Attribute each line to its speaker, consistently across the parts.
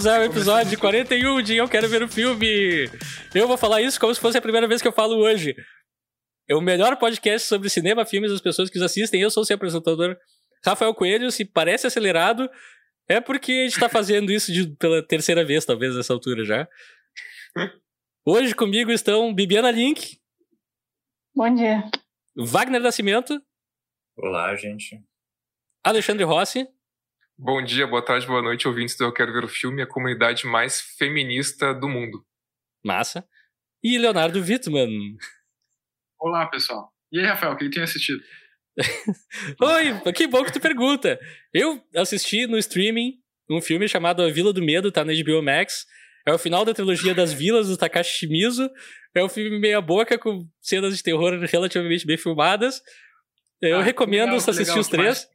Speaker 1: Bem-vindos ao episódio 41 de Eu Quero Ver o Filme. Eu vou falar isso como se fosse a primeira vez que eu falo hoje. É o melhor podcast sobre cinema, filmes, as pessoas que os assistem. Eu sou o seu apresentador, Rafael Coelho. Se parece acelerado, é porque a gente tá fazendo isso de, pela terceira vez, talvez, nessa altura já. Hoje comigo estão Bibiana Link.
Speaker 2: Bom dia.
Speaker 1: Wagner Nascimento.
Speaker 3: Olá, gente.
Speaker 1: Alexandre Rossi.
Speaker 4: Bom dia, boa tarde, boa noite, ouvintes do Eu Quero Ver o Filme, a comunidade mais feminista do mundo.
Speaker 1: Massa. E Leonardo Wittmann.
Speaker 5: Olá, pessoal. E aí, Rafael, o que tem assistido?
Speaker 1: Oi, que bom que tu pergunta. Eu assisti no streaming um filme chamado A Vila do Medo, tá na HBO Max. É o final da trilogia das vilas do Takashi Shimizu. É um filme meia boca com cenas de terror relativamente bem filmadas. Eu
Speaker 5: Ah,
Speaker 1: recomendo
Speaker 5: legal,
Speaker 1: você assistir
Speaker 5: legal,
Speaker 1: os três.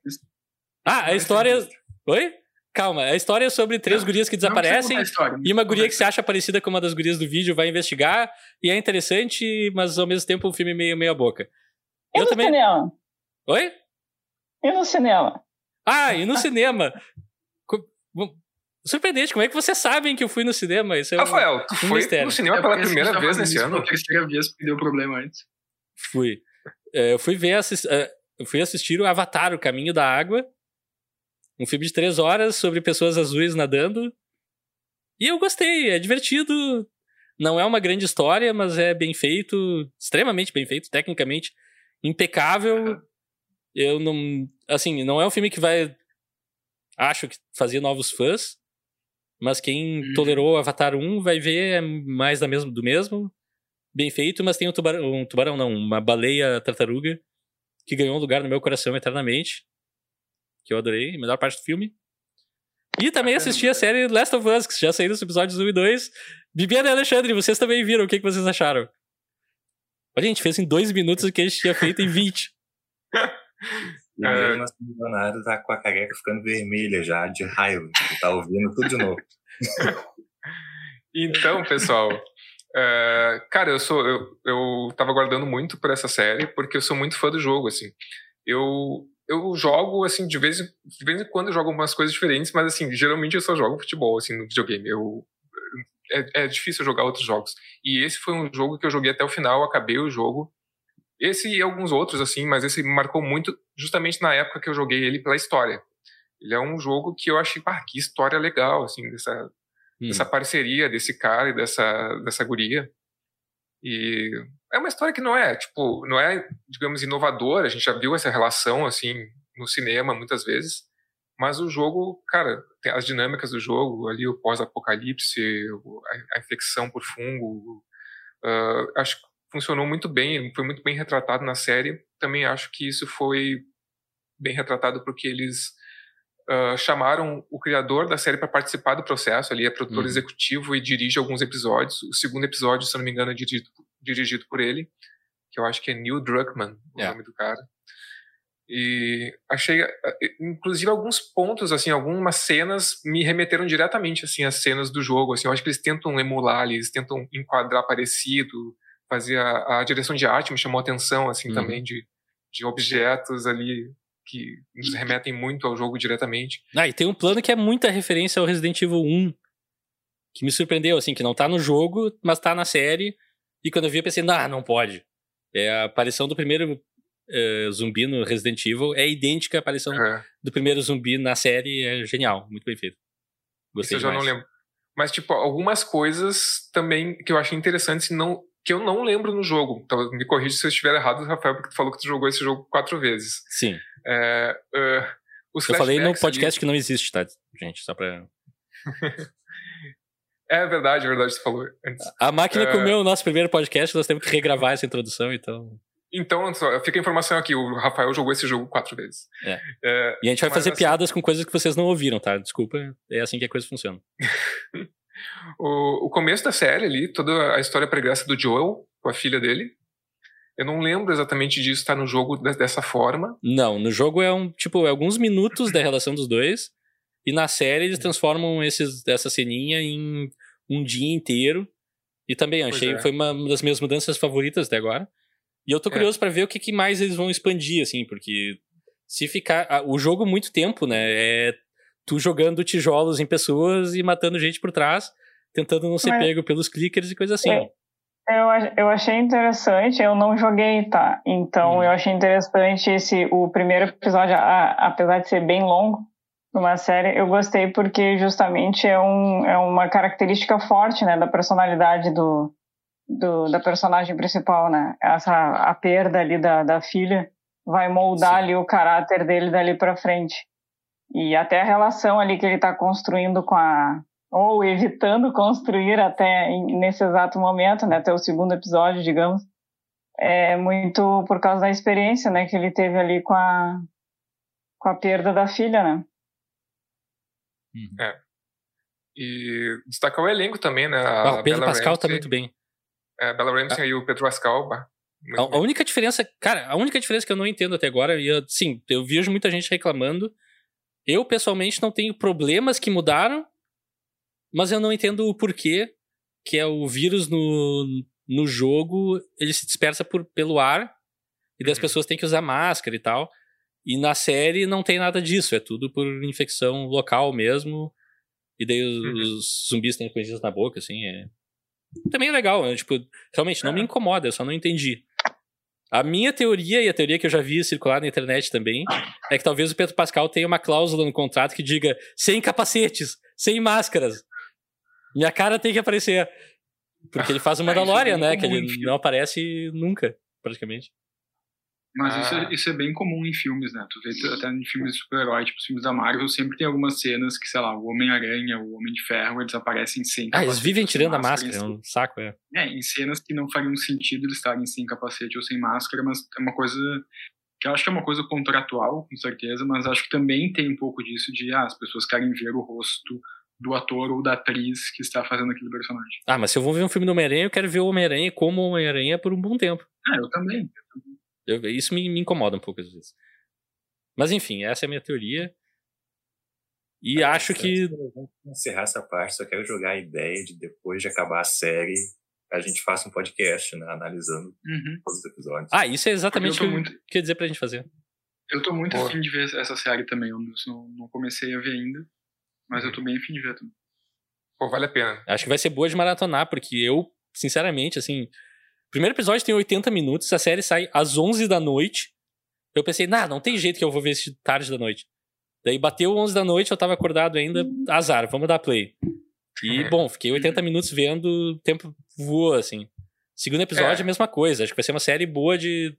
Speaker 1: Ah, a
Speaker 5: mais
Speaker 1: história. Oi? Calma, a história é sobre três
Speaker 5: Não,
Speaker 1: gurias que desaparecem.
Speaker 5: história,
Speaker 1: E uma guria que se acha parecida com uma das gurias do vídeo vai investigar. E é interessante, mas ao mesmo tempo um filme meio meia boca.
Speaker 2: E
Speaker 1: Eu
Speaker 2: no
Speaker 1: também.
Speaker 2: cinema?
Speaker 1: Oi?
Speaker 2: E no cinema?
Speaker 1: Ah, e no cinema. Surpreendente, como é que vocês sabem que eu fui no cinema? Isso é um-
Speaker 4: Rafael, tu
Speaker 1: um
Speaker 4: foi
Speaker 1: mistério.
Speaker 4: no cinema
Speaker 5: É
Speaker 4: pela
Speaker 5: gente
Speaker 4: primeira vez nesse ano?
Speaker 5: Pela terceira vez, porque deu problema antes.
Speaker 1: Fui. É, eu fui ver é, eu fui assistir o Avatar, o Caminho da Água. Um filme de três horas sobre pessoas azuis nadando. E eu gostei, é divertido. Não é uma grande história, mas é bem feito, extremamente bem feito, tecnicamente impecável. Eu não. Assim, não é um filme que vai. Acho que fazer novos fãs. Mas quem
Speaker 5: Uhum.
Speaker 1: tolerou Avatar 1 vai ver é mais da mesmo, do mesmo. Bem feito, mas tem um tubarão, um tubarão não, uma baleia tartaruga que ganhou um lugar no meu coração eternamente. Que eu adorei, a melhor parte do filme. E também assisti a série Last of Us, que já saíram os episódios 1 e 2. Bibiana e Alexandre, vocês também viram, o que, que vocês acharam? Olha, a gente fez em dois minutos o que a gente tinha feito em 20.
Speaker 3: E
Speaker 4: É.
Speaker 3: mesmo assim, o Leonardo tá com a careca ficando vermelha já, de raiva. Tá ouvindo tudo de novo.
Speaker 4: Então, pessoal, é, cara, eu sou. Eu, eu tava aguardando muito por essa série, porque eu sou muito fã do jogo, assim. Eu, eu jogo, assim, de vez, em- de vez em quando eu jogo umas coisas diferentes, mas, assim, geralmente eu só jogo futebol, assim, no videogame. Eu, é, é difícil jogar outros jogos. E esse foi um jogo que eu joguei até o final, acabei o jogo. Esse e alguns outros, assim, mas esse me marcou muito justamente na época que eu joguei ele pela história. Ele é um jogo que eu achei, pá, que história legal, assim, dessa,
Speaker 1: Hum.
Speaker 4: dessa parceria desse cara e dessa, dessa guria. E é uma história que não é, tipo, não é, digamos, inovadora, a gente já viu essa relação, assim, no cinema muitas vezes, mas o jogo, cara, tem as dinâmicas do jogo, ali o pós-apocalipse, a, infecção por fungo, ah, acho que funcionou muito bem, foi muito bem retratado na série, também acho que isso foi bem retratado porque eles ah, chamaram o criador da série para participar do processo. Ele é produtor
Speaker 1: Uhum.
Speaker 4: executivo e dirige alguns episódios. O segundo episódio, se não me engano, é dirigido, dirigido por ele, que eu acho que é Neil Druckmann, o
Speaker 1: É.
Speaker 4: nome do cara. E achei, inclusive, alguns pontos, assim, algumas cenas me remeteram diretamente, assim, às cenas do jogo. Assim, eu acho que eles tentam emular, eles tentam enquadrar parecido, fazer a, a direção de arte me chamou a atenção, assim,
Speaker 1: Uhum.
Speaker 4: também de, de objetos ali que nos remetem muito ao jogo diretamente.
Speaker 1: Ah, e tem um plano que é muita referência ao Resident Evil 1. Que me surpreendeu, assim, que não tá no jogo, mas tá na série. E quando eu vi, eu pensei, ah, não pode. É a aparição do primeiro eh, zumbi no Resident Evil é idêntica à aparição do primeiro zumbi na série. É genial, muito bem feito.
Speaker 4: isso
Speaker 1: Gostei
Speaker 4: eu já não lembro. Mas, tipo, algumas coisas também que eu achei interessantes não, que eu não lembro no jogo. Então, me corrija se eu estiver errado, Rafael, porque tu falou que tu jogou esse jogo quatro vezes.
Speaker 1: Sim.
Speaker 4: É, os
Speaker 1: Eu falei no
Speaker 4: flashbacks ali-
Speaker 1: podcast que não existe, tá, gente? Só pra.
Speaker 4: É verdade, é verdade, tu falou antes.
Speaker 1: A máquina
Speaker 4: É.
Speaker 1: comeu o nosso primeiro podcast, nós temos que regravar essa introdução, então.
Speaker 4: Então, só, fica a informação aqui: o Rafael jogou esse jogo quatro vezes.
Speaker 1: É.
Speaker 4: É,
Speaker 1: E a gente vai fazer
Speaker 4: assim-
Speaker 1: piadas com coisas que vocês não ouviram, tá? Desculpa, é assim que a coisa funciona.
Speaker 4: o, o começo da série ali, toda a história pregressa do Joel, com a filha dele. Eu não lembro exatamente disso estar no jogo de- dessa forma.
Speaker 1: Não, no jogo é um, tipo, é alguns minutos da relação dos dois. E na série eles transformam esses, essa ceninha em um dia inteiro. E também
Speaker 4: Pois
Speaker 1: achei,
Speaker 4: é.
Speaker 1: foi uma das minhas mudanças favoritas até agora. E eu tô
Speaker 4: É.
Speaker 1: curioso pra ver o que, que mais eles vão expandir, assim, porque se ficar. O jogo muito tempo, né? É tu jogando tijolos em pessoas e matando gente por trás, tentando não ser
Speaker 2: Mas-
Speaker 1: pego pelos clickers e coisa assim.
Speaker 2: É. Eu, eu achei interessante, eu não joguei, tá? Então
Speaker 1: Hum.
Speaker 2: eu achei interessante esse o primeiro episódio, a- apesar de ser bem longo, numa série, eu gostei porque justamente é, um, é uma característica forte, né, da personalidade do, do da personagem principal, né? Essa a perda ali da, da filha vai moldar
Speaker 1: Sim.
Speaker 2: ali o caráter dele dali para frente. E até a relação ali que ele está construindo com a ou evitando construir até nesse exato momento, né, até o segundo episódio, digamos, é muito por causa da experiência, né, que ele teve ali com a com a perda da filha, né?
Speaker 4: E destacar o elenco também, né?
Speaker 1: Ah,
Speaker 4: A
Speaker 1: o Pedro
Speaker 4: Bella
Speaker 1: Pascal tá
Speaker 4: Ramsey,
Speaker 1: muito bem.
Speaker 4: É, Bella Ramsey e o Pedro Pascal. bah,
Speaker 1: A, a única diferença, cara, a única diferença que eu não entendo até agora, e eu, sim, eu vejo muita gente reclamando. Eu, pessoalmente, não tenho problemas que mudaram, mas eu não entendo o porquê, que é o vírus no, no jogo, ele se dispersa por, pelo ar, e daí as
Speaker 4: Uhum.
Speaker 1: pessoas têm que usar máscara e tal. E na série não tem nada disso, é tudo por infecção local mesmo. E daí os,
Speaker 4: Uhum.
Speaker 1: os zumbis têm coisinhas na boca, assim, é... Também é legal, né? tipo, realmente não me
Speaker 4: É.
Speaker 1: incomoda, eu só não entendi. A minha teoria, e a teoria que eu já vi circular na internet também, é que talvez o Pedro Pascal tenha uma cláusula no contrato que diga sem capacetes, sem máscaras. Minha cara tem que aparecer. Porque ele faz o
Speaker 5: Ah, é
Speaker 1: Mandalorian,
Speaker 5: bem
Speaker 1: né? Que ele não aparece nunca, praticamente.
Speaker 5: Mas isso,
Speaker 4: Ah.
Speaker 5: é, isso é bem comum em filmes, né? Tu vê até em filmes de super-herói, tipo os filmes da Marvel, sempre tem algumas cenas que, sei lá, o Homem-Aranha, o Homem de Ferro, eles aparecem sem
Speaker 1: Ah, eles
Speaker 5: capacete
Speaker 1: vivem tirando a máscara, é um saco, é.
Speaker 5: É, em cenas que não fariam sentido eles estarem sem capacete ou sem máscara, mas é uma coisa que eu acho que é uma coisa contratual, com certeza, mas acho que também tem um pouco disso de, ah, as pessoas querem ver o rosto do ator ou da atriz que está fazendo aquele personagem.
Speaker 1: Ah, mas se eu vou ver um filme do Homem-Aranha, eu quero ver o Homem-Aranha como Homem-Aranha por um bom tempo.
Speaker 5: Ah, eu também.
Speaker 1: Eu- isso me, me incomoda um pouco às vezes. Mas enfim, essa é a minha teoria. E acho que.
Speaker 3: Vamos encerrar essa parte, só quero jogar a ideia de depois de acabar a série, a gente faça um podcast, né? Analisando
Speaker 5: Uhum.
Speaker 3: todos os episódios.
Speaker 1: Ah, isso é exatamente o que
Speaker 5: eu
Speaker 1: eu
Speaker 5: muito-
Speaker 1: queria dizer pra gente fazer.
Speaker 5: Eu tô muito
Speaker 4: Boa.
Speaker 5: afim de ver essa série também. Eu não, não comecei a ver ainda, mas eu tô bem afim de ver também.
Speaker 4: Pô, vale a pena.
Speaker 1: Acho que vai ser boa de maratonar, porque eu, sinceramente, assim. Primeiro episódio tem 80 minutos, a série sai às 11 da noite. Eu pensei, nah, não tem jeito que eu vou ver esse tarde da noite. Daí bateu 11 da noite, eu tava acordado ainda, azar, vamos dar play. E, bom, fiquei 80 minutos vendo, o tempo voou, assim. Segundo episódio,
Speaker 4: É.
Speaker 1: a mesma coisa. Acho que vai ser uma série boa de,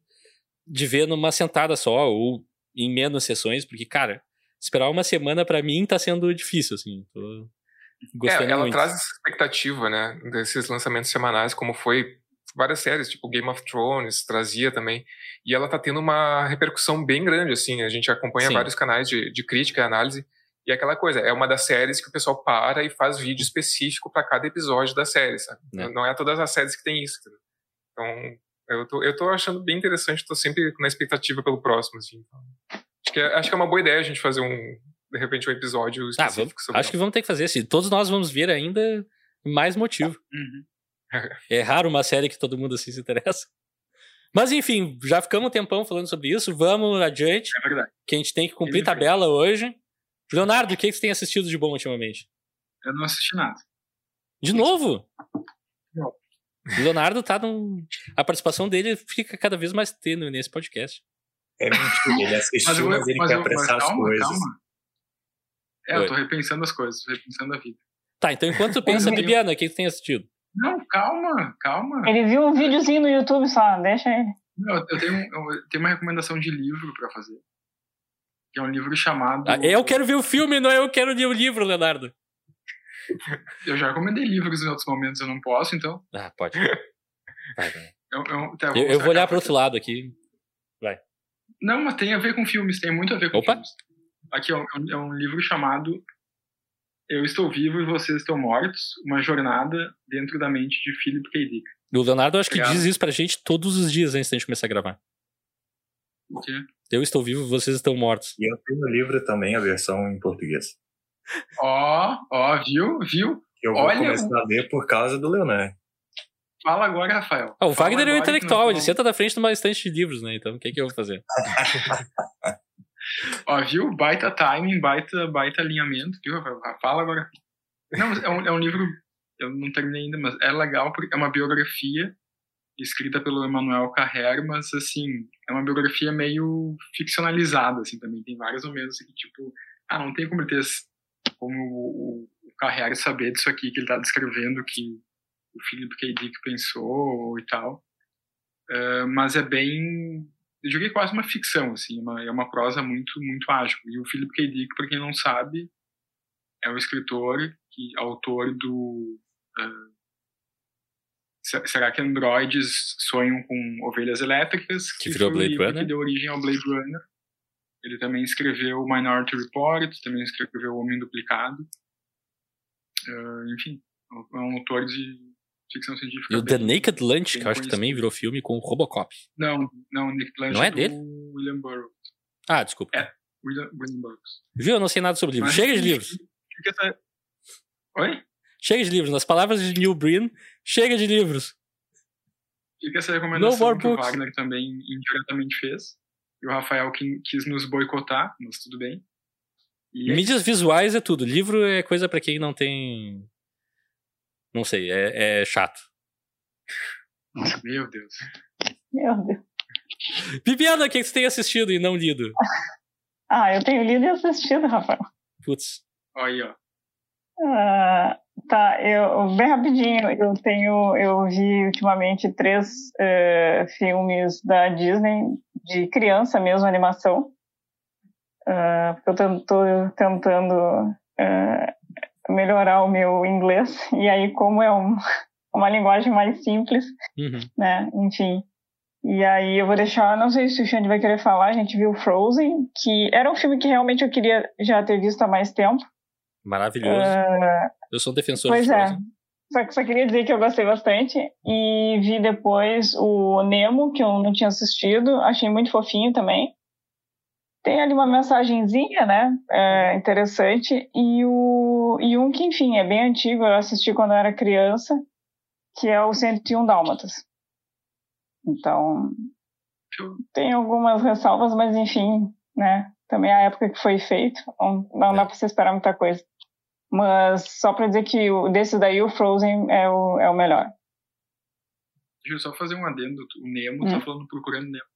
Speaker 1: de ver numa sentada só, ou em menos sessões, porque, cara, esperar uma semana pra mim tá sendo difícil, assim. Tô gostando
Speaker 4: é, ela
Speaker 1: muito.
Speaker 4: traz essa expectativa, né, desses lançamentos semanais, como foi várias séries, tipo Game of Thrones, trazia também. E ela tá tendo uma repercussão bem grande, assim. A gente acompanha
Speaker 1: Sim.
Speaker 4: vários canais de, de crítica e análise. E é aquela coisa, é uma das séries que o pessoal para e faz vídeo específico para cada episódio da série, sabe?
Speaker 1: É.
Speaker 4: Não é todas as séries que tem isso. Então, eu tô, eu tô achando bem interessante, tô sempre na expectativa pelo próximo, assim. Então, acho, que é, acho que é uma boa ideia a gente fazer um, de repente, um episódio
Speaker 1: Ah,
Speaker 4: específico
Speaker 1: vamos-
Speaker 4: sobre
Speaker 1: acho que vamos ter que fazer. Se todos nós vamos ver ainda, mais motivo.
Speaker 5: Uhum.
Speaker 1: É raro uma série que todo mundo assim se interessa. Mas enfim, já ficamos um tempão falando sobre isso. Vamos adiante,
Speaker 5: É verdade.
Speaker 1: que a gente tem que cumprir
Speaker 5: Ele
Speaker 1: tabela hoje. Leonardo, o que que você tem assistido de bom ultimamente?
Speaker 5: Eu não assisti nada.
Speaker 1: De novo?
Speaker 5: Não.
Speaker 1: O Leonardo tá num. A participação dele fica cada vez mais tênue nesse podcast.
Speaker 3: É mentira, ele assistiu,
Speaker 5: Mas, eu,
Speaker 3: mas, ele
Speaker 5: mas,
Speaker 3: quer
Speaker 5: eu, mas
Speaker 3: apressar as
Speaker 5: calma,
Speaker 3: coisas.
Speaker 5: calma. É,
Speaker 1: Oi.
Speaker 5: eu tô repensando as coisas, tô repensando a vida.
Speaker 1: Tá, então enquanto tu pensa, Bibiana, o que que tu tem assistido?
Speaker 5: Não, calma, calma.
Speaker 2: Ele viu um videozinho no YouTube só, deixa ele.
Speaker 5: Não, eu, tenho, um- eu tenho uma recomendação de livro pra fazer. Que é um livro chamado.
Speaker 1: Ah, eu quero ver o filme, não é eu quero ler o livro, Leonardo.
Speaker 5: Eu já recomendei livros em outros momentos, eu não posso, então.
Speaker 1: Ah, pode. Vai, vai.
Speaker 5: Eu, eu, tá,
Speaker 1: Eu, vou olhar pro outro lado aqui.
Speaker 5: Não, mas tem a ver com filmes, tem muito a ver com
Speaker 1: Opa.
Speaker 5: filmes. Aqui é um, é um livro chamado Eu Estou Vivo e Vocês Estão Mortos Uma Jornada Dentro da Mente de Philip K. Dick.
Speaker 1: O Leonardo, eu acho que
Speaker 5: Obrigado.
Speaker 1: diz isso pra gente todos os dias antes da gente começar a gravar.
Speaker 5: O quê?
Speaker 1: Eu estou vivo, vocês estão mortos.
Speaker 3: E eu tenho no livro também a versão em português.
Speaker 5: Ó, ó, viu? Viu?
Speaker 3: Que eu vou
Speaker 5: Olha
Speaker 3: começar a ler por causa do Leonardo.
Speaker 5: Fala agora, Rafael.
Speaker 1: Ah, o
Speaker 5: Fala
Speaker 1: Wagner é um intelectual,
Speaker 5: nós
Speaker 1: ele senta na frente de uma estante de livros, né? Então, o que, que eu vou fazer?
Speaker 5: Ó, viu? Baita timing, baita, baita alinhamento, viu? Fala agora. Não, é um, é um livro, eu não terminei ainda, mas é legal porque é uma biografia escrita pelo Emmanuel Carrère, mas assim, é uma biografia meio ficcionalizada, assim, também. Tem vários momentos que, tipo, ah, não tem como ter como o, o saber disso aqui que ele está descrevendo que o Philip K. Dick pensou e tal. Uh, mas é bem eu diria quase uma ficção, assim, uma, é uma prosa muito, muito ágil. E o Philip K. Dick, para quem não sabe, é um escritor, que, autor do... Uh, será que androides sonham com ovelhas elétricas?
Speaker 1: Que, que virou Blade Runner?
Speaker 5: Que deu origem ao Blade Runner. Ele também escreveu Minority Report, também escreveu O Homem Duplicado. Uh, enfim, é um autor de ficção científica.
Speaker 1: E o The Naked Lunch, que eu acho que também virou filme com o Robocop.
Speaker 5: Não, não, Naked Lunch
Speaker 1: não é, é dele?
Speaker 5: William Burroughs.
Speaker 1: Ah, desculpa.
Speaker 5: É, William, William Burroughs.
Speaker 1: Viu? Eu não sei nada sobre livros. Chega de livros.
Speaker 5: Essa... Oi?
Speaker 1: Chega de livros. Nas palavras de Neil Breen, chega de livros.
Speaker 5: Fica essa recomendação que o Wagner também indiretamente fez. E o Rafael que quis nos boicotar, mas tudo bem.
Speaker 1: E Mídias visuais é tudo. Livro é coisa para quem não tem não sei, é, é chato.
Speaker 5: Meu Deus.
Speaker 2: Meu Deus.
Speaker 1: Bibiana, o que você tem assistido e não lido?
Speaker 2: Ah, eu tenho lido e assistido, Rafael.
Speaker 1: Putz.
Speaker 5: Aí, ó.
Speaker 2: Uh, tá, eu bem rapidinho, eu tenho, eu vi ultimamente três uh, filmes da Disney de criança mesmo, animação. Uh, eu estou tentando melhorar o meu inglês. E aí, como é um, uma linguagem mais simples,
Speaker 1: uhum.
Speaker 2: né? Enfim. E aí eu vou deixar, não sei se o Xande vai querer falar, a gente viu Frozen, que era um filme que realmente eu queria já ter visto há mais tempo.
Speaker 1: Maravilhoso. Uh, eu sou um defensor
Speaker 2: pois
Speaker 1: de
Speaker 2: é. Frozen. é. Só que só queria dizer que eu gostei bastante. E vi depois o Nemo, que eu não tinha assistido. Achei muito fofinho também tem ali uma mensagenzinha, né, é interessante, e, o, e um que, enfim, é bem antigo, eu assisti quando eu era criança, que é o 101 Dálmatas. Então, tem algumas ressalvas, mas enfim, né, também a época que foi feito, não, dá é. para você esperar muita coisa. Mas só para dizer que o, desse daí o Frozen é o, é o melhor.
Speaker 5: Deixa eu só fazer um adendo. O Nemo tá hum. tá falando procurando Nemo.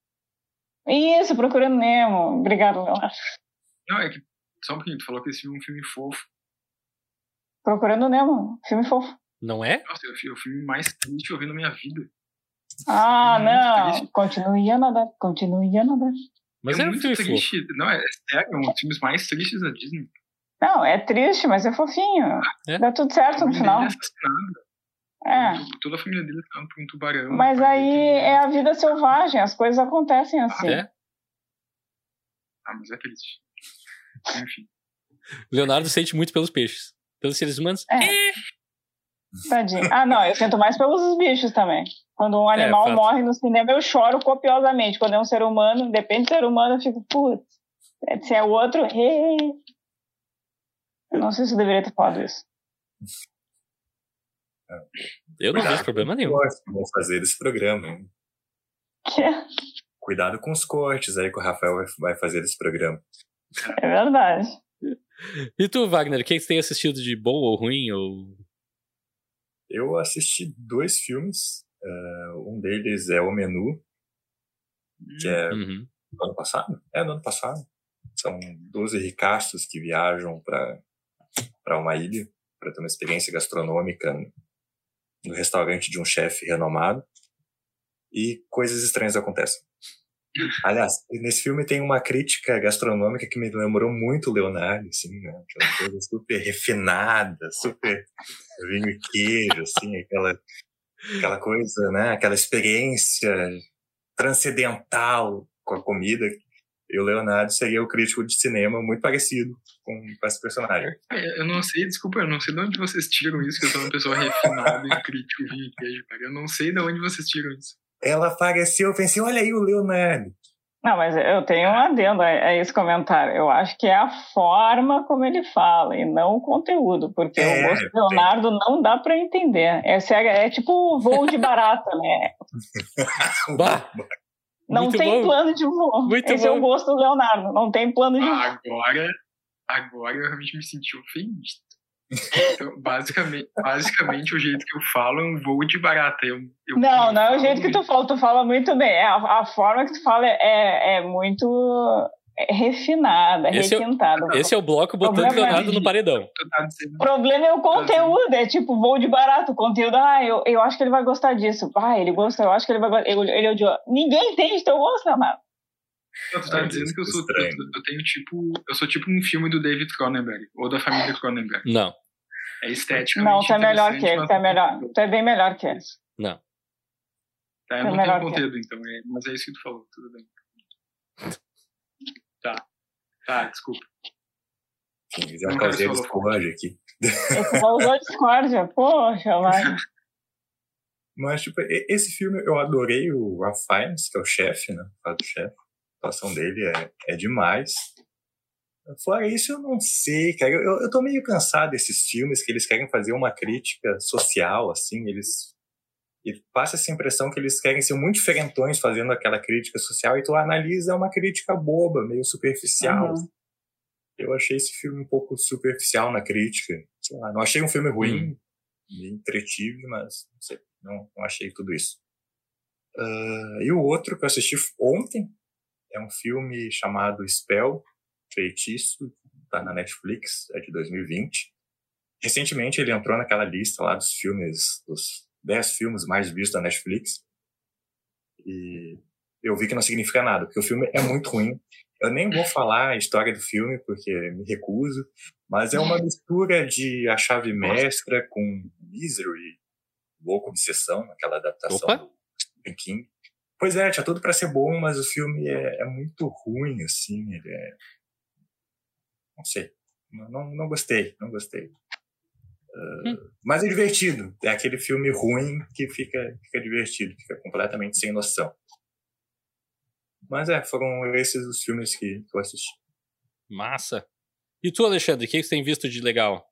Speaker 2: Isso, Procurando Nemo. Obrigado, Leonardo.
Speaker 5: Não, é que só um pouquinho, tu falou que esse filme é um filme fofo.
Speaker 2: Procurando Nemo, filme fofo.
Speaker 1: Não é?
Speaker 5: Nossa, é o filme mais triste que eu vi na minha vida.
Speaker 2: Ah, é não. Triste. Continue a nadar, continue a nadar.
Speaker 1: Mas é, é
Speaker 5: muito triste. Fofo. Não, é sério, é um dos filmes mais tristes da Disney.
Speaker 2: Não, é triste, mas é fofinho. É? Dá tudo certo no final. É
Speaker 5: é. Toda a família dele tá um tubarão.
Speaker 2: Mas aí é a vida selvagem, as coisas acontecem assim.
Speaker 1: Ah, é?
Speaker 5: Ah, mas é triste. Enfim.
Speaker 1: Leonardo sente muito pelos peixes. Pelos seres humanos.
Speaker 2: É. Tadinho. Ah, não, eu sinto mais pelos bichos também. Quando um é, animal é, morre no cinema, eu choro copiosamente. Quando é um ser humano, depende do ser humano, eu fico, putz. Se é o outro, hey. Eu não sei se eu deveria ter falado isso.
Speaker 1: Eu não vejo problema nenhum.
Speaker 3: Vamos fazer esse programa. Hein?
Speaker 2: Que?
Speaker 3: Cuidado com os cortes aí que o Rafael vai fazer desse programa.
Speaker 2: É verdade.
Speaker 1: E tu, Wagner, o que você tem assistido de bom ou ruim? Ou...
Speaker 3: Eu assisti dois filmes. Uh, um deles é O Menu, que é
Speaker 1: uhum.
Speaker 3: do ano passado. É, do ano passado. São 12 ricaços que viajam para uma ilha para ter uma experiência gastronômica no restaurante de um chefe renomado e coisas estranhas acontecem. Aliás, nesse filme tem uma crítica gastronômica que me lembrou muito Leonardo, assim, né? Aquela coisa super refinada, super vinho e queijo, assim, aquela, aquela coisa, né? Aquela experiência transcendental com a comida e o Leonardo seria o crítico de cinema muito parecido com, com esse personagem.
Speaker 5: É, eu não sei, desculpa, eu não sei de onde vocês tiram isso, que eu sou uma pessoa refinada e crítico de queijo, cara. Eu não sei de onde vocês tiram isso.
Speaker 3: Ela apareceu, eu pensei, olha aí o Leonardo.
Speaker 2: Não, mas eu tenho um adendo a, esse comentário. Eu acho que é a forma como ele fala e não o conteúdo, porque é, o gosto do Leonardo tem... não dá para entender. É, é, é tipo voo de barata, né? Não
Speaker 1: Muito
Speaker 2: tem
Speaker 1: bom.
Speaker 2: plano de voo.
Speaker 1: Muito
Speaker 2: Esse é o
Speaker 1: bom.
Speaker 2: gosto do Leonardo. Não tem plano de voo.
Speaker 5: Agora, agora eu realmente me senti ofendido. Então, basicamente, basicamente, o jeito que eu falo é um voo de barata. Eu, eu
Speaker 2: Não, não é o jeito que tu fala. Tu fala muito bem. É, A, a forma que tu fala é, é, é muito refinada,
Speaker 1: Esse é
Speaker 2: requintada.
Speaker 1: Esse é o bloco botando
Speaker 2: Problema é
Speaker 1: Leonardo no
Speaker 5: de-
Speaker 1: paredão.
Speaker 2: O problema é o conteúdo, é tipo voo de barato. O conteúdo, ah, eu, eu acho que ele vai gostar disso. Ah, ele gosta, eu acho que ele vai gostar. Ele, ele odiou. Ninguém entende teu gosto, Leonardo.
Speaker 5: tu tá
Speaker 3: É,
Speaker 5: dizendo que eu sou, eu, eu tenho tipo, eu sou tipo um filme do David Cronenberg ou da família Cronenberg.
Speaker 1: Não,
Speaker 5: É esteticamente
Speaker 2: Não, tu é melhor que ele, tu é
Speaker 5: não
Speaker 2: melhor. Tu é bem melhor que ele.
Speaker 1: não.
Speaker 5: Tá, eu
Speaker 2: Tu é
Speaker 5: não
Speaker 2: melhor
Speaker 5: tenho conteúdo, então, é, mas é isso que tu falou, tudo bem. Tá. Tá, desculpa.
Speaker 3: Enfim, já causei discórdia aqui.
Speaker 2: Esse já usou discórdia. Poxa, vai.
Speaker 3: Mas, tipo, esse filme eu adorei o Ralph Fiennes, que é o chefe, né? Faz o chefe. A atuação dele é, é demais. Fora isso, eu não sei, cara. Eu, eu tô meio cansado desses filmes que eles querem fazer uma crítica social, assim. Eles. E passa essa impressão que eles querem ser muito diferentões fazendo aquela crítica social e tu analisa uma crítica boba, meio superficial.
Speaker 2: Uhum.
Speaker 3: Eu achei esse filme um pouco superficial na crítica. Lá, não achei um filme ruim, me entretive, mas não sei, não, não achei tudo isso. Ah, e o outro que eu assisti ontem é um filme chamado Spell, Feitiço, tá na Netflix, é de 2020. Recentemente ele entrou naquela lista lá dos filmes, dos 10 filmes mais vistos da Netflix. E eu vi que não significa nada, porque o filme é muito ruim. Eu nem vou falar a história do filme, porque me recuso, mas é uma mistura de A Chave Mestra com Misery, Louco Obsessão, aquela adaptação
Speaker 1: Opa.
Speaker 3: do Stephen King. Pois é, tinha tudo para ser bom, mas o filme é, é muito ruim, assim, ele é... Não sei, não, não, não gostei, não gostei. Ah, Mas é divertido, é aquele filme ruim que fica, fica divertido, fica completamente sem noção. Mas é, foram esses os filmes que, eu assisti.
Speaker 1: Massa. E tu, Alexandre, o que que você tem visto de legal?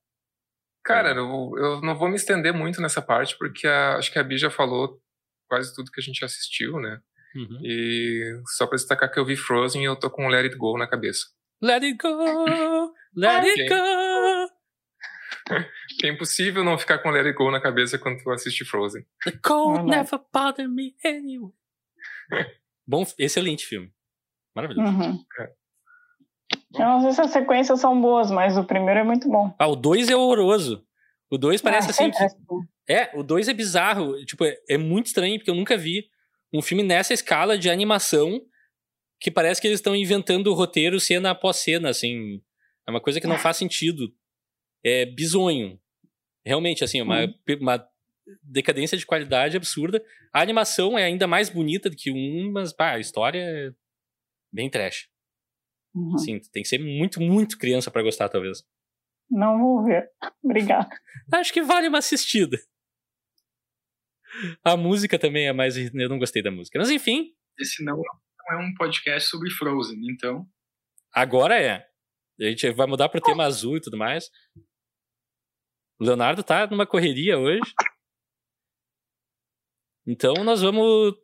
Speaker 4: Cara, eu, eu não vou me estender muito nessa parte, porque a- acho que a Bi já falou quase tudo que a gente assistiu, né?
Speaker 1: Uhum.
Speaker 4: E só pra destacar que eu vi Frozen e eu tô com Let It Go na cabeça.
Speaker 1: Let it go, let it go.
Speaker 4: É impossível não ficar com Let It Go na cabeça quando tu assiste Frozen.
Speaker 1: The cold never bothered me anyway. Bom, excelente filme. Maravilhoso.
Speaker 2: Uhum. Eu não sei se as sequências são boas, mas o primeiro é muito bom.
Speaker 1: Ah, o 2 é horroroso. O 2 parece
Speaker 2: Ah,
Speaker 1: assim. que-
Speaker 2: assim.
Speaker 1: É, o 2 é bizarro. Tipo, é, é muito estranho, porque eu nunca vi um filme nessa escala de animação que parece que eles estão inventando o roteiro cena após cena, assim. É uma coisa que não faz sentido. É bizonho. Realmente, assim, é uma, uma decadência de qualidade absurda. A animação é ainda mais bonita do que um, mas pá, a história é bem trash.
Speaker 2: Uhum.
Speaker 1: Assim, tem que ser muito, muito criança pra gostar, talvez.
Speaker 2: Não vou ver. Obrigada.
Speaker 1: Acho que vale uma assistida. A música também é mais. Eu não gostei da música. Mas enfim,
Speaker 5: Esse não, não é um podcast sobre Frozen, então.
Speaker 1: agora é. A gente vai mudar pro tema azul e tudo mais. O Leonardo tá numa correria hoje. Então nós vamos.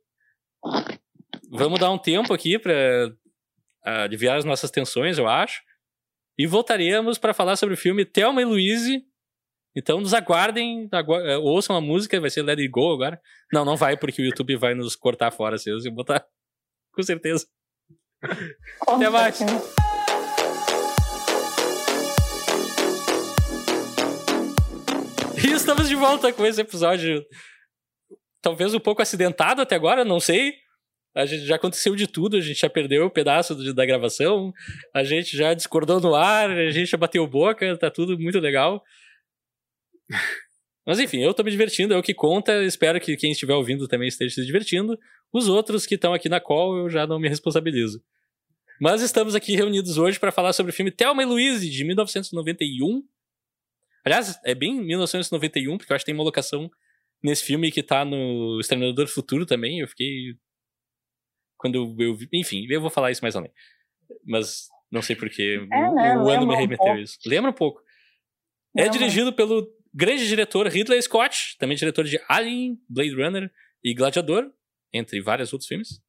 Speaker 1: Vamos dar um tempo aqui pra ah, aliviar as nossas tensões, eu acho. E voltaremos para falar sobre o filme Thelma e Louise. Então nos aguardem, agu- eh, ouçam a música, vai ser Let It Go agora. Não, não vai, porque o YouTube vai nos cortar fora se eu botar. Com certeza. Até mais. E estamos de volta com esse episódio. Talvez um pouco acidentado até agora, não sei. A gente já aconteceu de tudo, a gente já perdeu um pedaço de- da gravação, a gente já discordou no ar, a gente já bateu boca, tá tudo muito legal. Mas enfim, eu tô me divertindo, é o que conta. Espero que quem estiver ouvindo também esteja se divertindo. Os outros que estão aqui na call eu já não me responsabilizo. Mas estamos aqui reunidos hoje para falar sobre o filme Thelma e Louise, de 1991. Aliás, é bem 1991, porque eu acho que tem uma locação nesse filme que tá no Exterminador do Futuro também. Eu fiquei. Quando eu, eu vi. Enfim, eu vou falar isso mais além. Mas não sei porquê.
Speaker 2: É,
Speaker 1: o,
Speaker 2: né?
Speaker 1: o ano me
Speaker 2: um
Speaker 1: remeteu
Speaker 2: pouco.
Speaker 1: isso. Lembra um pouco. É
Speaker 2: Lembra.
Speaker 1: dirigido pelo grande diretor Ridley Scott, também diretor de Alien, Blade Runner e Gladiador, entre vários outros filmes.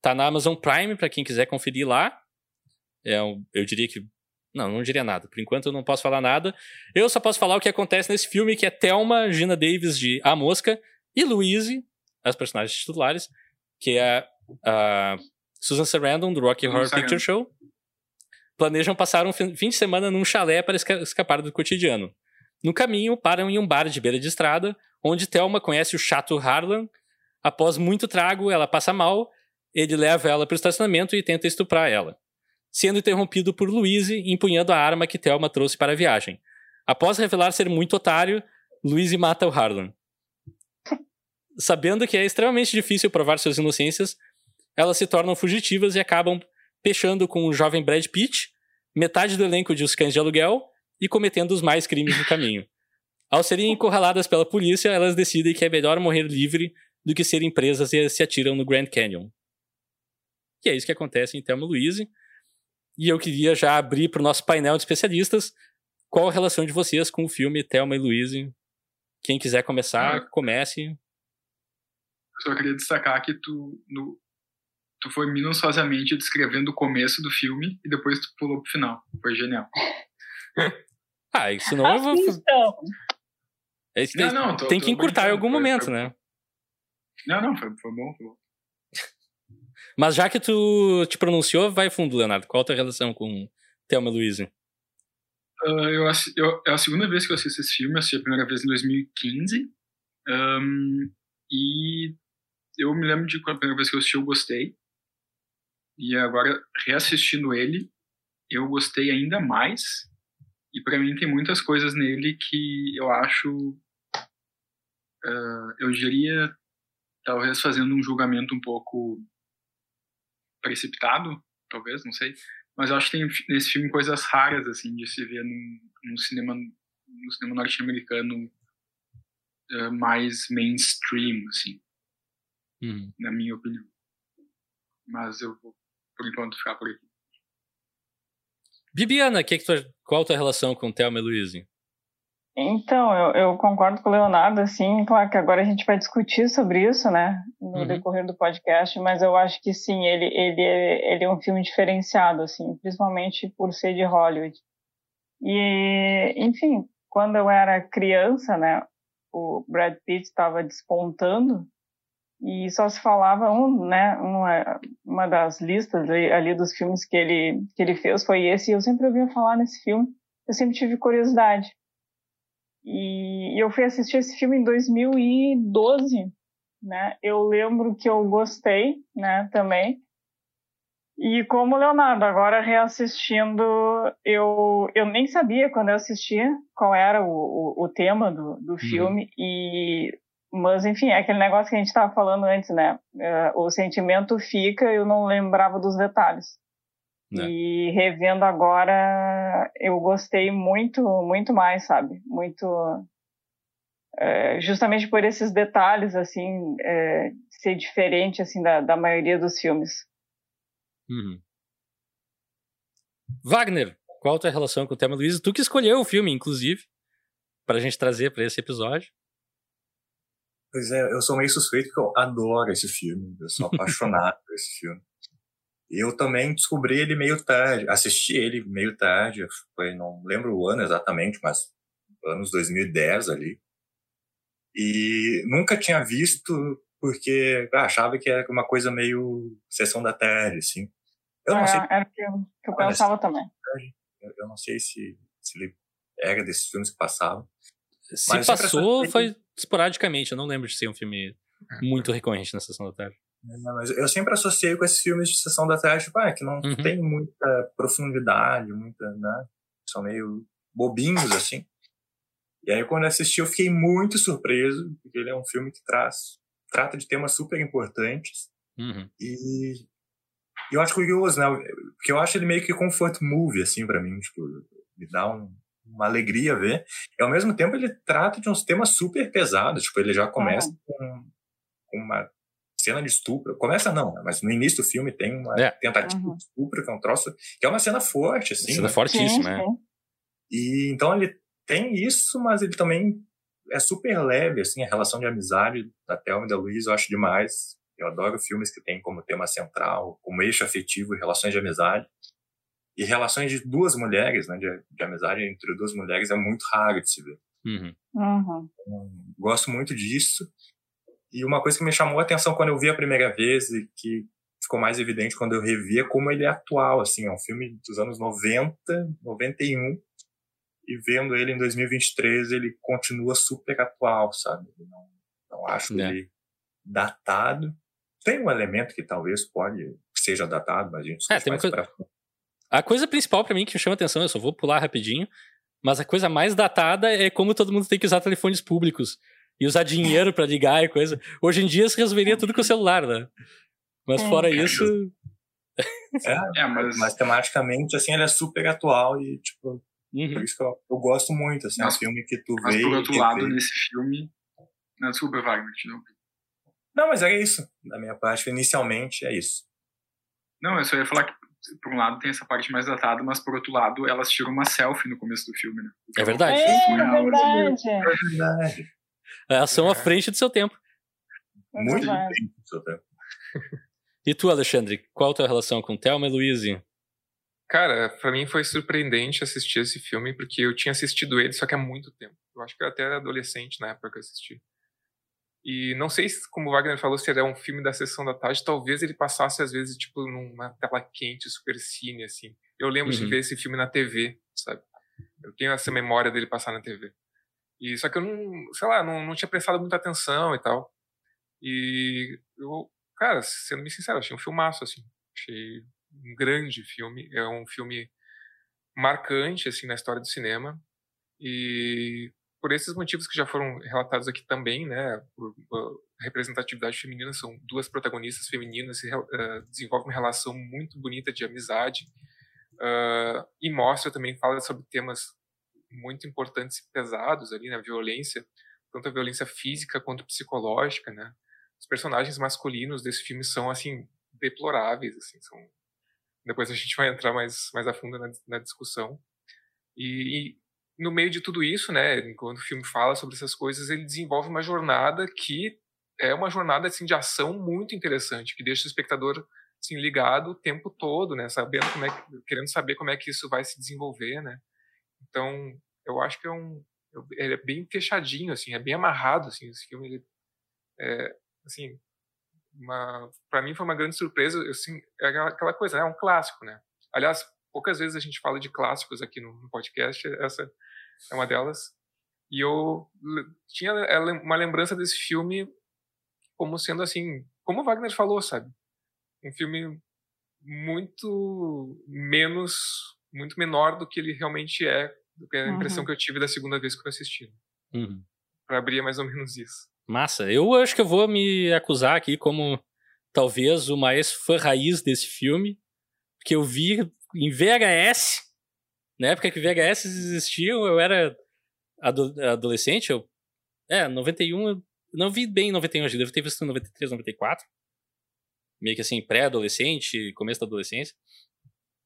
Speaker 1: Tá na Amazon Prime, para quem quiser conferir lá. É, eu diria que. Não, não diria nada. Por enquanto eu não posso falar nada. Eu só posso falar o que acontece nesse filme, que é Thelma, Gina Davis de A Mosca e Louise, as personagens titulares, que é a Susan Sarandon, do Rocky Horror Picture Show, planejam passar um fim de semana num chalé para escapar do cotidiano. No caminho, param em um bar de beira de estrada, onde Thelma conhece o chato Harlan. Após muito trago, ela passa mal, ele leva ela para o estacionamento e tenta estuprar ela, sendo interrompido por Louise empunhando a arma que Thelma trouxe para a viagem. Após revelar ser muito otário, Louise mata o Harlan. Sabendo que é extremamente difícil provar suas inocências, elas se tornam fugitivas e acabam fechando com o jovem Brad Pitt, metade do elenco de Os Cães de Aluguel e cometendo os mais crimes no caminho. Ao serem encurraladas pela polícia, elas decidem que é melhor morrer livre do que serem presas e se atiram no Grand Canyon. E é isso que acontece em Thelma Louise. E eu queria já abrir para o nosso painel de especialistas qual a relação de vocês com o filme Thelma e Louise. Quem quiser começar, ah. comece.
Speaker 5: Só queria destacar que tu, no, tu foi minuciosamente descrevendo o começo do filme e depois tu pulou pro final. Foi genial.
Speaker 1: ah, isso não eu vou. Então. É tem, não, não, tô, tem que encurtar em algum foi, momento,
Speaker 5: foi,
Speaker 1: né?
Speaker 5: Não, não, foi, foi bom, foi bom.
Speaker 1: Mas já que tu te pronunciou, vai fundo, Leonardo. Qual a tua relação com Thelma Louise?
Speaker 5: Uh, eu, eu, é a segunda vez que eu assisto esse filme, eu assisti a primeira vez em 2015. Um, e eu me lembro de quando a primeira vez que eu assisti, eu gostei. E agora, reassistindo ele, eu gostei ainda mais. E para mim tem muitas coisas nele que eu acho. Uh, eu diria, talvez fazendo um julgamento um pouco precipitado, talvez, não sei. Mas eu acho que tem nesse filme coisas raras, assim, de se ver num, num cinema, no cinema norte-americano uh, mais mainstream, assim. Uhum. Na minha opinião. Mas eu vou por enquanto, ficar por aqui.
Speaker 1: Bibiana, que que tu, qual a tua relação com Thelma e Luiz?
Speaker 2: Então, eu, eu, concordo com o Leonardo, assim, claro que agora a gente vai discutir sobre isso, né, no uhum. decorrer do podcast, mas eu acho que sim, ele, ele, ele é um filme diferenciado, assim, principalmente por ser de Hollywood. E, enfim, quando eu era criança, né, o Brad Pitt estava despontando, e só se falava um, né, uma, uma das listas ali, ali, dos filmes que ele que ele fez foi esse. E eu sempre ouvia falar nesse filme. Eu sempre tive curiosidade. E, eu fui assistir esse filme em 2012, né? Eu lembro que eu gostei, né, também. E como Leonardo, agora reassistindo, eu, eu nem sabia quando eu assistia qual era o, o, o tema do, do uhum. filme. E mas, enfim, é aquele negócio que a gente estava falando antes, né? É, o sentimento fica, eu não lembrava dos detalhes. Né. E revendo agora, eu gostei muito, muito mais, sabe? Muito. É, justamente por esses detalhes, assim, é, ser diferente, assim, da, da maioria dos filmes.
Speaker 1: Uhum. Wagner, qual a tua relação com o tema Luiz? Tu que escolheu o filme, inclusive, para a gente trazer para esse episódio.
Speaker 3: Pois é, eu sou meio suspeito porque eu adoro esse filme. Eu sou apaixonado por esse filme. Eu também descobri ele meio tarde, assisti ele meio tarde, foi, não lembro o ano exatamente, mas anos 2010 ali. E nunca tinha visto porque ah, achava que era uma coisa meio sessão da tarde, assim.
Speaker 2: Eu não é, sei. Era o que eu, que eu pensava também.
Speaker 3: Eu não sei se, se ele era desses filmes que passavam.
Speaker 1: Se Mas passou, foi esporadicamente. Eu não lembro de ser um filme muito recorrente na Sessão da Tarde.
Speaker 3: É, mas eu sempre associei com esses filmes de Sessão da Tarde, tipo, ah, que não uhum. tem muita profundidade, muita, né? São meio bobinhos, assim. E aí, quando eu assisti, eu fiquei muito surpreso, porque ele é um filme que traz, trata de temas super importantes.
Speaker 1: Uhum.
Speaker 3: E eu acho curioso, né? Porque eu acho ele meio que comfort movie, assim, para mim. Tipo, me dá um, uma alegria ver. E ao mesmo tempo ele trata de uns temas super pesados. Tipo, ele já começa com, com uma cena de estupro. Começa não, né, mas no início do filme tem uma é. tentativa uhum. de estupro, que é um troço, que é uma cena forte, assim.
Speaker 1: Cena né? fortíssima, é.
Speaker 3: E então ele tem isso, mas ele também é super leve, assim, a relação de amizade da Thelma e da Luiz, eu acho demais. Eu adoro filmes que têm como tema central, como eixo afetivo, relações de amizade. E relações de duas mulheres, né, de, de amizade entre duas mulheres, é muito raro de se ver.
Speaker 1: Uhum.
Speaker 2: Uhum.
Speaker 3: Então, gosto muito disso. E uma coisa que me chamou a atenção quando eu vi a primeira vez e que ficou mais evidente quando eu revi é como ele é atual, assim, é um filme dos anos 90, 91, e vendo ele em 2023, ele continua super atual, sabe? Não, não acho
Speaker 1: É.
Speaker 3: ele datado. Tem um elemento que talvez pode seja datado, mas a gente
Speaker 1: É, tem
Speaker 3: mais
Speaker 1: coisa-
Speaker 3: pra.
Speaker 1: A coisa principal pra mim que me chama atenção, eu só vou pular rapidinho, mas a coisa mais datada é como todo mundo tem que usar telefones públicos e usar dinheiro pra ligar e coisa. Hoje em dia se resolveria tudo com o celular, né? Mas
Speaker 2: É.
Speaker 1: fora
Speaker 3: É,
Speaker 1: isso,
Speaker 3: É,
Speaker 5: É, mas,
Speaker 3: mas tematicamente, assim, ele é super atual e, tipo,
Speaker 1: uhum.
Speaker 3: por isso que eu, eu gosto muito, assim, é um
Speaker 5: Mas-
Speaker 3: filme que tu
Speaker 5: mas
Speaker 3: vê
Speaker 5: por
Speaker 3: e
Speaker 5: outro lado,
Speaker 3: revê.
Speaker 5: nesse filme. Não, desculpa, Wagner, te não.
Speaker 3: Não, mas é isso. Da minha parte, inicialmente, é isso.
Speaker 5: Não, eu só ia falar que, por um lado, tem essa parte mais datada, mas por outro lado, elas tiram uma selfie no começo do filme, né?
Speaker 1: É verdade.
Speaker 2: É,
Speaker 5: Surreal,
Speaker 2: verdade.
Speaker 3: É verdade.
Speaker 1: É ação à
Speaker 4: É.
Speaker 1: frente do seu tempo.
Speaker 3: Muito
Speaker 2: verdade.
Speaker 3: bem, seu tempo.
Speaker 1: E tu, Alexandre, qual a tua relação com Thelma e Louise?
Speaker 4: Cara, pra mim foi surpreendente assistir esse filme, porque eu tinha assistido ele, só que há muito tempo. Eu acho que eu até era adolescente na época que eu assisti. E não sei se, como o Wagner falou, se ele é um filme da sessão da tarde, talvez ele passasse, às vezes, tipo, numa tela quente, super cine, assim. Eu lembro de
Speaker 1: Uhum.
Speaker 4: ver esse filme na TV, sabe? Eu tenho essa memória dele passar na TV. E só que eu não, sei lá, não, não tinha prestado muita atenção e tal. E eu, cara, sendo bem sincero, achei um filmaço, assim. Achei um grande filme. É um filme marcante, assim, na história do cinema. E por esses motivos que já foram relatados aqui também, né, por, por representatividade feminina, são duas protagonistas femininas que eh, desenvolvem uma relação muito bonita de amizade ah, e mostra também, fala sobre temas muito importantes e pesados ali, na violência, tanto a violência física quanto psicológica, né. Os personagens masculinos desse filme são, assim, deploráveis, assim, são... Depois a gente vai entrar mais, mais a fundo na, na discussão. E, e no meio de tudo isso, né, enquanto o filme fala sobre essas coisas, ele desenvolve uma jornada que é uma jornada assim de ação muito interessante, que deixa o espectador assim ligado o tempo todo, né, sabendo como é que, querendo saber como é que isso vai se desenvolver, né? Então, eu acho que é um ele é bem fechadinho assim, é bem amarrado assim, esse filme ele é assim, uma para mim foi uma grande surpresa, assim, é aquela- coisa, né, é um clássico, né? Aliás, poucas vezes a gente fala de clássicos aqui no, no podcast, essa é uma delas. E eu tinha é, uma lembrança desse filme como sendo assim, como o Wagner falou, sabe? Um filme muito menos, muito menor do que ele realmente é, do que a impressão
Speaker 2: Uhum.
Speaker 4: que eu tive da segunda vez que eu assisti.
Speaker 1: Uhum.
Speaker 4: Pra abrir é mais ou menos isso.
Speaker 1: Massa. Eu acho que eu vou me acusar aqui como talvez o mais fã raiz desse filme, porque eu vi em VHS, na época que VHS existiam, eu era ado- adolescente, eu é, 91, eu não vi bem em 91, acho que devo ter visto em 93, 94. Meio que assim, pré-adolescente, começo da adolescência.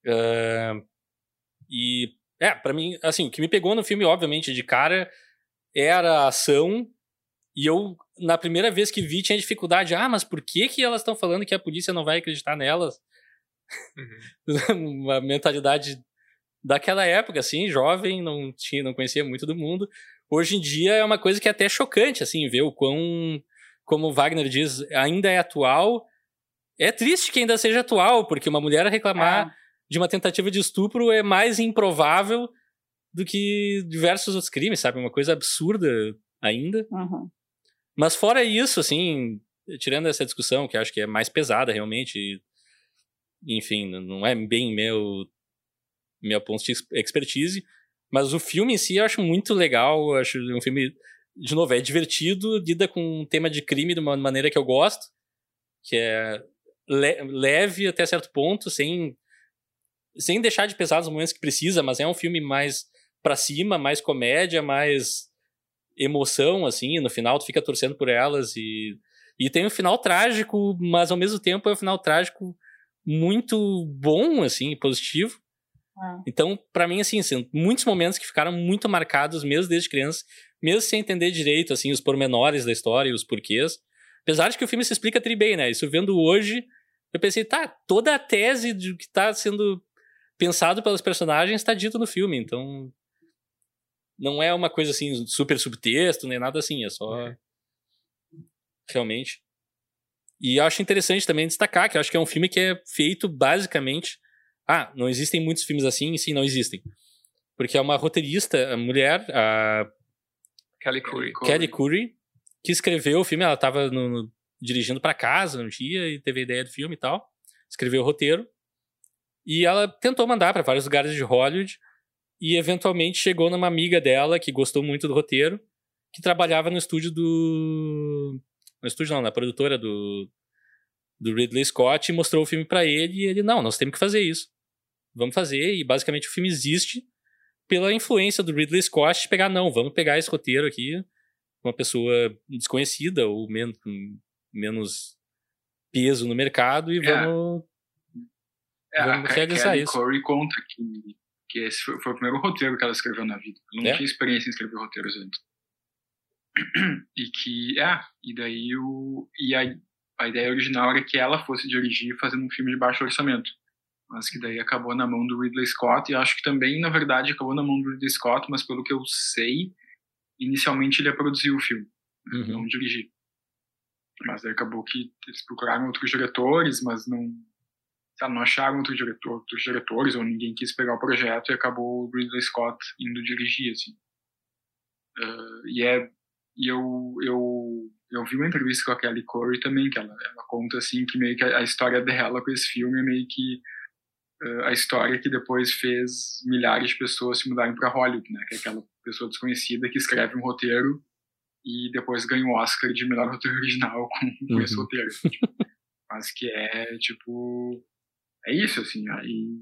Speaker 1: Ah, e, é, pra mim, assim, o que me pegou no filme, obviamente, de cara, era a ação e eu, na primeira vez que vi, tinha dificuldade. Ah, mas por que, que elas estão falando que a polícia não vai acreditar nelas?
Speaker 4: Uhum.
Speaker 1: Uma mentalidade daquela época, assim, jovem, não tinha, não conhecia muito do mundo. Hoje em dia é uma coisa que é até chocante, assim, ver o quão, como Wagner diz, ainda é atual. É triste que ainda seja atual, porque uma mulher reclamar
Speaker 2: É.
Speaker 1: de uma tentativa de estupro é mais improvável do que diversos outros crimes, sabe? Uma coisa absurda ainda.
Speaker 2: Uhum.
Speaker 1: Mas fora isso, assim, tirando essa discussão, que acho que é mais pesada realmente, enfim, não é bem meu, meu ponto de expertise, mas o filme em si eu acho muito legal, acho um filme, de novo, é divertido, lida com um tema de crime de uma maneira que eu gosto, que é le- leve até certo ponto, sem, sem deixar de pesar nos momentos que precisa, mas é um filme mais pra cima, mais comédia, mais emoção, assim, no final tu fica torcendo por elas e, e tem um final trágico, mas ao mesmo tempo é um final trágico muito bom, assim, positivo.
Speaker 2: É.
Speaker 1: Então, pra mim, assim, muitos momentos que ficaram muito marcados, mesmo desde criança, mesmo sem entender direito, assim, os pormenores da história e os porquês. Apesar de que o filme se explica tri bem, né? Isso vendo hoje, eu pensei, tá, toda a tese de que tá sendo pensado pelos personagens está dito no filme, então não é uma coisa assim super subtexto nem nada assim, é só realmente. E eu acho interessante também destacar que eu acho que é um filme que é feito basicamente, ah, não existem muitos filmes assim, sim, não existem. Porque é uma roteirista, a mulher, a
Speaker 4: Kelly Curry.
Speaker 1: Kelly Curry, que escreveu o filme, ela estava dirigindo para casa um dia e teve a ideia do filme e tal, escreveu o roteiro. E ela tentou mandar para vários lugares de Hollywood e eventualmente chegou numa amiga dela que gostou muito do roteiro, que trabalhava no estúdio do no estúdio não, na produtora do do Ridley Scott e mostrou o filme para ele e ele não, nós temos que fazer isso. Vamos fazer e basicamente o filme existe pela influência do Ridley Scott de pegar não, vamos pegar esse roteiro aqui uma pessoa desconhecida ou menos menos peso no mercado e é. vamos
Speaker 5: é, vamos a Kelly isso. Corey conta que que esse foi, foi, o primeiro roteiro que ela escreveu na vida. Ela não é? tinha experiência em escrever roteiros antes. E que, é, e daí o, e a, a ideia original era que ela fosse dirigir fazendo um filme de baixo orçamento. Mas que daí acabou na mão do Ridley Scott, e acho que também, na verdade, acabou na mão do Ridley Scott, mas pelo que eu sei, inicialmente ele ia produzir o filme, uhum. não dirigir. Mas daí acabou que eles procuraram outros diretores, mas não, sabe, não acharam outro diretor, outros diretores ou ninguém quis pegar o projeto e acabou o Ridley Scott indo dirigir, assim. Uh, e é e eu, eu eu vi uma entrevista com a Kelly Curry também que ela, ela conta assim que meio que a, a história dela com esse filme é meio que uh, a história que depois fez milhares de pessoas se mudarem para Hollywood, né? Que é aquela pessoa desconhecida que escreve um roteiro e depois ganha o Oscar de melhor roteiro original com, com uhum. esse roteiro. Tipo, mas que é tipo é isso, assim. Aí,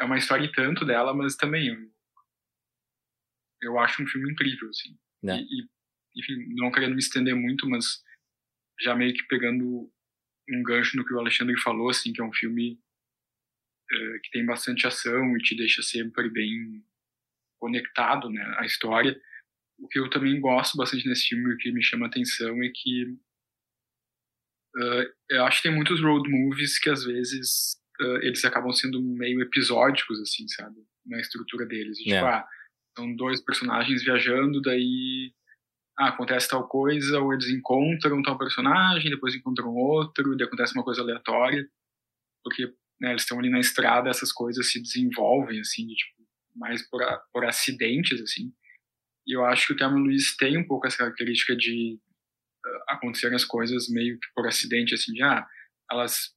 Speaker 5: é uma história e tanto dela, mas também eu, eu acho um filme incrível, assim. É. E, enfim, não querendo me estender muito, mas já meio que pegando um gancho no que o Alexandre falou, assim, que é um filme é, que tem bastante ação e te deixa sempre bem conectado, né, à história. O que eu também gosto bastante nesse filme, o que me chama atenção é que Uh, eu acho que tem muitos road movies que às vezes uh, eles acabam sendo meio episódicos, assim, sabe? Na estrutura deles. E, tipo, yeah. ah, são dois personagens viajando, daí ah, acontece tal coisa, ou eles encontram tal personagem, depois encontram outro, daí acontece uma coisa aleatória, porque né, eles estão ali na estrada, essas coisas se desenvolvem, assim, de, tipo, mais por, por acidentes, assim. E eu acho que o Thelma Luiz tem um pouco essa característica de acontecerem as coisas meio que por acidente, assim, de, ah, elas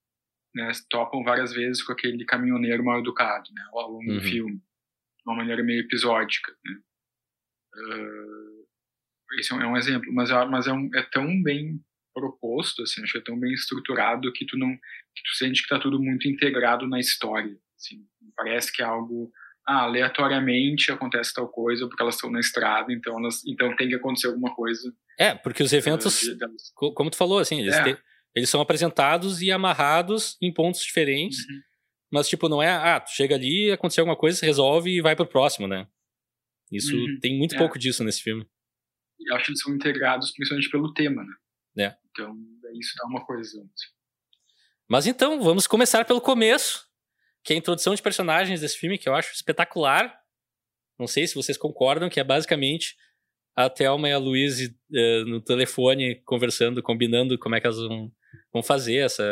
Speaker 5: né, topam várias vezes com aquele caminhoneiro mal educado, né, ao longo uhum. do filme, de uma maneira meio episódica, né. Uh, esse é um, é um, exemplo, mas, é, mas é, um, é tão bem proposto, assim, acho que é tão bem estruturado que tu não, que tu sente que tá tudo muito integrado na história, assim, parece que é algo ah, aleatoriamente acontece tal coisa porque elas estão na estrada, então elas, então tem que acontecer alguma coisa.
Speaker 1: É, porque os eventos, uh, como tu falou, assim, eles, é. te, eles são apresentados e amarrados em pontos diferentes, uhum. mas tipo, não é, ah, tu chega ali, aconteceu alguma coisa, resolve e vai pro próximo, né? Isso uhum. tem muito é. pouco disso nesse filme.
Speaker 5: Eu acho que eles são integrados principalmente pelo tema, né?
Speaker 1: É.
Speaker 5: Então, isso dá uma coisa. Assim.
Speaker 1: Mas então, vamos começar pelo começo que é a introdução de personagens desse filme, que eu acho espetacular. Não sei se vocês concordam, que é basicamente a Thelma e a Louise uh, no telefone conversando, combinando como é que elas vão, vão fazer essa,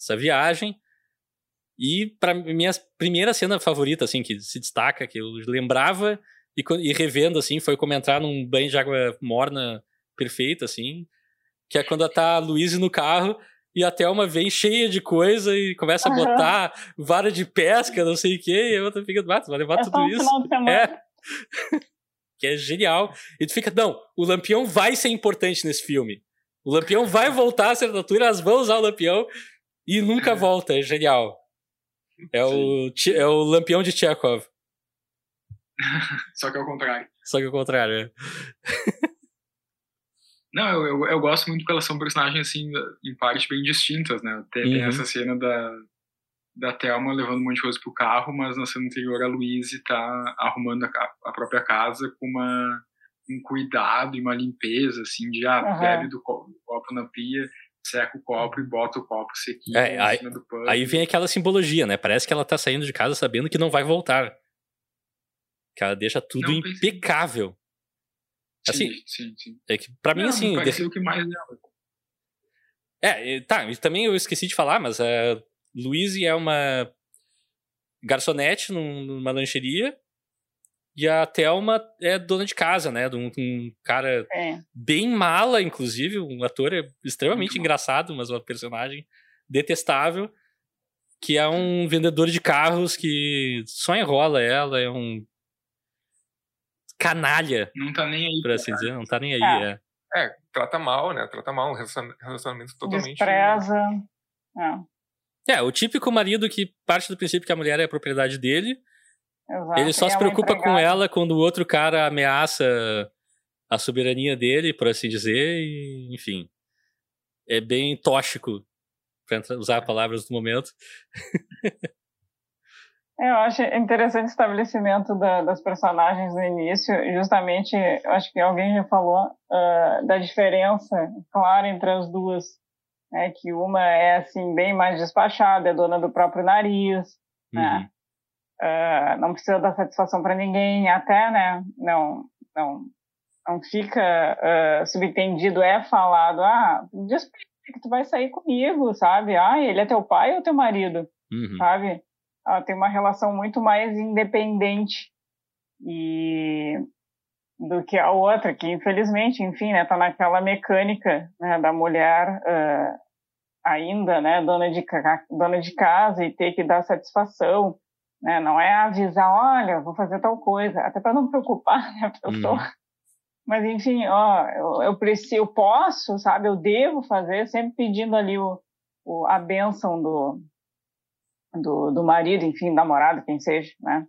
Speaker 1: essa viagem. E para minha primeira cena favorita, assim, que se destaca, que eu lembrava e, e revendo, assim, foi como entrar num banho de água morna perfeito, assim, que é quando tá a Louise no carro e a Thelma vem cheia de coisa e começa a botar vara de pesca, não sei o quê, e a outra fica, ah, vai levar é tudo um isso. É. que é genial. E tu fica, não, o Lampião vai ser importante nesse filme. O Lampião vai voltar a ser altura, elas vão usar o Lampião e nunca volta, é genial. É o, é o Lampião de Chekhov.
Speaker 5: Só que é o contrário.
Speaker 1: Só que é o contrário, é.
Speaker 5: Não, eu, eu, eu, gosto muito porque elas são personagens, assim, em partes bem distintas, né? Tem, uhum. tem essa cena da, da Thelma levando um monte de coisa pro carro, mas na cena anterior a Louise tá arrumando a, a própria casa com uma, um cuidado e uma limpeza, assim, de, ah, uhum. bebe do copo, copo na pia, seca o copo e bota o copo sequinho
Speaker 1: É,
Speaker 5: em
Speaker 1: aí-
Speaker 5: cima do pano.
Speaker 1: Aí vem aquela simbologia, né? Parece que ela tá saindo de casa sabendo que não vai voltar. Que ela deixa tudo
Speaker 5: Não,
Speaker 1: impecável. Assim,
Speaker 5: sim, sim, sim.
Speaker 1: é que pra mim,
Speaker 5: Não,
Speaker 1: assim.
Speaker 5: me
Speaker 1: de-
Speaker 5: pareceu o que mais dela.
Speaker 1: É, tá, e também eu esqueci de falar, mas a Louise é uma garçonete num- numa lancheria e a Thelma é dona de casa, né? De um, um cara
Speaker 2: É.
Speaker 1: bem mala, inclusive, um ator extremamente
Speaker 5: Muito
Speaker 1: engraçado, mas uma personagem detestável, que é um vendedor de carros que só enrola ela, é um canalha,
Speaker 5: Não tá nem aí.
Speaker 1: por assim dizer, não tá nem aí.
Speaker 2: É.
Speaker 1: É.
Speaker 4: É, trata mal, né? Trata mal um relaciona- relacionamento totalmente.
Speaker 2: Despreza. É,
Speaker 1: É, o típico marido que parte do princípio que a mulher é a propriedade dele,
Speaker 2: exato.
Speaker 1: ele só se
Speaker 2: é
Speaker 1: preocupa com
Speaker 2: empregada.
Speaker 1: ela quando o outro cara ameaça a soberania dele, por assim dizer, e enfim. É bem tóxico, entrar- usar palavras do momento.
Speaker 2: É, Eu acho interessante o estabelecimento da- das personagens no início, justamente, acho que alguém já falou ah, da diferença clara entre as duas, né, que uma é assim bem mais despachada, é dona do próprio nariz,
Speaker 1: Uhum.
Speaker 2: né, ah, não precisa dar satisfação para ninguém, até, né, não, não, não fica ah, subentendido, é falado, ah, diz que tu vai sair comigo, sabe? Ah, ele é teu pai ou teu marido?
Speaker 1: Uhum.
Speaker 2: sabe? Ela tem uma relação muito mais independente e do que a outra, que infelizmente, enfim, né, tá naquela mecânica né, da mulher ah, ainda, né, dona de, dona de casa e ter que dar satisfação, né, não é avisar, olha, vou fazer tal coisa, até para não preocupar né, a pessoa.
Speaker 1: Uhum.
Speaker 2: Mas enfim, ó, eu, eu preciso, eu posso, sabe, eu devo fazer, sempre pedindo ali o, o, a bênção do, do, do marido, enfim, namorado, quem seja, né?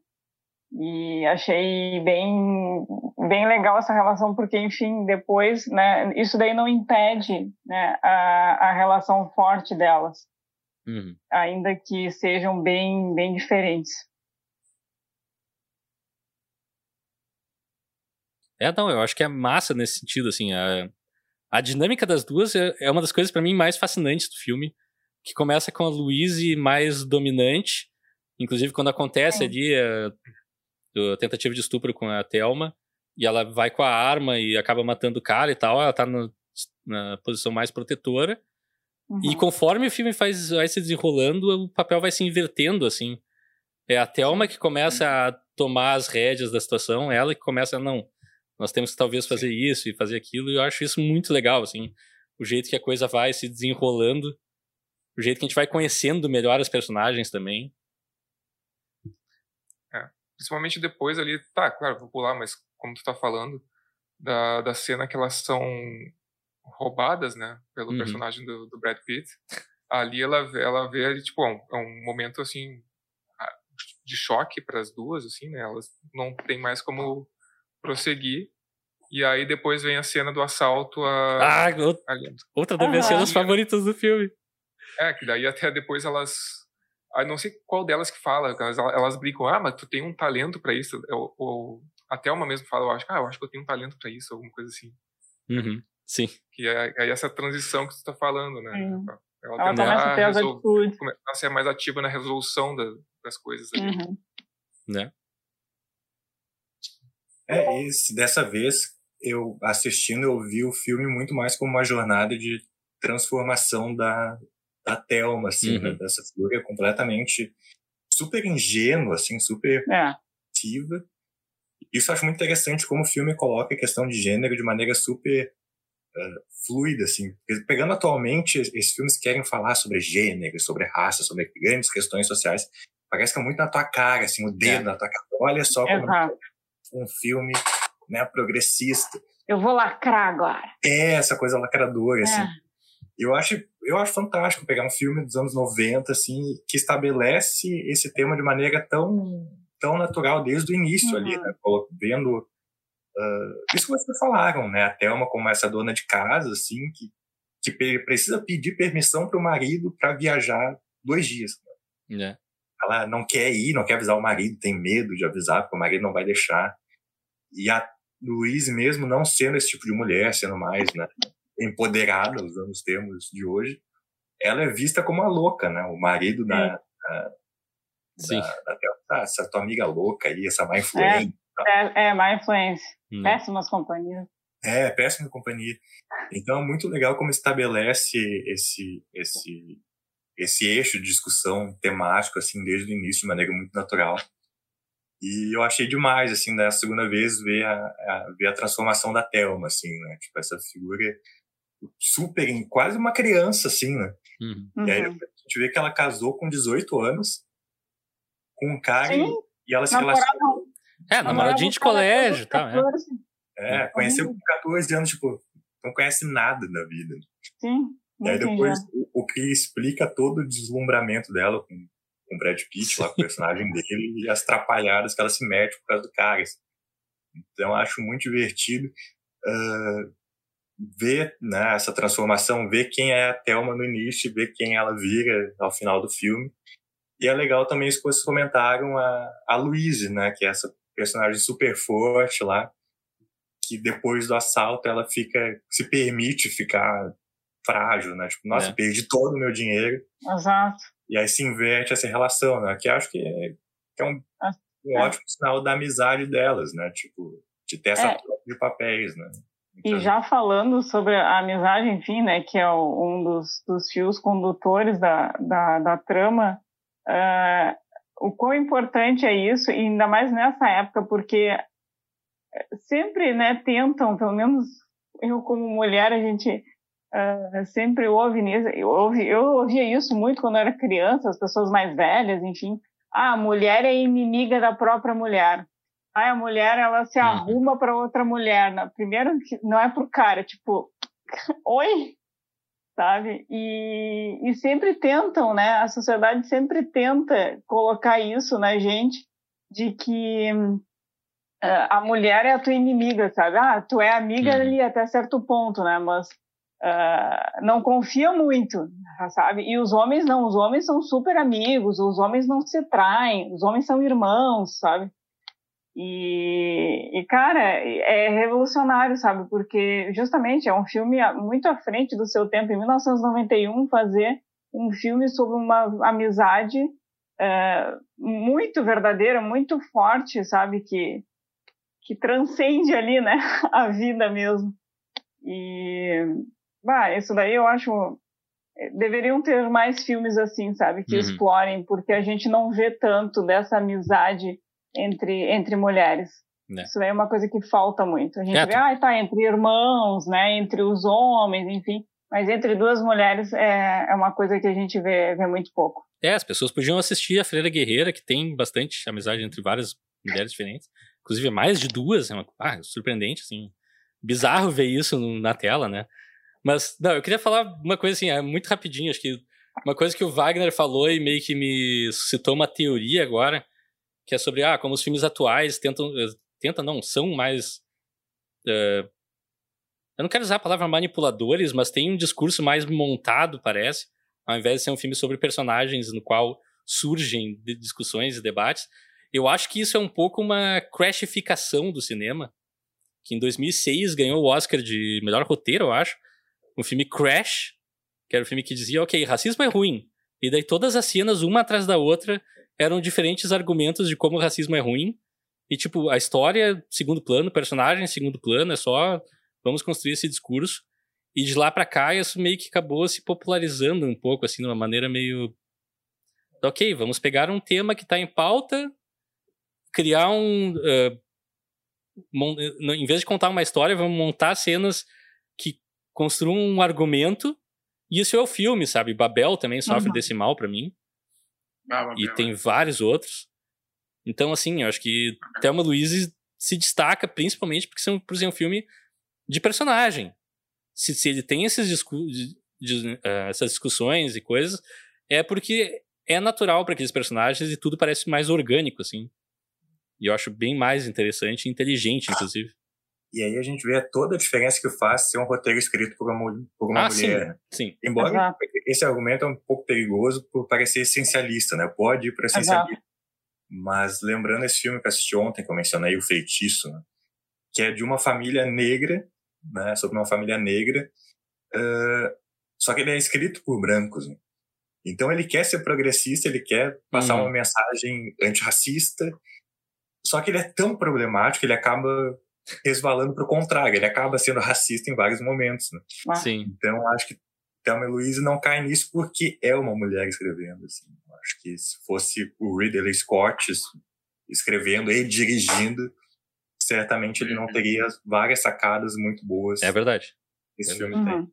Speaker 2: E achei bem, bem legal essa relação, porque, enfim, depois, né, isso daí não impede né, a, a relação forte delas,
Speaker 1: Uhum.
Speaker 2: ainda que sejam bem, bem diferentes.
Speaker 1: É, não, eu acho que é massa nesse sentido, assim. A, a dinâmica das duas é, é uma das coisas pra mim mais fascinantes do filme, que começa com a Louise mais dominante, inclusive quando acontece ali a, a tentativa de estupro com a Thelma, e ela vai com a arma e acaba matando o cara e tal, ela tá no- na posição mais protetora, e
Speaker 2: Uhum.
Speaker 1: conforme o filme faz, vai se desenrolando, o papel vai se invertendo, assim. É a Thelma que começa a tomar as rédeas da situação, ela que começa a, não, nós temos que talvez fazer isso e fazer aquilo, e eu acho isso muito legal, assim. O jeito que a coisa vai se desenrolando, o jeito que a gente vai conhecendo melhor as personagens também.
Speaker 4: Principalmente depois ali, tá, claro, vou pular, mas como tu tá falando, da, da cena que elas são roubadas, né, pelo
Speaker 1: Uhum.
Speaker 4: personagem do, do Brad Pitt, ali ela, vê- ela vê ali, tipo, é um, é um momento, assim, de choque para as duas, assim, né, elas não tem mais como prosseguir, e aí depois vem a cena do assalto a...
Speaker 1: Ah, ou-
Speaker 4: ali.
Speaker 1: outra das minhas cenas favoritas do filme.
Speaker 4: É, que daí até depois elas. Não sei qual delas que fala, elas, elas brincam, ah, mas tu tem um talento pra isso. Ou, ou até uma mesmo fala, eu acho, ah, eu acho que eu tenho um talento pra isso, alguma coisa assim.
Speaker 1: Uhum, sim.
Speaker 4: Que é, é essa transição que tu tá falando, né?
Speaker 2: Sim.
Speaker 4: Ela,
Speaker 2: Ela começa a ter
Speaker 4: resol-
Speaker 2: atitudes.
Speaker 4: começar a ser mais ativa na resolução da- das coisas ali.
Speaker 2: Uhum.
Speaker 1: Né?
Speaker 3: É, esse, dessa vez, eu assistindo, eu vi o filme muito mais como uma jornada de transformação da, da Thelma, assim,
Speaker 1: Uhum.
Speaker 3: né? dessa figura completamente super ingênua, assim, super
Speaker 2: É.
Speaker 3: ativa. Isso eu acho muito interessante como o filme coloca a questão de gênero de maneira super eh, fluida, assim. Pegando atualmente, esses filmes querem falar sobre gênero, sobre raça, sobre grandes questões sociais. Parece que é muito na tua cara, assim, o dedo
Speaker 1: É.
Speaker 3: na tua cara. Olha só como
Speaker 2: Exato.
Speaker 3: um filme né, progressista.
Speaker 2: Eu vou lacrar agora.
Speaker 3: É essa coisa lacradora, assim.
Speaker 2: É.
Speaker 3: Eu acho, eu acho fantástico pegar um filme dos anos 90, assim, que estabelece esse tema de maneira tão, tão natural desde o início
Speaker 2: Uhum.
Speaker 3: ali, né? Vendo ah, isso que vocês falaram, né? A Thelma como essa dona de casa, assim, que, que precisa pedir permissão para o marido para viajar dois dias.
Speaker 1: né?
Speaker 3: Ela não quer ir, não quer avisar o marido, tem medo de avisar, porque o marido não vai deixar. E a Luiz mesmo não sendo esse tipo de mulher, sendo mais, né, empoderada, usando os termos de hoje, ela é vista como a louca, né? O marido da, da,
Speaker 1: Sim.
Speaker 3: da, da ah, essa tua amiga louca aí, essa má influência.
Speaker 2: É, é má influência.
Speaker 1: Hum.
Speaker 2: Péssimas companhias.
Speaker 3: É, péssima companhia. Então é muito legal como estabelece esse esse esse eixo de discussão temático assim desde o início de maneira muito natural. E eu achei demais assim da segunda vez ver a, a ver a transformação da Thelma assim, né? Tipo essa figura super em quase uma criança assim, né?
Speaker 1: Uhum.
Speaker 3: E aí a
Speaker 2: Uhum.
Speaker 3: gente vê que ela casou com 18 anos com um cara
Speaker 2: Sim,
Speaker 3: e ela se
Speaker 2: namorava-
Speaker 3: relacionou
Speaker 1: É, namoradinho de colégio e tal. É.
Speaker 2: 14.
Speaker 3: É, conheceu com 14 anos, tipo, não conhece nada da vida.
Speaker 2: Sim,
Speaker 3: E aí depois o, o que explica todo o deslumbramento dela com, com o Brad Pitt, lá, com o personagem dele, e as trapalhadas que ela se mete por causa do cara. assim. Então acho muito divertido ah, ver né, essa transformação, ver quem é a Thelma no início e ver quem ela vira ao final do filme. E é legal também isso que vocês comentaram, a, a Louise, né, que é essa personagem super forte lá, que depois do assalto ela fica, se permite ficar frágil, né? Tipo, nossa,
Speaker 1: É.
Speaker 3: perdi todo o meu dinheiro.
Speaker 2: Exato.
Speaker 3: E aí se inverte essa relação, né? Que acho que é, que é um,
Speaker 2: Ah,
Speaker 3: um
Speaker 2: é.
Speaker 3: ótimo sinal da amizade delas, né? Tipo, de ter essa
Speaker 2: É.
Speaker 3: troca de papéis, né?
Speaker 2: E
Speaker 3: Então,
Speaker 2: já falando sobre a amizade, enfim, né, que é um dos, dos fios condutores da, da, da trama, ah, o quão importante é isso, e ainda mais nessa época, porque sempre, né, tentam, pelo menos eu como mulher, a gente ah, sempre ouve eu, ouvi, eu ouvia isso muito quando eu era criança, as pessoas mais velhas, enfim, ah, a mulher é inimiga da própria mulher. Ah, a mulher, ela se
Speaker 1: Uhum.
Speaker 2: arruma para outra mulher. né? Primeiro, não é pro cara, tipo, oi, sabe? E, e sempre tentam, né? A sociedade sempre tenta colocar isso na gente, de que eh, a mulher é a tua inimiga, sabe? Ah, tu é amiga
Speaker 1: Uhum.
Speaker 2: ali até certo ponto, né? Mas ah, não confia muito, sabe? E os homens não, os homens são super amigos, os homens não se traem, os homens são irmãos, sabe? E, e, cara, é revolucionário, sabe? Porque justamente é um filme muito à frente do seu tempo. Em 1991, fazer um filme sobre uma amizade é, muito verdadeira, muito forte, sabe? Que, que transcende ali, né? A vida mesmo. E, bah, isso daí eu acho. Deveriam ter mais filmes assim, sabe? Que
Speaker 1: Uhum.
Speaker 2: explorem, porque a gente não vê tanto dessa amizade entre, entre mulheres.
Speaker 1: É.
Speaker 2: Isso é uma coisa que falta muito. A gente
Speaker 1: É,
Speaker 2: vê, ah, tá, entre irmãos, né? Entre os homens, enfim. Mas entre duas mulheres é, é uma coisa que a gente vê, vê muito pouco.
Speaker 1: É, as pessoas podiam assistir a Freira Guerreira, que tem bastante amizade entre várias mulheres diferentes. Inclusive, mais de duas. É uma, ah, surpreendente, assim. Bizarro ver isso na tela, né? Mas, não, eu queria falar uma coisa assim, é muito rapidinho. Acho que uma coisa que o Wagner falou e meio que me suscitou uma teoria agora, que é sobre, ah, como os filmes atuais tentam, eh, tentam não, são mais... eh, eu não quero usar a palavra manipuladores, mas tem um discurso mais montado, parece, ao invés de ser um filme sobre personagens no qual surgem discussões e debates. Eu acho que isso é um pouco uma crashificação do cinema, que em 2006 ganhou o Oscar de melhor roteiro, eu acho, o filme Crash, que era o filme que dizia, ok, racismo é ruim. E daí todas as cenas, uma atrás da outra, eram diferentes argumentos de como o racismo é ruim. E, tipo, a história, segundo plano, personagem, segundo plano, é só vamos construir esse discurso. E de lá pra cá, isso meio que acabou se popularizando um pouco, assim, de uma maneira meio. Ok, vamos pegar um tema que tá em pauta, criar um. mon- eh, em vez de contar uma história, vamos montar cenas que construam um argumento. E isso é o filme, sabe? Babel também sofre
Speaker 2: Uhum.
Speaker 1: desse mal pra mim.
Speaker 5: Ah,
Speaker 1: E tem vários outros. Então, assim, eu acho que Thelma Louise se destaca principalmente porque são, por ser um filme de personagem. Se, se ele tem esses discu de- de, eh, essas discussões e coisas, é porque é natural para aqueles personagens e tudo parece mais orgânico, assim. E eu acho bem mais interessante e inteligente, inclusive.
Speaker 3: E aí a gente vê toda a diferença que faz ser um roteiro escrito por uma, por uma
Speaker 1: Ah, sim.
Speaker 3: mulher. né?
Speaker 1: Sim.
Speaker 3: Embora
Speaker 2: Exato.
Speaker 3: esse argumento é um pouco perigoso por parecer essencialista, né? Pode ir para essencialismo. Mas lembrando esse filme que eu assisti ontem, que eu mencionei, O Feitiço, né? que é de uma família negra, né? sobre uma família negra, Uh, só que ele é escrito por brancos. Né? Então ele quer ser progressista, ele quer passar uhum. uma mensagem antirracista, só que ele é tão problemático, ele acaba resvalando para o contrário, ele acaba sendo racista em vários momentos. Né?
Speaker 1: Sim.
Speaker 3: Então acho que Thelma e Louise não cai nisso porque é uma mulher escrevendo. Assim. Acho que se fosse o Ridley Scott escrevendo e dirigindo, certamente ele não uhum. teria várias sacadas muito boas.
Speaker 1: É verdade.
Speaker 3: Esse
Speaker 1: é
Speaker 3: filme
Speaker 2: uhum. tem.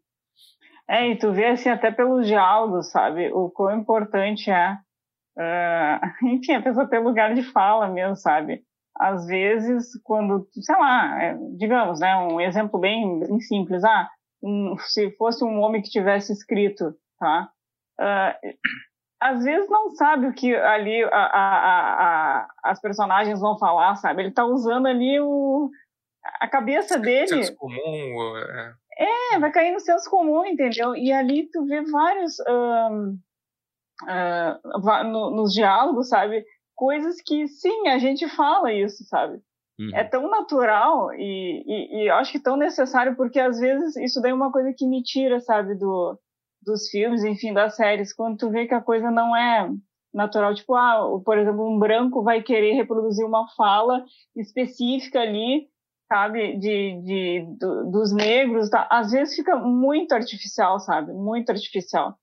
Speaker 2: É, e tu vê assim até pelos diálogos, sabe, o quão importante é, uh, enfim, a pessoa ter lugar de fala mesmo, sabe? Às vezes, quando, sei lá, é, digamos, né, um exemplo bem, bem simples, ah, um, se fosse um homem que tivesse escrito, tá? Uh, às vezes não sabe o que ali a, a, a, as personagens vão falar, sabe? Ele está usando ali o, a cabeça dele.
Speaker 4: Senso comum. É.
Speaker 2: é, vai cair no senso comum, entendeu? E ali tu vê vários um, uh, no, nos diálogos, sabe? Coisas que sim, a gente fala isso, sabe? Uhum. É tão natural e, e, e eu acho que tão necessário porque às vezes isso daí é uma coisa que me tira, sabe, do dos filmes, enfim, das séries, quando tu vê que a coisa não é natural, tipo, ah, por exemplo, um branco vai querer reproduzir uma fala específica ali, sabe, de, de do, dos negros, tá? às vezes fica muito artificial, sabe, muito artificial.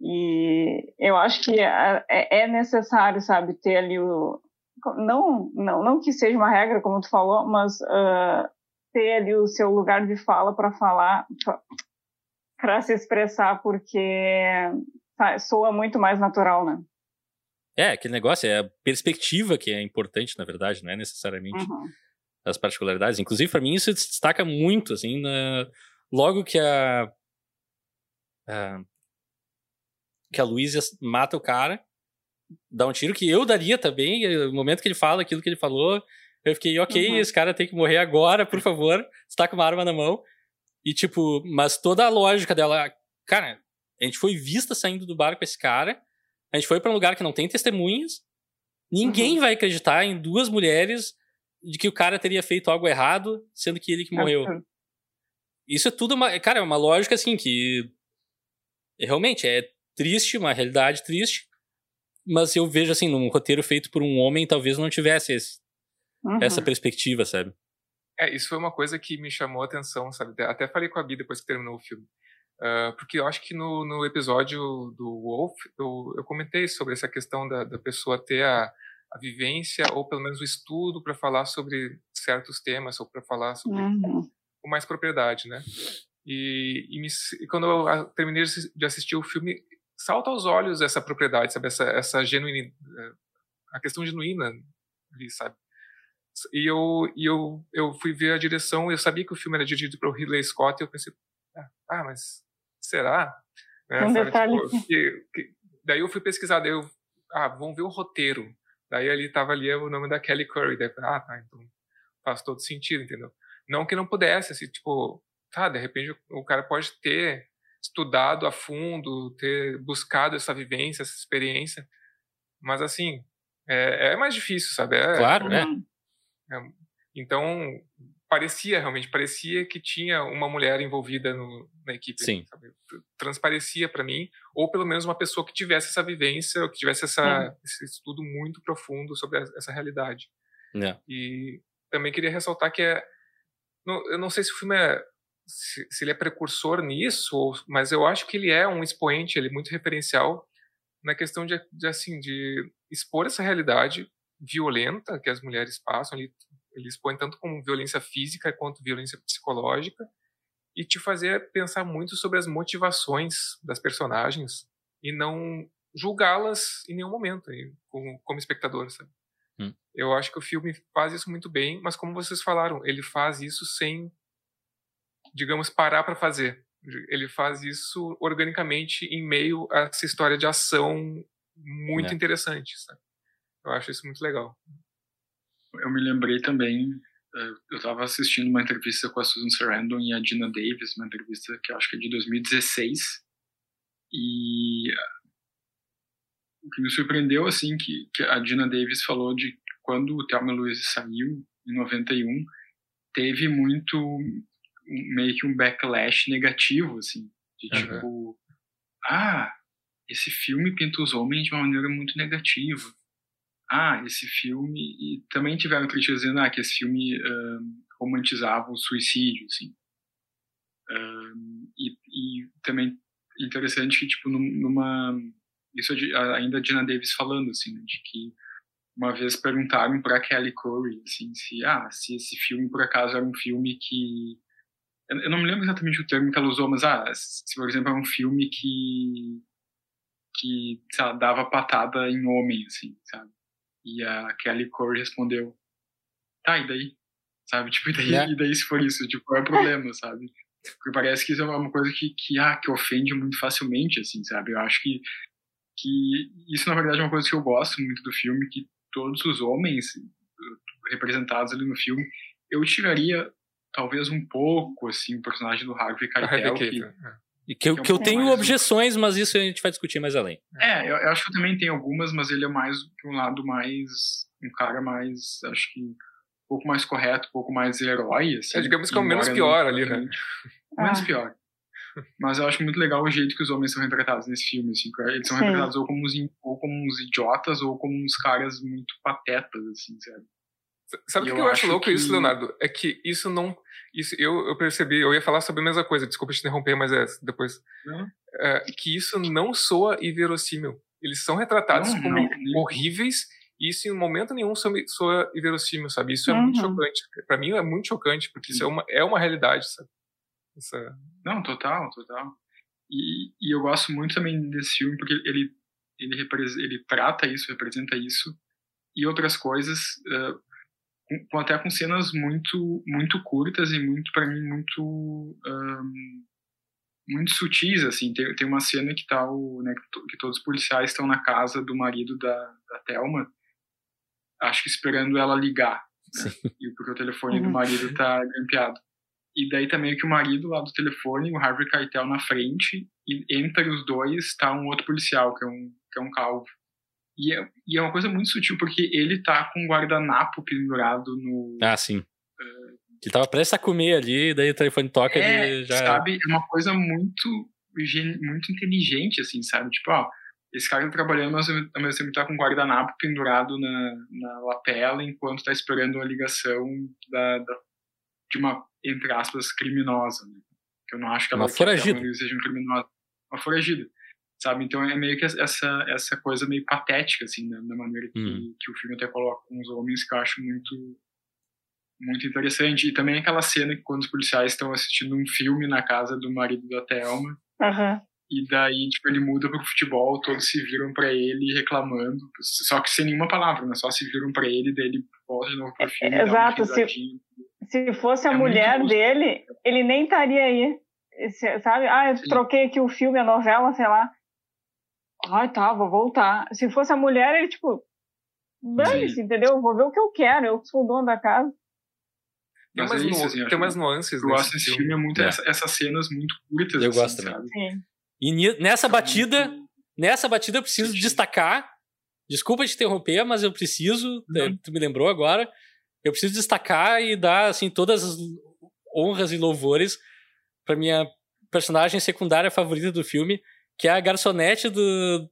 Speaker 2: E eu acho que é, é, é necessário, sabe, ter ali o não, não, não que seja uma regra, como tu falou, mas uh, ter ali o seu lugar de fala para falar, para se expressar, porque soa muito mais natural, né?
Speaker 1: É, aquele negócio, é a perspectiva que é importante, na verdade, não é necessariamente uhum. as particularidades. Inclusive, para mim, isso se destaca muito, assim, na... logo que a... a... que a Luísa mata o cara, dá um tiro que eu daria também, no momento que ele fala aquilo que ele falou, eu fiquei, ok, uhum. esse cara tem que morrer agora, por favor, está com uma arma na mão. E, tipo, mas toda a lógica dela. Cara, a gente foi vista saindo do bar com esse cara. A gente foi para um lugar que não tem testemunhas. Ninguém uhum. vai acreditar em duas mulheres de que o cara teria feito algo errado, sendo que ele que morreu. Uhum. Isso é tudo uma. Cara, é uma lógica assim que. Realmente é triste, uma realidade triste. Mas eu vejo assim, num roteiro feito por um homem, talvez não tivesse esse, uhum. essa perspectiva, sabe?
Speaker 4: É, isso foi uma coisa que me chamou a atenção, sabe? Até falei com a Bi depois que terminou o filme. Uh, porque eu acho que no, no episódio do Wolf, eu, eu comentei sobre essa questão da, da pessoa ter a, a vivência, ou pelo menos o estudo, para falar sobre certos temas, ou para falar sobre uhum. com mais propriedade, né? E, e, me, e, quando eu terminei de assistir o filme, salta aos olhos essa propriedade, sabe? Essa, essa genuína, eh, a questão genuína ali, sabe? E eu, e eu, eu fui ver a direção, eu sabia que o filme era dirigido pelo Ridley Scott, e eu pensei, ah, ah mas será?
Speaker 2: Né, um detalhe. Tipo,
Speaker 4: que, que, daí eu fui pesquisar, daí eu, ah, vamos ver o roteiro. Daí ali tava ali o nome da Kelly Curry, daí, ah, tá, então faz todo sentido, entendeu? Não que não pudesse, assim, tipo, tá, de repente o cara pode ter estudado a fundo, ter buscado essa vivência, essa experiência, mas assim, é, é mais difícil, sabe? É,
Speaker 1: claro, né?
Speaker 4: É, então, parecia realmente, parecia que tinha uma mulher envolvida no, na equipe.
Speaker 1: Sim.
Speaker 4: Sabe? Transparecia para mim, ou pelo menos uma pessoa que tivesse essa vivência, ou que tivesse essa, esse estudo muito profundo sobre essa realidade.
Speaker 1: É.
Speaker 4: E também queria ressaltar que é. Não, eu não sei se o filme é. Se, se, ele é precursor nisso, mas eu acho que ele é um expoente, ele é muito referencial na questão de, de assim de expor essa realidade violenta que as mulheres passam, ele, ele expõe tanto como violência física quanto violência psicológica, e te fazer pensar muito sobre as motivações das personagens e não julgá-las em nenhum momento, como, como espectador, sabe? Hum. Eu acho que o filme faz isso muito bem, mas como vocês falaram, ele faz isso sem, digamos, parar para fazer. Ele faz isso organicamente em meio a essa história de ação muito é. interessante, sabe? Eu acho isso muito legal.
Speaker 5: Eu me lembrei também, eh, eu estava assistindo uma entrevista com a Susan Sarandon e a Dina Davis, uma entrevista que acho que é de 2016, e o que me surpreendeu, assim, que, que a Dina Davis falou de quando o Thelma Louise saiu, em 91, teve muito, meio que um backlash negativo, assim, De tipo, ah, esse filme pinta os homens de uma maneira muito negativa. Ah, esse filme. E também tiveram críticas dizendo ah, que esse filme um, romantizava o suicídio, assim. Um, e, e, também interessante que, tipo, numa. Isso ainda a Dina Davis falando, assim, de que uma vez perguntaram para Kelly Curry, assim, se, ah, se esse filme por acaso era um filme que eu não me lembro exatamente o termo que ela usou, mas ah, se por exemplo é um filme que que sabe, dava patada em homem, assim, sabe? E a Kelly Curry respondeu, tá, e daí? Sabe? Tipo, e daí, yeah. É. e daí se for isso? Tipo, qual é o problema, sabe? Porque parece que isso é uma coisa que, que, ah, que ofende muito facilmente, assim, sabe? Eu acho que, que isso, na verdade, é uma coisa que eu gosto muito do filme, que todos os homens eh, representados ali no filme, eu tiraria talvez um pouco, assim, o personagem do Harvey Keitel, que, é.
Speaker 1: E que, que, que eu é tenho objeções, mas isso a gente vai discutir mais além.
Speaker 5: É, eu, eu, acho que eu também tenho algumas, mas ele é mais um lado mais. um cara mais. acho que. um pouco mais correto, um pouco mais herói. Assim,
Speaker 4: é, digamos que é o menos pior ali, né?
Speaker 5: Menos ah. pior. Mas eu acho muito legal o jeito que os homens são retratados nesse filme. Assim, eles são Sim. retratados ou como, uns, ou como uns idiotas ou como uns caras muito patetas, assim, sabe?
Speaker 4: Sabe o que eu, eu acho louco que... isso, Leonardo? É que isso não. Isso, eu, eu percebi, eu ia falar sobre a mesma coisa, desculpa te interromper, mas é depois. É, que isso não soa inverossímil. Eles são retratados como horríveis e isso em momento nenhum soa, soa inverossímil, sabe? Isso é uhum. muito chocante. Para mim é muito chocante, porque isso é uma, é uma realidade, sabe?
Speaker 5: Essa... Não, total, total. E, e eu gosto muito também desse filme porque ele, ele, ele trata isso, representa isso e outras coisas. Uh, com, até com cenas muito muito curtas e muito para mim muito um, muito sutis assim tem, tem uma cena que tá o né, que, todos os policiais estão na casa do marido da, da Thelma acho que esperando ela ligar né? e porque o telefone do uhum. marido tá grampeado e daí também que o marido lá do telefone o Harvey Keitel na frente e entre os dois está um outro policial que é um que é um calvo e é, e é uma coisa muito sutil, porque ele tá com um guardanapo pendurado no.
Speaker 1: Ah, sim. Uh, que tava prestes a comer ali, daí o telefone toca
Speaker 5: é,
Speaker 1: e já.
Speaker 5: Sabe, é uma coisa muito, muito inteligente, assim, sabe? Tipo, ó, esse cara tá trabalhando, mas ao mesmo tempo tá com um guardanapo pendurado na, na lapela enquanto tá esperando uma ligação da, da, de uma, entre aspas, criminosa, né? Que eu não acho que ela,
Speaker 1: uma foragida.
Speaker 5: seja um criminosa. Uma foragida sabe? Então é meio que essa essa coisa meio patética assim, né? da maneira que, hum. que o filme até coloca com os homens que eu acho muito muito interessante. E também aquela cena que quando os policiais estão assistindo um filme na casa do marido da Thelma.
Speaker 2: Uhum.
Speaker 5: e daí tipo ele muda pro futebol todos se viram para ele reclamando só que sem nenhuma palavra né? Só se viram para ele daí ele volta de novo pro filme
Speaker 2: é, exato se, se fosse a é mulher dele ele nem estaria aí. Sabe? Ah eu troquei aqui o filme a novela sei lá Ai, tá, vou voltar. Se fosse a mulher, ele, tipo, dane-se, entendeu? Vou ver o que eu quero, eu sou o dono da casa.
Speaker 4: Tem umas, é isso, assim, tem umas nuances.
Speaker 5: Eu gosto desse filme, é muito, é. Essa, essas cenas muito curtas.
Speaker 1: Eu assim, gosto também. E nessa batida, nessa batida eu preciso Sim. destacar. Desculpa te interromper, mas eu preciso. Não. Tu me lembrou agora. Eu preciso destacar e dar assim todas as honras e louvores para minha personagem secundária favorita do filme, que é a garçonete do,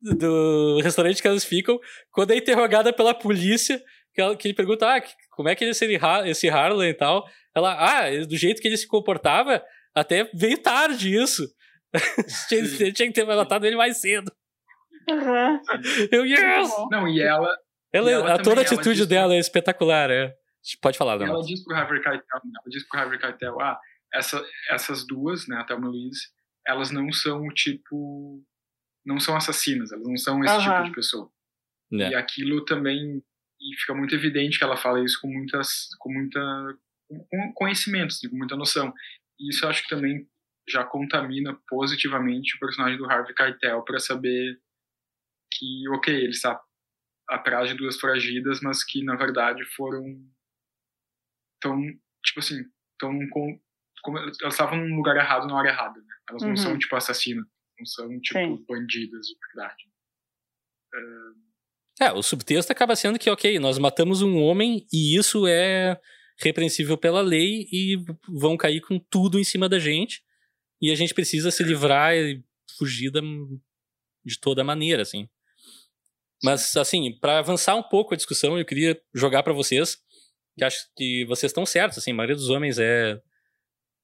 Speaker 1: do restaurante que elas ficam, quando é interrogada pela polícia, que, ela, que ele pergunta, ah, como é que ele é esse Harlan e tal. Ela, ah, do jeito que ele se comportava, até veio tarde isso. tinha, tinha que ter matado ele mais cedo.
Speaker 2: Uhum.
Speaker 1: Eu, yes!
Speaker 5: Não, e ela...
Speaker 1: ela, e ela a, toda a atitude dela é espetacular, é. Pode falar,
Speaker 5: Ela diz pro Harvey Keitel, ela diz pro Harvey Keitel, ah, essa, essas duas, né, a Thelma Louise, elas não são o tipo. não são assassinas, elas não são esse uhum. tipo de pessoa. É. E aquilo também. E fica muito evidente que ela fala isso com muitas. com muita. com conhecimento, assim, com muita noção. E isso eu acho que também já contamina positivamente o personagem do Harvey Keitel para saber que, ok, ele está atrás de duas foragidas, mas que na verdade foram tão, tipo assim, tão como elas estavam no lugar errado na hora errada. Né? Elas uhum. não são, tipo, assassinas. Não são, tipo, Sim. bandidas de verdade.
Speaker 1: Uh... É, o subtexto acaba sendo que, ok, nós matamos um homem e isso é repreensível pela lei e vão cair com tudo em cima da gente. e a gente precisa se livrar e fugir da, de toda maneira, assim. Mas, assim, para avançar um pouco a discussão, eu queria jogar para vocês, que acho que vocês estão certos, assim, a maioria dos homens é,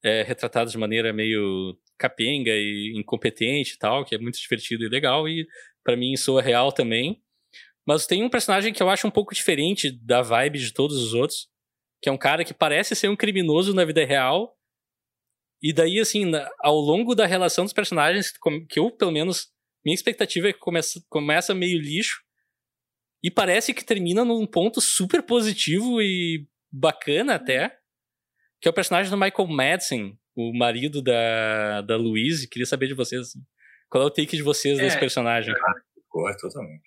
Speaker 1: é retratada de maneira meio capenga e incompetente e tal, que é muito divertido e legal, e para mim soa real também. Mas tem um personagem que eu acho um pouco diferente da vibe de todos os outros, que é um cara que parece ser um criminoso na vida real. E daí, assim, ao longo da relação dos personagens, que eu, pelo menos, minha expectativa é que começa, começa meio lixo. E parece que termina num ponto super positivo e bacana até. Que é o personagem do Michael Madsen, o marido da, da Louise. Queria saber de vocês. Assim, qual é o take de vocês é, desse personagem?
Speaker 3: É, totalmente.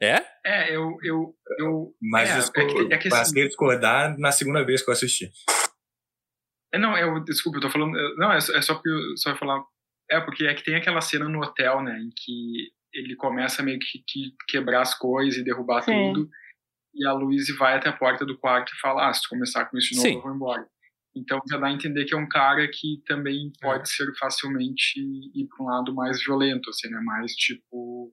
Speaker 1: É?
Speaker 5: É, eu. eu, eu
Speaker 3: mas
Speaker 5: é,
Speaker 3: discor... é que, é que assim, discordar na segunda vez que eu assisti.
Speaker 5: É, não, eu, desculpa, eu tô falando. Não, é, é só porque eu só falar. É, porque é que tem aquela cena no hotel, né, em que ele começa meio que, que quebrar as coisas e derrubar Sim. tudo. E a Louise vai até a porta do quarto e fala: Ah, se tu começar com isso de novo, Sim. eu vou embora. Então já dá a entender que é um cara que também pode é. ser facilmente ir para um lado mais violento, assim, né? Mais tipo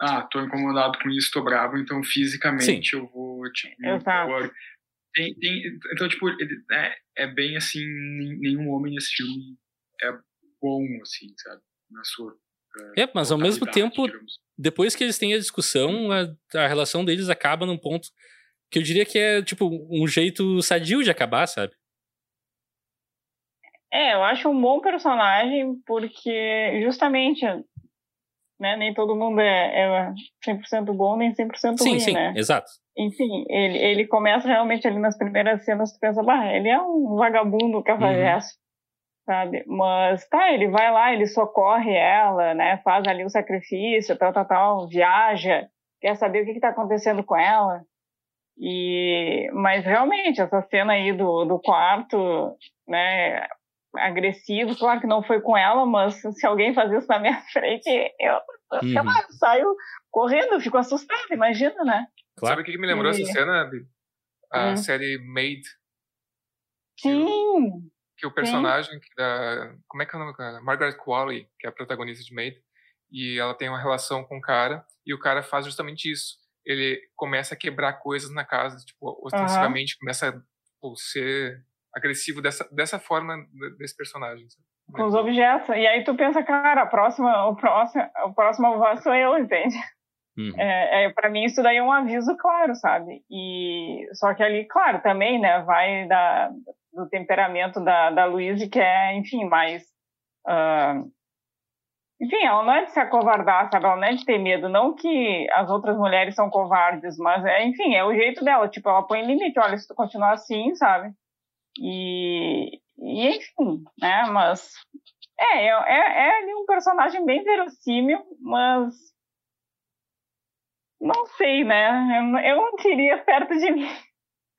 Speaker 5: ah, tô incomodado com isso, tô bravo, então fisicamente Sim. eu vou, tipo, Exato. Tem, tem, então, tipo, ele, é, é bem assim, nenhum homem nesse filme é bom, assim, sabe? Na sua.
Speaker 1: É, é mas ao mesmo tempo, digamos. Depois que eles têm a discussão, a, a relação deles acaba num ponto que eu diria que é, tipo, um jeito sadio de acabar, sabe?
Speaker 2: É, eu acho um bom personagem porque justamente né? Nem todo mundo é, é 100% bom, nem 100% sim, ruim, sim, né?
Speaker 1: exato.
Speaker 2: Enfim, ele, ele começa realmente ali nas primeiras cenas, tu pensa, bah, ele é um vagabundo cafajeste. Sabe? Mas tá, ele vai lá, ele socorre ela, né? Faz ali o sacrifício, tal, tal, tal, viaja, quer saber o que que tá acontecendo com ela. E, mas realmente, essa cena aí do, do quarto, né, agressivo. Claro que não foi com ela, mas se alguém fazer isso na minha frente, eu, uhum. eu saio correndo, fico assustada, imagina, né?
Speaker 4: Claro. Sabe o que me lembrou e... essa cena? A hum. série Made.
Speaker 2: Sim.
Speaker 4: Que o personagem Sim. da. Como é que é o nome dela? Margaret Qualley, que é a protagonista de Made, e ela tem uma relação com o cara, e o cara faz justamente isso. Ele começa a quebrar coisas na casa, tipo, ostensivamente, uhum. começa a tipo, ser agressivo dessa, dessa forma desse personagem. Sabe?
Speaker 2: Com os objetos. E aí tu pensa, cara, a próxima, o próximo, o próximo voz sou eu, entende? Uhum. É, é, para mim isso daí é um aviso claro, sabe? E só que ali, claro, também, né, vai da, do temperamento da, da Luísa, que é, enfim, mais uh, enfim, ela não é de se acovardar, sabe? Ela não é de ter medo. Não que as outras mulheres são covardes, mas, é, enfim, é o jeito dela. Tipo, ela põe limite. Olha, se tu continuar assim, sabe? E, e enfim, né? Mas é, é, é, é um personagem bem verossímil, mas não sei, né? Eu, eu não queria perto de mim.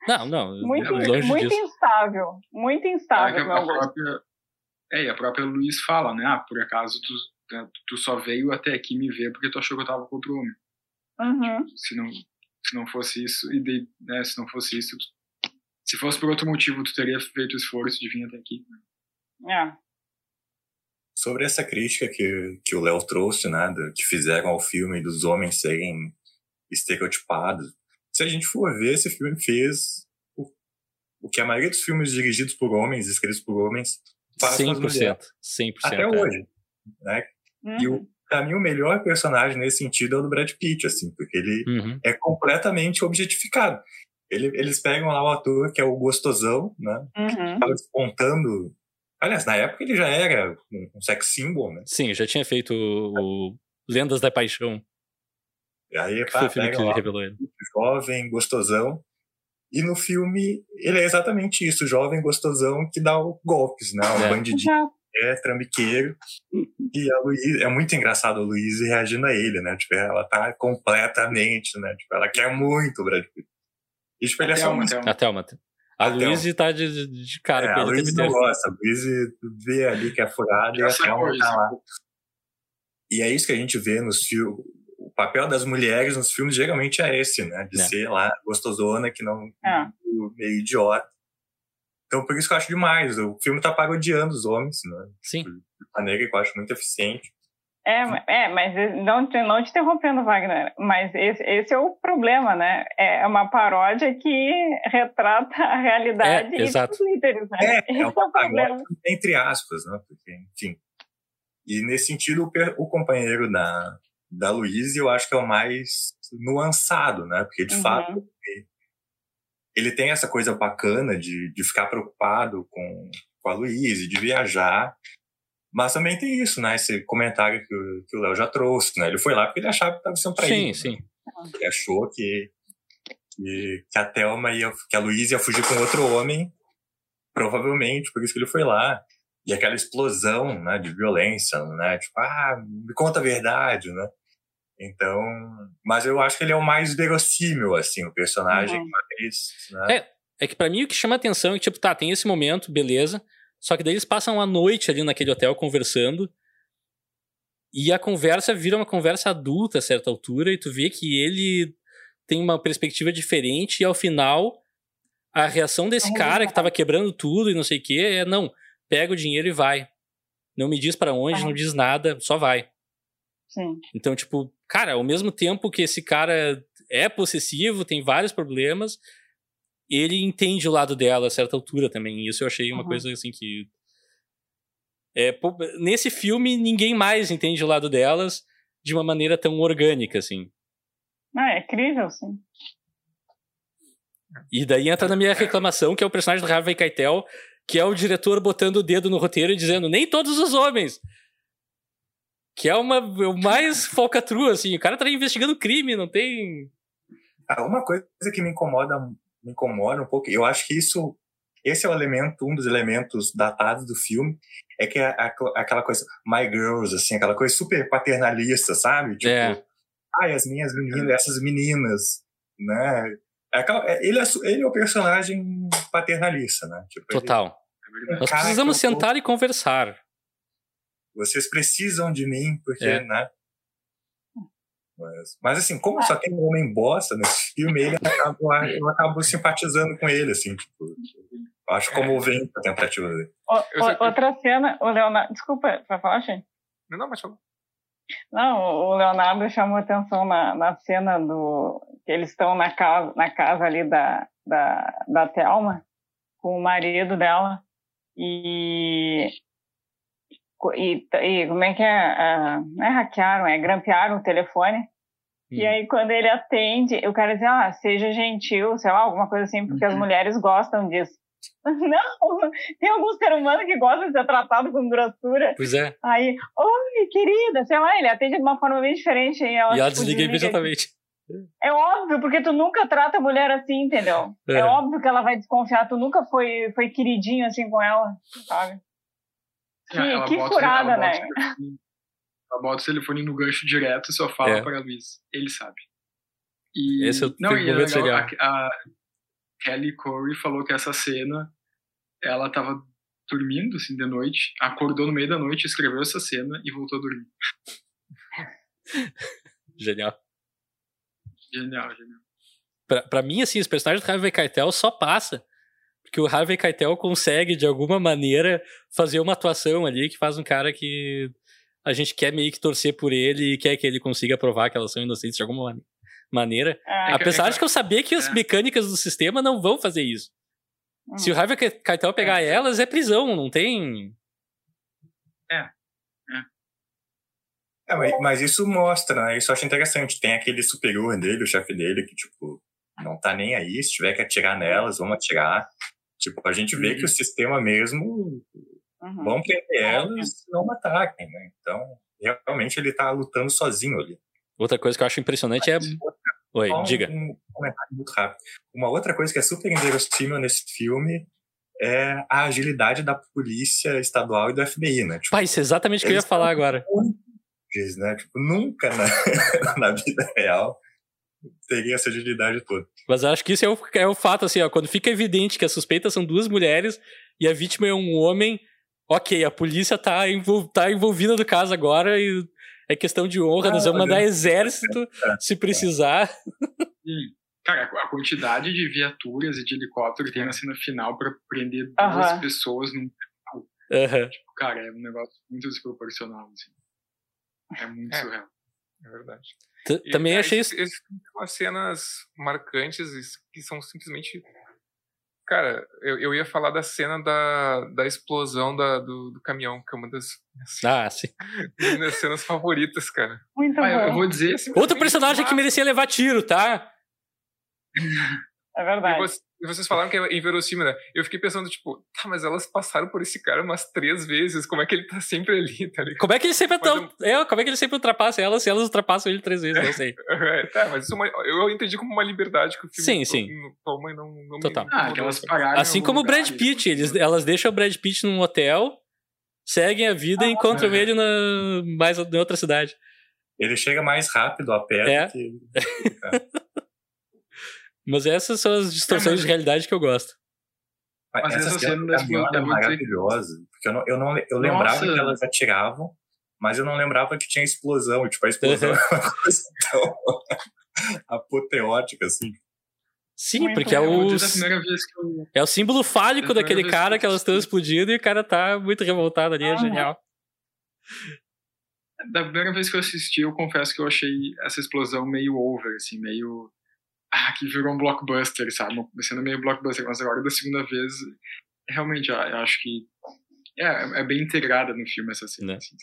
Speaker 1: Não, não.
Speaker 2: Muito, muito instável. Muito instável, é,
Speaker 5: a própria, é, e a própria Luiz fala, né? Ah, por acaso tu, né, tu só veio até aqui me ver porque tu achou que eu tava com outro homem.
Speaker 2: Uhum.
Speaker 5: Se, não, se não fosse isso, e de, né, se não fosse isso, tu se fosse por outro motivo, tu teria feito o esforço de vir até aqui.
Speaker 2: É.
Speaker 3: Sobre essa crítica que, que o Léo trouxe, né, que fizeram ao filme dos homens serem estereotipados, se a gente for ver, esse filme fez o, o que a maioria dos filmes dirigidos por homens, escritos por homens,
Speaker 1: faz 100%, 100%.
Speaker 3: Até é. hoje. Né? Uhum. E o, pra mim, o melhor personagem nesse sentido é o do Brad Pitt, assim, porque ele uhum. é completamente objetificado. Ele, eles pegam lá o ator que é o gostosão, né? Uhum. Tava despontando. Aliás, na época ele já era um, sex symbol, né?
Speaker 1: Sim, já tinha feito o Lendas da Paixão.
Speaker 3: E aí, que pá, foi o filme que ele revelou ele. Jovem, gostosão. E no filme, ele é exatamente isso, jovem, gostosão, que dá golpes, né? Um é. bandidinho, é trambiqueiro. E a Luísa, é muito engraçado a Luísa reagindo a ele, né? Tipo, ela tá completamente, né? Tipo, ela quer muito o Brad Pitt. E tipo, ele é só um...
Speaker 1: A Thelma. A Luísa tá de, de cara
Speaker 3: é, com ele. A Luísa não gosta. A Luísa vê ali que é furado e a Thelma tá lá. E é isso que a gente vê nos filmes. O papel das mulheres nos filmes geralmente é esse, né? De é. ser lá gostosona, que não. É. meio idiota. Então, por isso que eu acho demais. O filme tá parodiando os homens, né?
Speaker 1: Sim.
Speaker 3: De maneira que eu acho muito eficiente.
Speaker 2: É, é, mas não te, não te interrompendo, Wagner, mas esse, esse é o problema, né? É uma paródia que retrata a realidade
Speaker 1: é, exato.
Speaker 2: líderes, né?
Speaker 3: É, esse é, uma é o problema. Entre aspas, né? Porque, enfim. E nesse sentido, o, o companheiro da, da Luísa eu acho que é o mais nuançado, né? Porque, de uhum. fato, ele tem essa coisa bacana de, de ficar preocupado com, com a Luísa, de viajar, mas também tem isso, né? Esse comentário que o, que o Léo já trouxe, né? Ele foi lá porque ele achava que estava sendo traído.
Speaker 1: Sim,
Speaker 3: né?
Speaker 1: sim.
Speaker 3: Ele achou que, que, que a Thelma ia, que a Luísa ia fugir com outro homem, provavelmente, por isso que ele foi lá. E aquela explosão, né, de violência, né? Tipo, ah, me conta a verdade, né? Então, mas eu acho que ele é o mais verossímil, assim, o personagem uhum. mais,
Speaker 1: né? É, é que para mim o que chama atenção é que, tipo, tá, tem esse momento, beleza, só que daí eles passam a noite ali naquele hotel conversando. E a conversa vira uma conversa adulta a certa altura, e tu vê que ele tem uma perspectiva diferente, e ao final, a reação desse cara que tava quebrando tudo e não sei o que é: não, pega o dinheiro e vai. Não me diz para onde, não diz nada, só vai.
Speaker 2: Sim.
Speaker 1: Então, tipo, cara, ao mesmo tempo que esse cara é possessivo, tem vários problemas, ele entende o lado dela a certa altura também. E isso eu achei uma uhum. coisa assim que. É, nesse filme, ninguém mais entende o lado delas de uma maneira tão orgânica, assim.
Speaker 2: Ah, é incrível, sim.
Speaker 1: E daí entra na minha reclamação, que é o personagem do Harvey Keitel, que é o diretor botando o dedo no roteiro e dizendo nem todos os homens. Que é uma, o mais falcatrua, assim. O cara tá investigando crime, não tem...
Speaker 3: Ah, uma coisa que me incomoda me incomoda um pouco. Eu acho que isso, esse é o elemento, um dos elementos datados do filme, é que é aquela coisa my girls, assim, aquela coisa super paternalista, sabe? Tipo,
Speaker 1: é.
Speaker 3: ai, as minhas meninas, essas meninas, né? É é, ele, é, ele é o personagem paternalista, né?
Speaker 1: Tipo, Total. Ele, Nós precisamos sentar e conversar.
Speaker 3: Vocês precisam de mim, porque, é. né? Mas, mas assim, como só tem um homem bosta nesse filme, ele acabou, eu acabo simpatizando com ele, assim, tipo, acho comovente a tentativa dele.
Speaker 2: O, outra cena, o Leonardo. Desculpa, vai falar, gente?
Speaker 4: Não, não, mas falou.
Speaker 2: Não, o Leonardo chamou atenção na, na cena do. que eles estão na casa, na casa ali da, da, da Thelma, com o marido dela. E e, e como é que é? Uh, não é hackearam, é grampearam o telefone. Hum. E aí, quando ele atende, o cara diz, ah, seja gentil, sei lá, alguma coisa assim, porque uhum. as mulheres gostam disso. Não, tem algum ser humano que gosta de ser tratado com grossura.
Speaker 1: Pois é.
Speaker 2: Aí, oi, querida, sei lá, ele atende de uma forma bem diferente. E ela,
Speaker 1: e ela tipo, desliga imediatamente.
Speaker 2: É óbvio, porque tu nunca trata a mulher assim, entendeu? É. é óbvio que ela vai desconfiar, tu nunca foi, foi queridinho assim com ela, sabe? Que, ela que bota, furada, ela né?
Speaker 5: ela bota o telefone no gancho direto e só fala é. para a Luiz. Ele sabe.
Speaker 1: E, Esse é o
Speaker 5: não, e é legal, a, a, Kelly Corey falou que essa cena ela tava dormindo assim de noite, acordou no meio da noite, escreveu essa cena e voltou a dormir.
Speaker 1: genial.
Speaker 5: Genial, genial.
Speaker 1: Pra, pra mim, assim, os personagens do Harvey Keitel só passa porque o Harvey Keitel consegue, de alguma maneira, fazer uma atuação ali que faz um cara que a gente quer meio que torcer por ele e quer que ele consiga provar que elas são inocentes de alguma maneira. É, Apesar é, de que eu saber que as é. mecânicas do sistema não vão fazer isso. Hum. Se o Harvey Keitel pegar é. elas, é prisão, não tem...
Speaker 5: É. É.
Speaker 3: É, mas, mas, isso mostra, né? Isso eu acho interessante. Tem aquele superior dele, o chefe dele, que, tipo, não tá nem aí. Se tiver que atirar nelas, vamos atirar. Tipo, a gente vê uhum. que o sistema mesmo uhum. vão prender elas e não ataquem, né? Então, realmente ele tá lutando sozinho ali.
Speaker 1: Outra coisa que eu acho impressionante é. Oi, um, diga.
Speaker 3: Um comentário muito rápido. Uma outra coisa que é super inverossímil nesse filme é a agilidade da polícia estadual e do FBI, né?
Speaker 1: Tipo, Pai, isso é exatamente o que eu ia falar agora.
Speaker 3: Né? Tipo, nunca na, na vida real teria essa agilidade toda.
Speaker 1: Mas eu acho que isso é o, é o fato, assim, ó, quando fica evidente que as suspeitas são duas mulheres e a vítima é um homem, ok, a polícia tá, envol, tá envolvida no caso agora e é questão de honra, ah, nós vamos mandar exército é, se precisar.
Speaker 5: Cara, a quantidade de viaturas e de helicóptero que tem na cena final pra prender duas
Speaker 2: Aham.
Speaker 5: pessoas num.
Speaker 1: Aham.
Speaker 5: Tipo, cara, é um negócio muito desproporcional, assim. É muito
Speaker 4: É.
Speaker 5: surreal.
Speaker 4: É verdade.
Speaker 1: T-
Speaker 4: E,
Speaker 1: Também
Speaker 4: é,
Speaker 1: achei isso.
Speaker 4: tem umas cenas marcantes e que são simplesmente. Cara, eu, eu ia falar da cena da, da explosão da, do, do caminhão, que é uma das
Speaker 1: Ah, sim.
Speaker 4: das minhas cenas favoritas, cara.
Speaker 2: Muito
Speaker 5: Ah, eu, eu
Speaker 2: bom.
Speaker 5: vou dizer.
Speaker 1: Outro personagem que merecia levar tiro, tá?
Speaker 2: É verdade.
Speaker 4: e vocês falaram que é inverossímil, né? Eu fiquei pensando, tipo, tá, mas elas passaram por esse cara umas três vezes, como é que ele tá sempre ali, tá ligado?
Speaker 1: Como é que ele sempre é tão. É, como é que ele sempre ultrapassa elas se elas ultrapassam ele três vezes? Não sei.
Speaker 4: É, tá, mas isso é uma, eu entendi como uma liberdade que o
Speaker 1: Sim,
Speaker 4: filme
Speaker 1: sim.
Speaker 4: to- toma e não, não
Speaker 1: Total.
Speaker 4: me
Speaker 5: Ah,
Speaker 4: sabe?
Speaker 5: paradas.
Speaker 1: Assim como o Brad Pitt, eles, elas deixam o Brad Pitt num hotel, seguem a vida e encontram
Speaker 5: é.
Speaker 1: ele na, mais em outra cidade.
Speaker 3: Ele chega mais rápido a pé
Speaker 1: É.
Speaker 3: do que.
Speaker 1: Mas essas são as distorções
Speaker 5: É, mas-
Speaker 1: de realidade que eu gosto.
Speaker 5: Mas
Speaker 3: essa
Speaker 5: essa
Speaker 3: cena
Speaker 5: da explosão,
Speaker 3: é maravilhosa. Porque eu, não, eu, não, eu lembrava
Speaker 5: Nossa.
Speaker 3: que elas atiravam, mas eu não lembrava que tinha explosão. E, tipo, a explosão é uma coisa tão apoteótica, assim.
Speaker 1: Sim,
Speaker 2: Muito
Speaker 1: porque é o,
Speaker 5: da eu.
Speaker 1: é o símbolo fálico
Speaker 5: Da
Speaker 1: daquele cara
Speaker 5: que
Speaker 1: que elas estão explodindo e o cara tá muito revoltado ali, é
Speaker 2: Ah.
Speaker 1: genial.
Speaker 5: Da primeira vez que eu assisti, eu confesso que eu achei essa explosão meio over, assim, meio. Ah, que virou um blockbuster, sabe? Cena meio blockbuster. Mas agora, da segunda vez, realmente, eu acho que. É, é bem integrada no filme essa cena,
Speaker 1: Né?
Speaker 5: assim?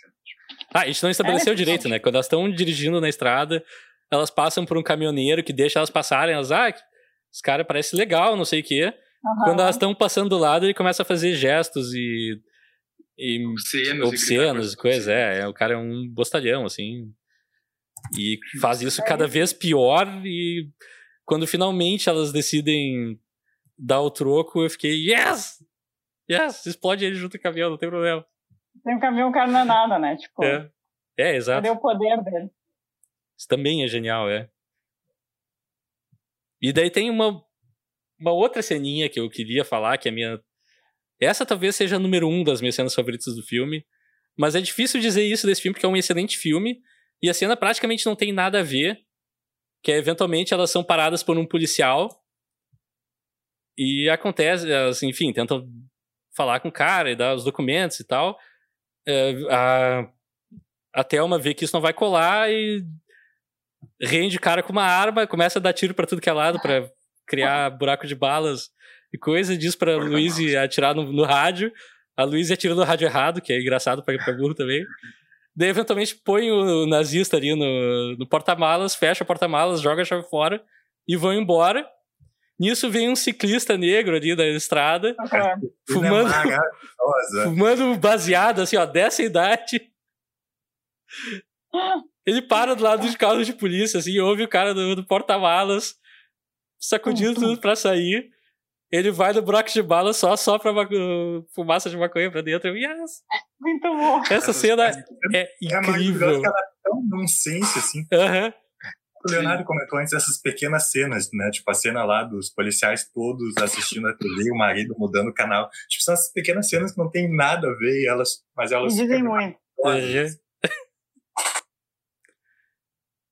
Speaker 1: Ah, a gente não estabeleceu
Speaker 2: É,
Speaker 1: direito, né? Quando elas estão dirigindo na estrada, elas passam por um caminhoneiro que deixa elas passarem, elas, ah, esse cara parece legal, não sei o quê.
Speaker 2: Aham.
Speaker 1: Quando elas estão passando do lado, ele começa a fazer gestos e. e
Speaker 5: Obscenos.
Speaker 1: obscenos e coisa, é, é. O cara é um bostalhão, assim. E faz isso cada vez pior. E quando finalmente elas decidem dar o troco, eu fiquei, yes! Yes! Explode ele junto com o caminhão, não tem problema.
Speaker 2: Tem um caminhão, o cara não é nada, né? Tipo,
Speaker 1: É, é exato.
Speaker 2: cadê o poder dele?
Speaker 1: Isso também é genial, é. E daí tem uma, uma outra ceninha que eu queria falar, que é a minha. Essa talvez seja a número um das minhas cenas favoritas do filme. Mas é difícil dizer isso desse filme, porque é um excelente filme. E a cena praticamente não tem nada a ver. Que é, eventualmente, elas são paradas por um policial. E acontece, elas, enfim, tentam falar com o cara e dar os documentos e tal. É, a, a Thelma vê que isso não vai colar e rende o cara com uma arma, começa a dar tiro pra tudo que é lado pra criar buraco de balas e coisa, diz pra Luiz atirar no, no rádio. A Luiz atira no rádio errado, que é engraçado pra, pra burro também. Daí, eventualmente, põe o nazista ali no, no porta-malas, fecha o porta-malas, joga a chave fora e vão embora. Nisso vem um ciclista negro ali da estrada,
Speaker 2: Aham.
Speaker 1: Fumando. Fumando baseado, assim, ó, dessa idade. Ele para do lado de carro de polícia, assim, ouve o cara do, do porta-malas sacudindo tudo pra sair. Ele vai no buraco de bala só sopra maco... fumaça de maconha pra dentro. Yes!
Speaker 2: Muito bom.
Speaker 1: Essa cena é
Speaker 3: É maravilhosa
Speaker 1: incrível.
Speaker 3: que ela é tão nonsense, assim.
Speaker 1: Aham.
Speaker 3: O Leonardo comentou antes essas pequenas cenas, né? Tipo, a cena lá dos policiais todos assistindo a TV, o marido mudando o canal. Tipo, são essas pequenas cenas que não tem nada a ver, e elas, mas elas
Speaker 2: dizem muito.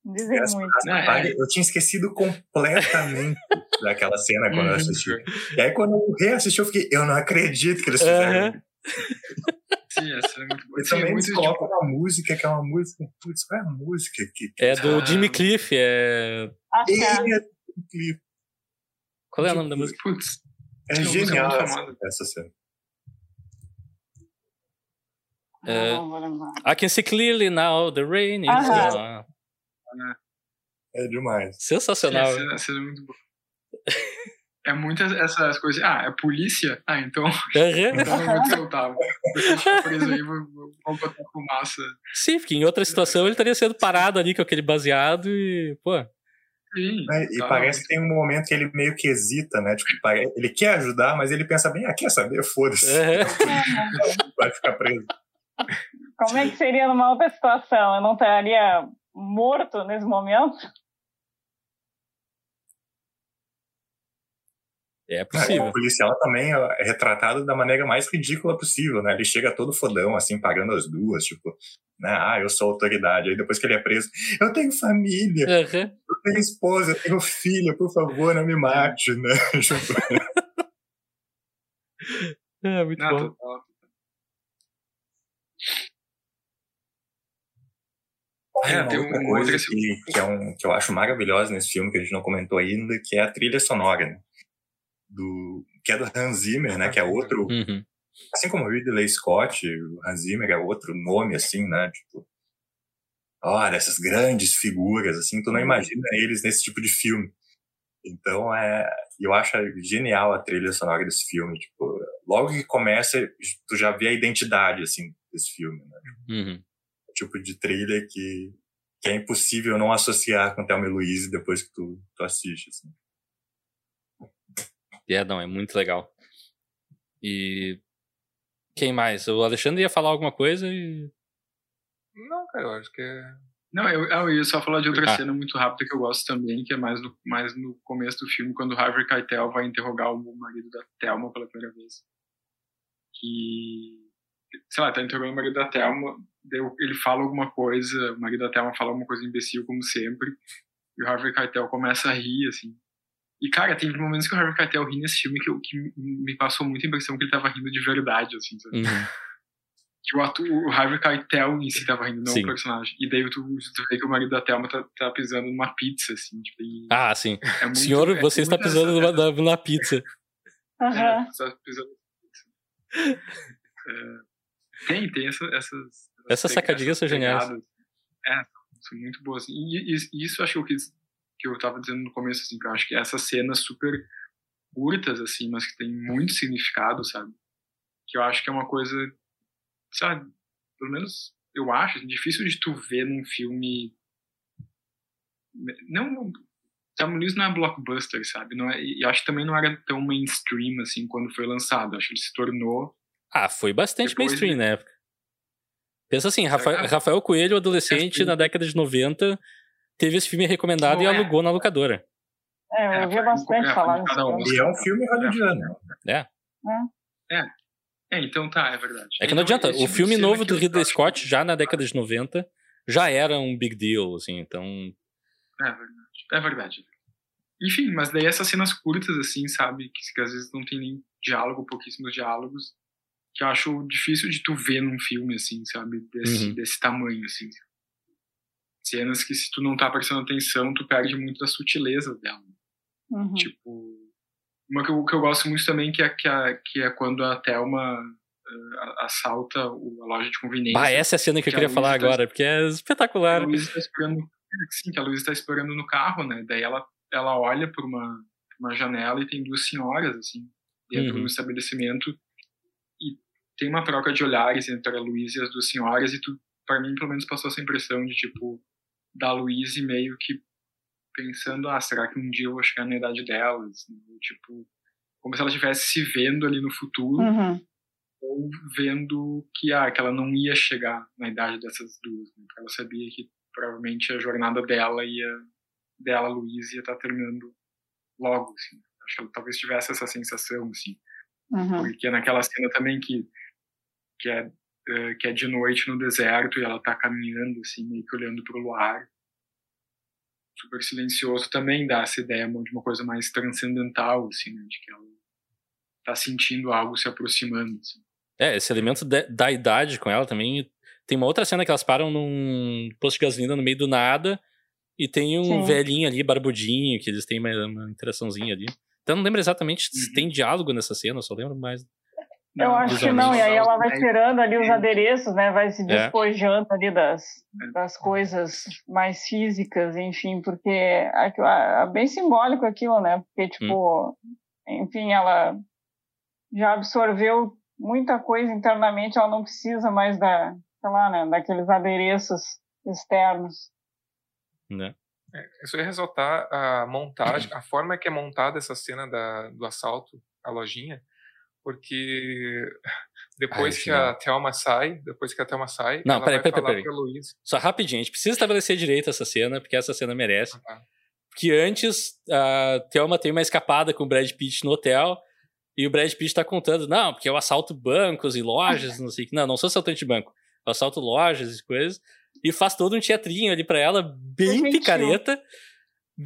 Speaker 2: Dizem muito.
Speaker 5: É-
Speaker 3: Eu tinha esquecido completamente daquela cena quando eu assisti. E aí, quando eu reassisti, eu fiquei, eu não acredito que eles fizeram.
Speaker 1: Aham.
Speaker 5: Sim, essa é muito boa.
Speaker 3: E
Speaker 5: Sim,
Speaker 3: também
Speaker 5: é
Speaker 3: eles
Speaker 5: muito
Speaker 3: colocam uma música que é uma música. Putz, qual é a música que. que
Speaker 1: É do
Speaker 5: Ah.
Speaker 1: Jimmy Cliff. É...
Speaker 2: Que é.
Speaker 3: é,
Speaker 1: Qual é o nome da música?
Speaker 5: Putz,
Speaker 3: é genial essa, cena.
Speaker 1: É.
Speaker 2: Lembrar.
Speaker 1: I can see clearly now the rain is gone.
Speaker 3: É demais.
Speaker 1: Sensacional.
Speaker 5: essa, essa é muito boa. É muitas essas coisas. Ah, é polícia? Ah, então,
Speaker 1: Aham.
Speaker 5: então eu vou te soltar. Você ficar preso aí, vou, vou, botar fumaça.
Speaker 1: Sim, porque em outra situação ele estaria sendo parado ali com aquele baseado e, pô,
Speaker 5: Sim,
Speaker 3: né? E
Speaker 5: tá.
Speaker 3: parece que tem um momento que ele meio que hesita, né? Tipo, ele quer ajudar, mas ele pensa bem, ah, quer saber? Foda-se.
Speaker 1: Aham.
Speaker 3: Vai ficar preso.
Speaker 2: Como é que seria numa outra situação? Eu não estaria morto nesse momento?
Speaker 1: É
Speaker 3: Ah,
Speaker 1: possível.
Speaker 3: O policial também é retratado da maneira mais ridícula possível, né? Ele chega todo fodão, assim, pagando as duas, tipo, né? Ah, eu sou autoridade. Aí depois que ele é preso, eu tenho família.
Speaker 1: Aham.
Speaker 3: Eu tenho esposa, eu tenho filha, por favor, não me mate, né?
Speaker 1: é, muito
Speaker 5: Não,
Speaker 1: bom.
Speaker 5: total.
Speaker 3: É,
Speaker 5: É, tem
Speaker 3: outra
Speaker 5: um
Speaker 3: coisa que, que, é um, que eu acho maravilhosa nesse filme, que a gente não comentou ainda, que é a trilha sonora, né? Do, que é do Hans Zimmer, né? Que é outro,
Speaker 1: Uhum.
Speaker 3: assim como o Ridley Scott, o Hans Zimmer é outro nome, assim, né? Tipo, olha, essas grandes figuras, assim, tu não imagina eles nesse tipo de filme. Então, é, eu acho genial a trilha sonora desse filme. Tipo, logo que começa, tu já vê a identidade, assim, desse filme, né?
Speaker 1: Uhum.
Speaker 3: O tipo de trilha que, que é impossível não associar com Thelma e Louise depois que tu, tu assiste, assim.
Speaker 1: É, não, é muito legal. E. Quem mais? O Alexandre ia falar alguma coisa e.
Speaker 4: Não, cara, eu acho que é.
Speaker 5: Não, eu, eu ia só falar de outra
Speaker 1: Ah.
Speaker 5: cena muito rápida que eu gosto também, que é mais no, mais no começo do filme, quando o Harvey Keitel vai interrogar o marido da Thelma pela primeira vez. Que, sei lá, tá interrogando o marido da Thelma, ele fala alguma coisa, o marido da Thelma fala alguma coisa imbecil, como sempre, e o Harvey Keitel começa a rir, assim. E, cara, tem momentos que o Harvey Keitel ri nesse filme que, eu- que me passou muita impressão que ele tava rindo de verdade, assim, sabe?
Speaker 1: Uhum.
Speaker 5: que o, ato, o Harvey Keitel em si tava rindo, não
Speaker 1: Sim.
Speaker 5: o personagem. E daí tu, tu vê que o marido da Thelma tá, tá pisando numa pizza, assim, tipo, e
Speaker 1: Ah, sim.
Speaker 5: é muito,
Speaker 1: Senhor,
Speaker 5: é
Speaker 1: você está
Speaker 5: muito
Speaker 1: pisando numa, pizza.
Speaker 2: Aham.
Speaker 5: É, tá pisando numa pizza. É, tem, tem essa, essas...
Speaker 1: Essas sacadinhas são geniais.
Speaker 5: pegadas. É, são muito boas. E, e- e isso eu acho que eu quis, que eu tava dizendo no começo, assim, que eu acho que essas cenas super curtas, assim, mas que tem muito significado, sabe? Que eu acho que é uma coisa, sabe, pelo menos eu acho, assim, difícil de tu ver num filme. Não. Sabe, isso não é blockbuster, sabe? Não é, e acho que também não era tão mainstream assim quando foi lançado. Acho que ele se tornou.
Speaker 1: Ah, foi bastante
Speaker 5: Depois
Speaker 1: mainstream na época. Pensa assim, Rafael,
Speaker 5: Ah,
Speaker 1: Rafael Coelho, adolescente, na década de 90, teve esse filme recomendado e
Speaker 5: Não é.
Speaker 1: alugou na locadora.
Speaker 2: É, eu
Speaker 5: É,
Speaker 2: ouvia bastante
Speaker 5: é,
Speaker 2: falar
Speaker 5: um.
Speaker 2: filme.
Speaker 3: E é um filme hollywoodiano.
Speaker 5: É, então tá, é verdade.
Speaker 1: É que não
Speaker 5: Então,
Speaker 1: adianta,
Speaker 5: esse
Speaker 1: o filme novo do Ridley
Speaker 5: acho
Speaker 1: Scott, já na década de 90, já era um big deal, assim, então...
Speaker 5: É verdade. É verdade. Enfim, mas daí essas cenas curtas, assim, sabe? Que, que às vezes não tem nem diálogo, pouquíssimos diálogos, que eu acho difícil de tu ver num filme, assim, sabe? Desse,
Speaker 1: Uhum.
Speaker 5: desse tamanho, assim. Cenas que se tu não tá prestando atenção, tu perde muito da sutileza dela.
Speaker 2: Uhum.
Speaker 5: Tipo, uma que eu, que eu gosto muito também, que é, que é, que é quando a Thelma eh, assalta a loja de conveniência.
Speaker 1: Ah, essa é a cena que eu
Speaker 5: Que a
Speaker 1: queria falar
Speaker 5: tá-
Speaker 1: agora, porque é
Speaker 5: a
Speaker 1: espetacular.
Speaker 5: Luísa está esperando, sim, que a Luísa está esperando no carro, né? Daí ela, ela olha por uma, uma janela e tem duas senhoras, assim, dentro
Speaker 1: Uhum.
Speaker 5: do estabelecimento e tem uma troca de olhares entre a Luísa e as duas senhoras e tu, para mim, pelo menos passou essa impressão de, tipo, da Luísa meio que pensando, ah, será que um dia eu vou chegar na idade delas? Tipo, como se ela estivesse se vendo ali no futuro
Speaker 2: Uhum.
Speaker 5: ou vendo que, ah, que ela não ia chegar na idade dessas duas, né? Porque ela sabia que provavelmente a jornada dela ia, dela, Luiz, ia estar terminando logo, assim. Acho que ela talvez tivesse essa sensação, assim.
Speaker 2: Uhum.
Speaker 5: Porque naquela cena também que, que, é, eh, que é de noite no deserto e ela tá caminhando, assim, meio que olhando pro luar. Super silencioso também dá essa ideia de uma coisa mais transcendental, assim, né? De que ela tá sentindo algo se aproximando, assim.
Speaker 1: É, esse elemento de- da idade com ela também. Tem uma outra cena que elas param num posto de gasolina no meio do nada e tem um
Speaker 2: Sim.
Speaker 1: velhinho ali, barbudinho, que eles têm uma, uma interaçãozinha ali. Então não lembro exatamente se
Speaker 5: Uhum.
Speaker 1: tem diálogo nessa cena, só lembro mais.
Speaker 2: Eu
Speaker 5: Não,
Speaker 2: acho que não, e aí ela vai
Speaker 5: É,
Speaker 2: tirando ali os adereços, né? Vai se
Speaker 1: É.
Speaker 2: despojando ali das, das coisas mais físicas, enfim, porque é, é bem simbólico aquilo, né? Porque, tipo, enfim, ela já absorveu muita coisa internamente, ela não precisa mais da, sei lá, né? Daqueles adereços externos.
Speaker 1: Né?
Speaker 4: É, Isso ia ressaltar a montagem, a forma que é montada essa cena da, do assalto à lojinha, porque depois
Speaker 1: é
Speaker 4: que a Thelma sai, depois que a Thelma sai,
Speaker 1: Não,
Speaker 4: ela
Speaker 1: peraí,
Speaker 4: vai
Speaker 1: peraí,
Speaker 4: falar
Speaker 1: peraí.
Speaker 4: Luiz.
Speaker 1: Só rapidinho, a gente precisa estabelecer direito essa cena, porque essa cena merece. Porque antes a Thelma tem uma escapada com o Brad Pitt no hotel e o Brad Pitt tá contando, não, porque eu assalto bancos e lojas, não sei o que. Não, não sou assaltante de banco. Eu assalto lojas e coisas. E faz todo um teatrinho ali pra ela, bem picareta.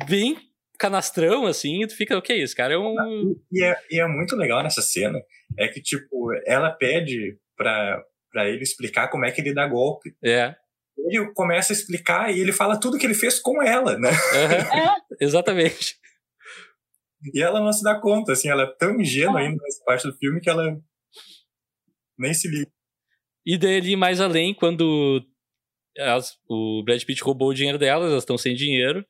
Speaker 1: bem canastrão, assim, e tu fica, o que é isso, cara? É um.
Speaker 3: E é, e é muito legal nessa cena, é que, tipo, ela pede pra, pra ele explicar como é que ele dá golpe.
Speaker 1: É.
Speaker 3: Ele começa a explicar e ele fala tudo que ele fez com ela, né?
Speaker 1: Uhum. Exatamente.
Speaker 3: E ela não se dá conta, assim, ela é tão ingênua ainda nessa parte do filme que ela nem se liga.
Speaker 1: E daí ali mais além, quando elas, o Brad Pitt roubou o dinheiro delas, elas estão sem dinheiro,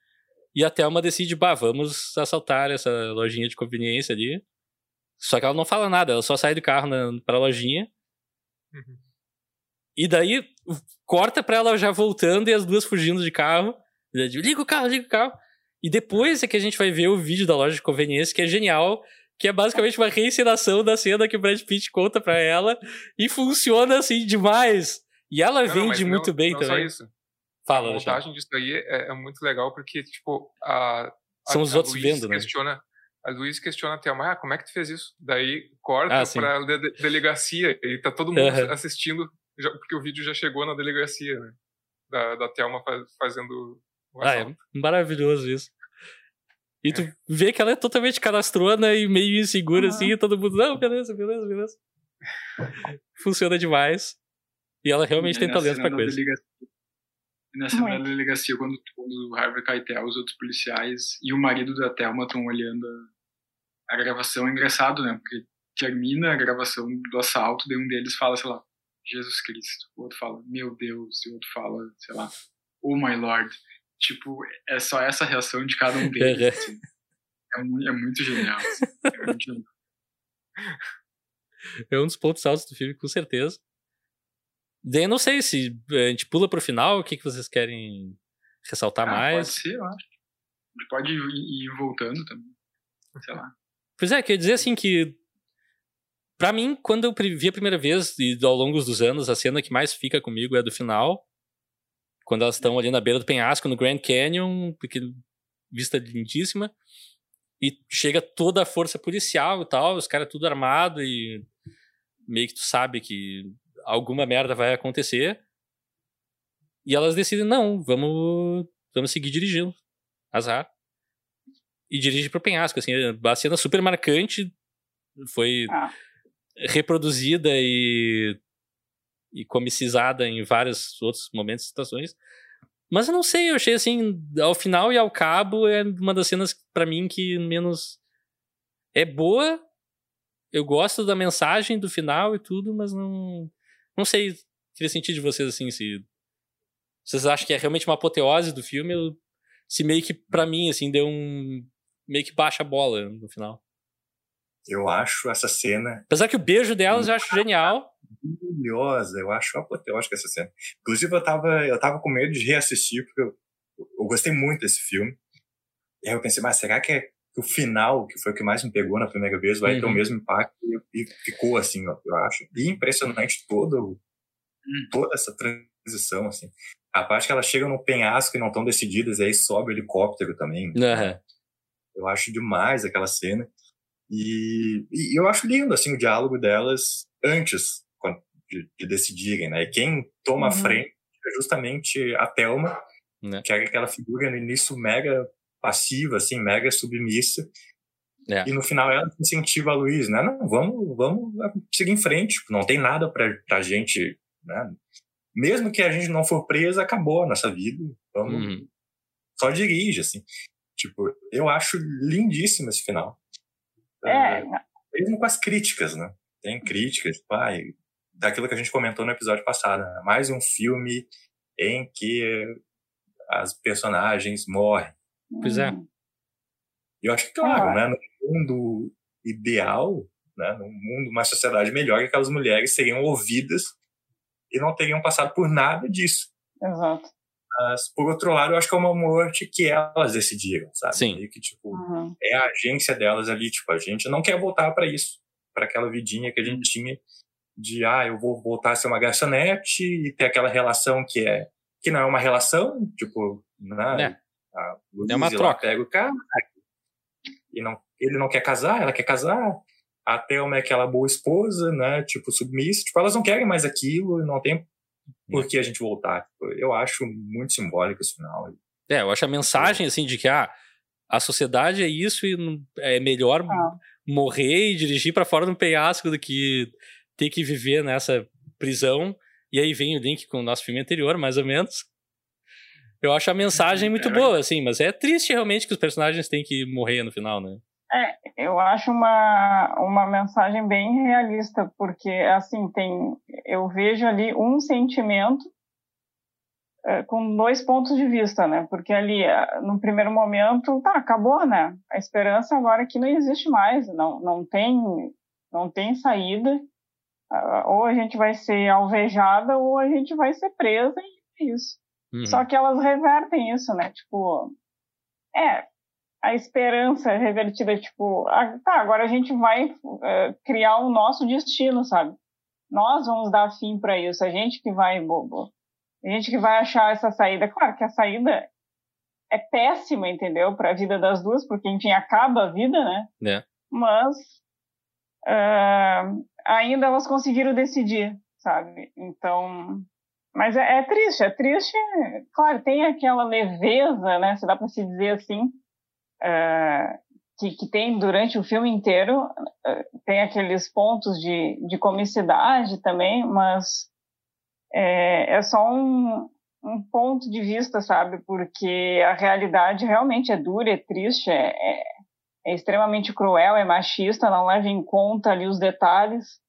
Speaker 1: e a Thelma decide, bah, vamos assaltar essa lojinha de conveniência ali. Só que ela não fala nada, ela só sai do carro na, pra lojinha.
Speaker 4: Uhum.
Speaker 1: E daí corta pra ela já voltando e as duas fugindo de carro. Liga o carro, liga o carro. E depois é que a gente vai ver o vídeo da loja de conveniência, que é genial, que é basicamente uma reencenação da cena que o Brad Pitt conta pra ela, e funciona assim demais. E ela
Speaker 4: Não,
Speaker 1: vende
Speaker 4: não-
Speaker 1: muito bem
Speaker 4: não
Speaker 1: também.
Speaker 4: Só isso.
Speaker 1: Fala,
Speaker 4: a montagem disso aí é, é muito legal porque, tipo, a.
Speaker 1: São
Speaker 4: a,
Speaker 1: os
Speaker 4: a
Speaker 1: outros
Speaker 4: Louise
Speaker 1: vendo, né?
Speaker 4: questiona, A Luiz questiona a Thelma, ah, como é que tu fez isso? Daí corta
Speaker 1: Ah,
Speaker 4: pra de- de- delegacia e tá todo mundo
Speaker 1: Aham.
Speaker 4: assistindo, já- porque o vídeo já chegou na delegacia, né? Da, da Thelma fa- fazendo o
Speaker 1: Ah, é maravilhoso isso. E tu vê que ela é totalmente canastrona e meio insegura,
Speaker 2: Uhum.
Speaker 1: assim, e todo mundo, não, beleza, beleza, beleza. Funciona demais. E ela realmente
Speaker 5: E
Speaker 1: tem talento pra coisa.
Speaker 5: delegacia- da
Speaker 2: Muito.
Speaker 5: delegacia, quando, quando o Harvey Keitel, os outros policiais e o marido da Thelma estão olhando a, a gravação, é engraçado, né? Porque termina a gravação do assalto, daí um deles fala, sei lá, Jesus Cristo. O outro fala, meu Deus. E o outro fala, sei lá, oh my Lord. Tipo, é só essa reação de cada um deles.
Speaker 1: Uhum.
Speaker 5: assim. É, é muito genial. assim. É muito genial.
Speaker 1: É um dos pontos altos do filme, com certeza. Daí eu não sei se a gente pula pro final, o que, que vocês querem ressaltar
Speaker 5: Ah,
Speaker 1: mais.
Speaker 5: Pode ser, eu acho. Pode ir, ir voltando também. Sei lá.
Speaker 1: Pois é, quer dizer assim que. Pra mim, quando eu vi a primeira vez, e ao longo dos anos, a cena que mais fica comigo é a do final. Quando elas estão ali na beira do penhasco, no Grand Canyon, porque vista lindíssima. E chega toda a força policial e tal, os caras tudo armado e meio que tu sabe que alguma merda vai acontecer. E elas decidem, não, vamos, vamos seguir dirigindo. Azar. E dirige pro penhasco, assim, a cena super marcante foi
Speaker 2: Ah.
Speaker 1: reproduzida e, e comicizada em vários outros momentos e situações. Mas eu não sei, eu achei assim, ao final e ao cabo, é uma das cenas pra mim que menos é boa. Eu gosto da mensagem do final e tudo, mas não não sei, queria sentir de vocês assim se vocês acham que é realmente uma apoteose do filme ou se meio que pra mim assim deu um meio que baixa a bola no final.
Speaker 3: Eu acho essa cena
Speaker 1: Apesar que o beijo delas eu acho genial.
Speaker 3: maravilhosa, eu acho apoteótica essa cena. Inclusive, eu tava, eu tava com medo de reassistir, porque eu, eu gostei muito desse filme. E aí eu pensei, mas será que, é, o final, que foi o que mais me pegou na primeira vez, vai ter o
Speaker 1: Uhum.
Speaker 3: mesmo impacto? E, ficou assim, eu, acho. E impressionante todo, toda essa transição, assim. A parte que elas chegam no penhasco e não estão decididas, e aí sobe o helicóptero também.
Speaker 1: Aham.
Speaker 3: Eu acho demais aquela cena. E, e eu acho lindo, assim, o diálogo delas antes de, de decidirem, né? E quem toma a
Speaker 2: Uhum.
Speaker 3: frente é justamente a Thelma,
Speaker 1: Né.
Speaker 3: que é aquela figura no início mega passiva, assim, mega submissa.
Speaker 1: É.
Speaker 3: E no final ela incentiva a Luiz, né? Não, vamos, vamos seguir em frente. tipo, Não tem nada pra, pra gente, né? Mesmo que a gente não for presa, acabou a nossa vida. Vamos,
Speaker 1: Uhum.
Speaker 3: só dirige, assim. Tipo, eu acho lindíssimo esse final.
Speaker 2: É,
Speaker 3: Mesmo com as críticas, né? Tem críticas, pai, daquilo que a gente comentou no episódio passado. Né? Mais um filme em que as personagens morrem.
Speaker 1: Pois é.
Speaker 3: E eu acho que, claro,
Speaker 2: Ah.
Speaker 3: né? No mundo ideal, né? No mundo, uma sociedade melhor, aquelas mulheres seriam ouvidas e não teriam passado por nada disso.
Speaker 2: Exato.
Speaker 3: Mas, por outro lado, eu acho que é uma morte que elas decidiram, sabe?
Speaker 1: Sim.
Speaker 3: Meio que, tipo,
Speaker 2: Uhum.
Speaker 3: é a agência delas ali, tipo, a gente não quer voltar para isso, para aquela vidinha que a gente tinha de, ah, eu vou voltar a ser uma garçonete e ter aquela relação que é que não é uma relação, tipo, né?
Speaker 1: É.
Speaker 3: A
Speaker 1: É uma troca.
Speaker 3: pega o cara e não, ele não quer casar, ela quer casar. A Thelma é aquela boa esposa, né? Tipo, submissa. Tipo, elas não querem mais aquilo, não tem por que a gente voltar. Tipo, Eu acho muito simbólico esse final.
Speaker 1: É, eu acho a mensagem, assim, de que, ah, a sociedade é isso e é melhor
Speaker 2: Ah.
Speaker 1: morrer e dirigir pra fora de um penhasco do que ter que viver nessa prisão. E aí vem o link com o nosso filme anterior, mais ou menos. Eu acho a mensagem muito
Speaker 5: É.
Speaker 1: boa, assim, mas é triste realmente que os personagens têm que morrer no final, né?
Speaker 2: Eu acho uma, uma mensagem bem realista, porque, assim, tem, eu vejo ali um sentimento eh, com dois pontos de vista, né? Porque ali, eh, no primeiro momento, tá, acabou, né? A esperança agora aqui não existe mais, não, não tem não tem saída. Ah, ou a gente vai ser alvejada ou a gente vai ser presa e é isso.
Speaker 1: Uhum.
Speaker 2: Só que elas revertem isso, né? Tipo, é, a esperança revertida, tipo, ah, tá, agora a gente vai eh, criar o nosso destino, sabe? Nós vamos dar fim para isso, a gente que vai, bobo. A gente que vai achar essa saída. Claro que a saída é péssima, entendeu? Para a vida das duas, porque enfim acaba a vida, né?
Speaker 1: É.
Speaker 2: Mas ah, ainda elas conseguiram decidir, sabe? Então, mas é, é triste, é triste. Claro, tem aquela leveza, né? Se dá para se dizer assim, ah, que, que tem durante o filme inteiro. ah, tem aqueles pontos de, de comicidade também, mas é, é só um, um ponto de vista, sabe? Porque a realidade realmente é dura, é triste, é, é, é extremamente cruel, é machista, não leva em conta ali os detalhes,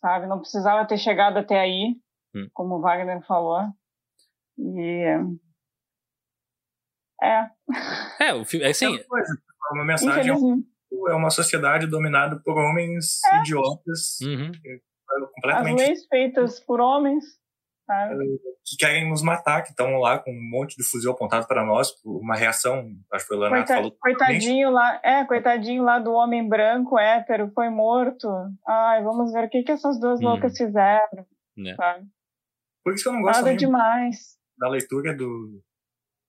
Speaker 2: sabe? Não precisava ter chegado até aí,
Speaker 1: Hum.
Speaker 2: como o Wagner falou. E é,
Speaker 1: É, o filme, é assim,
Speaker 3: Outra coisa, uma mensagem
Speaker 2: infelizmente.
Speaker 3: é uma sociedade dominada por homens idiotas,
Speaker 1: uhum.
Speaker 2: As
Speaker 3: completamente
Speaker 2: leis feitas por homens, sabe?
Speaker 3: que querem nos matar, que estão lá com um monte de fuzil apontado para nós, uma reação, acho que foi o Leonardo
Speaker 2: Coita-
Speaker 3: falou.
Speaker 2: coitadinho lá, é, coitadinho lá do homem branco, hétero, foi morto. Ai, vamos ver o que, que essas duas
Speaker 1: Hum.
Speaker 2: loucas fizeram,
Speaker 1: Né.
Speaker 2: sabe?
Speaker 3: Por isso que eu não gosto
Speaker 2: Nada demais.
Speaker 3: da leitura do,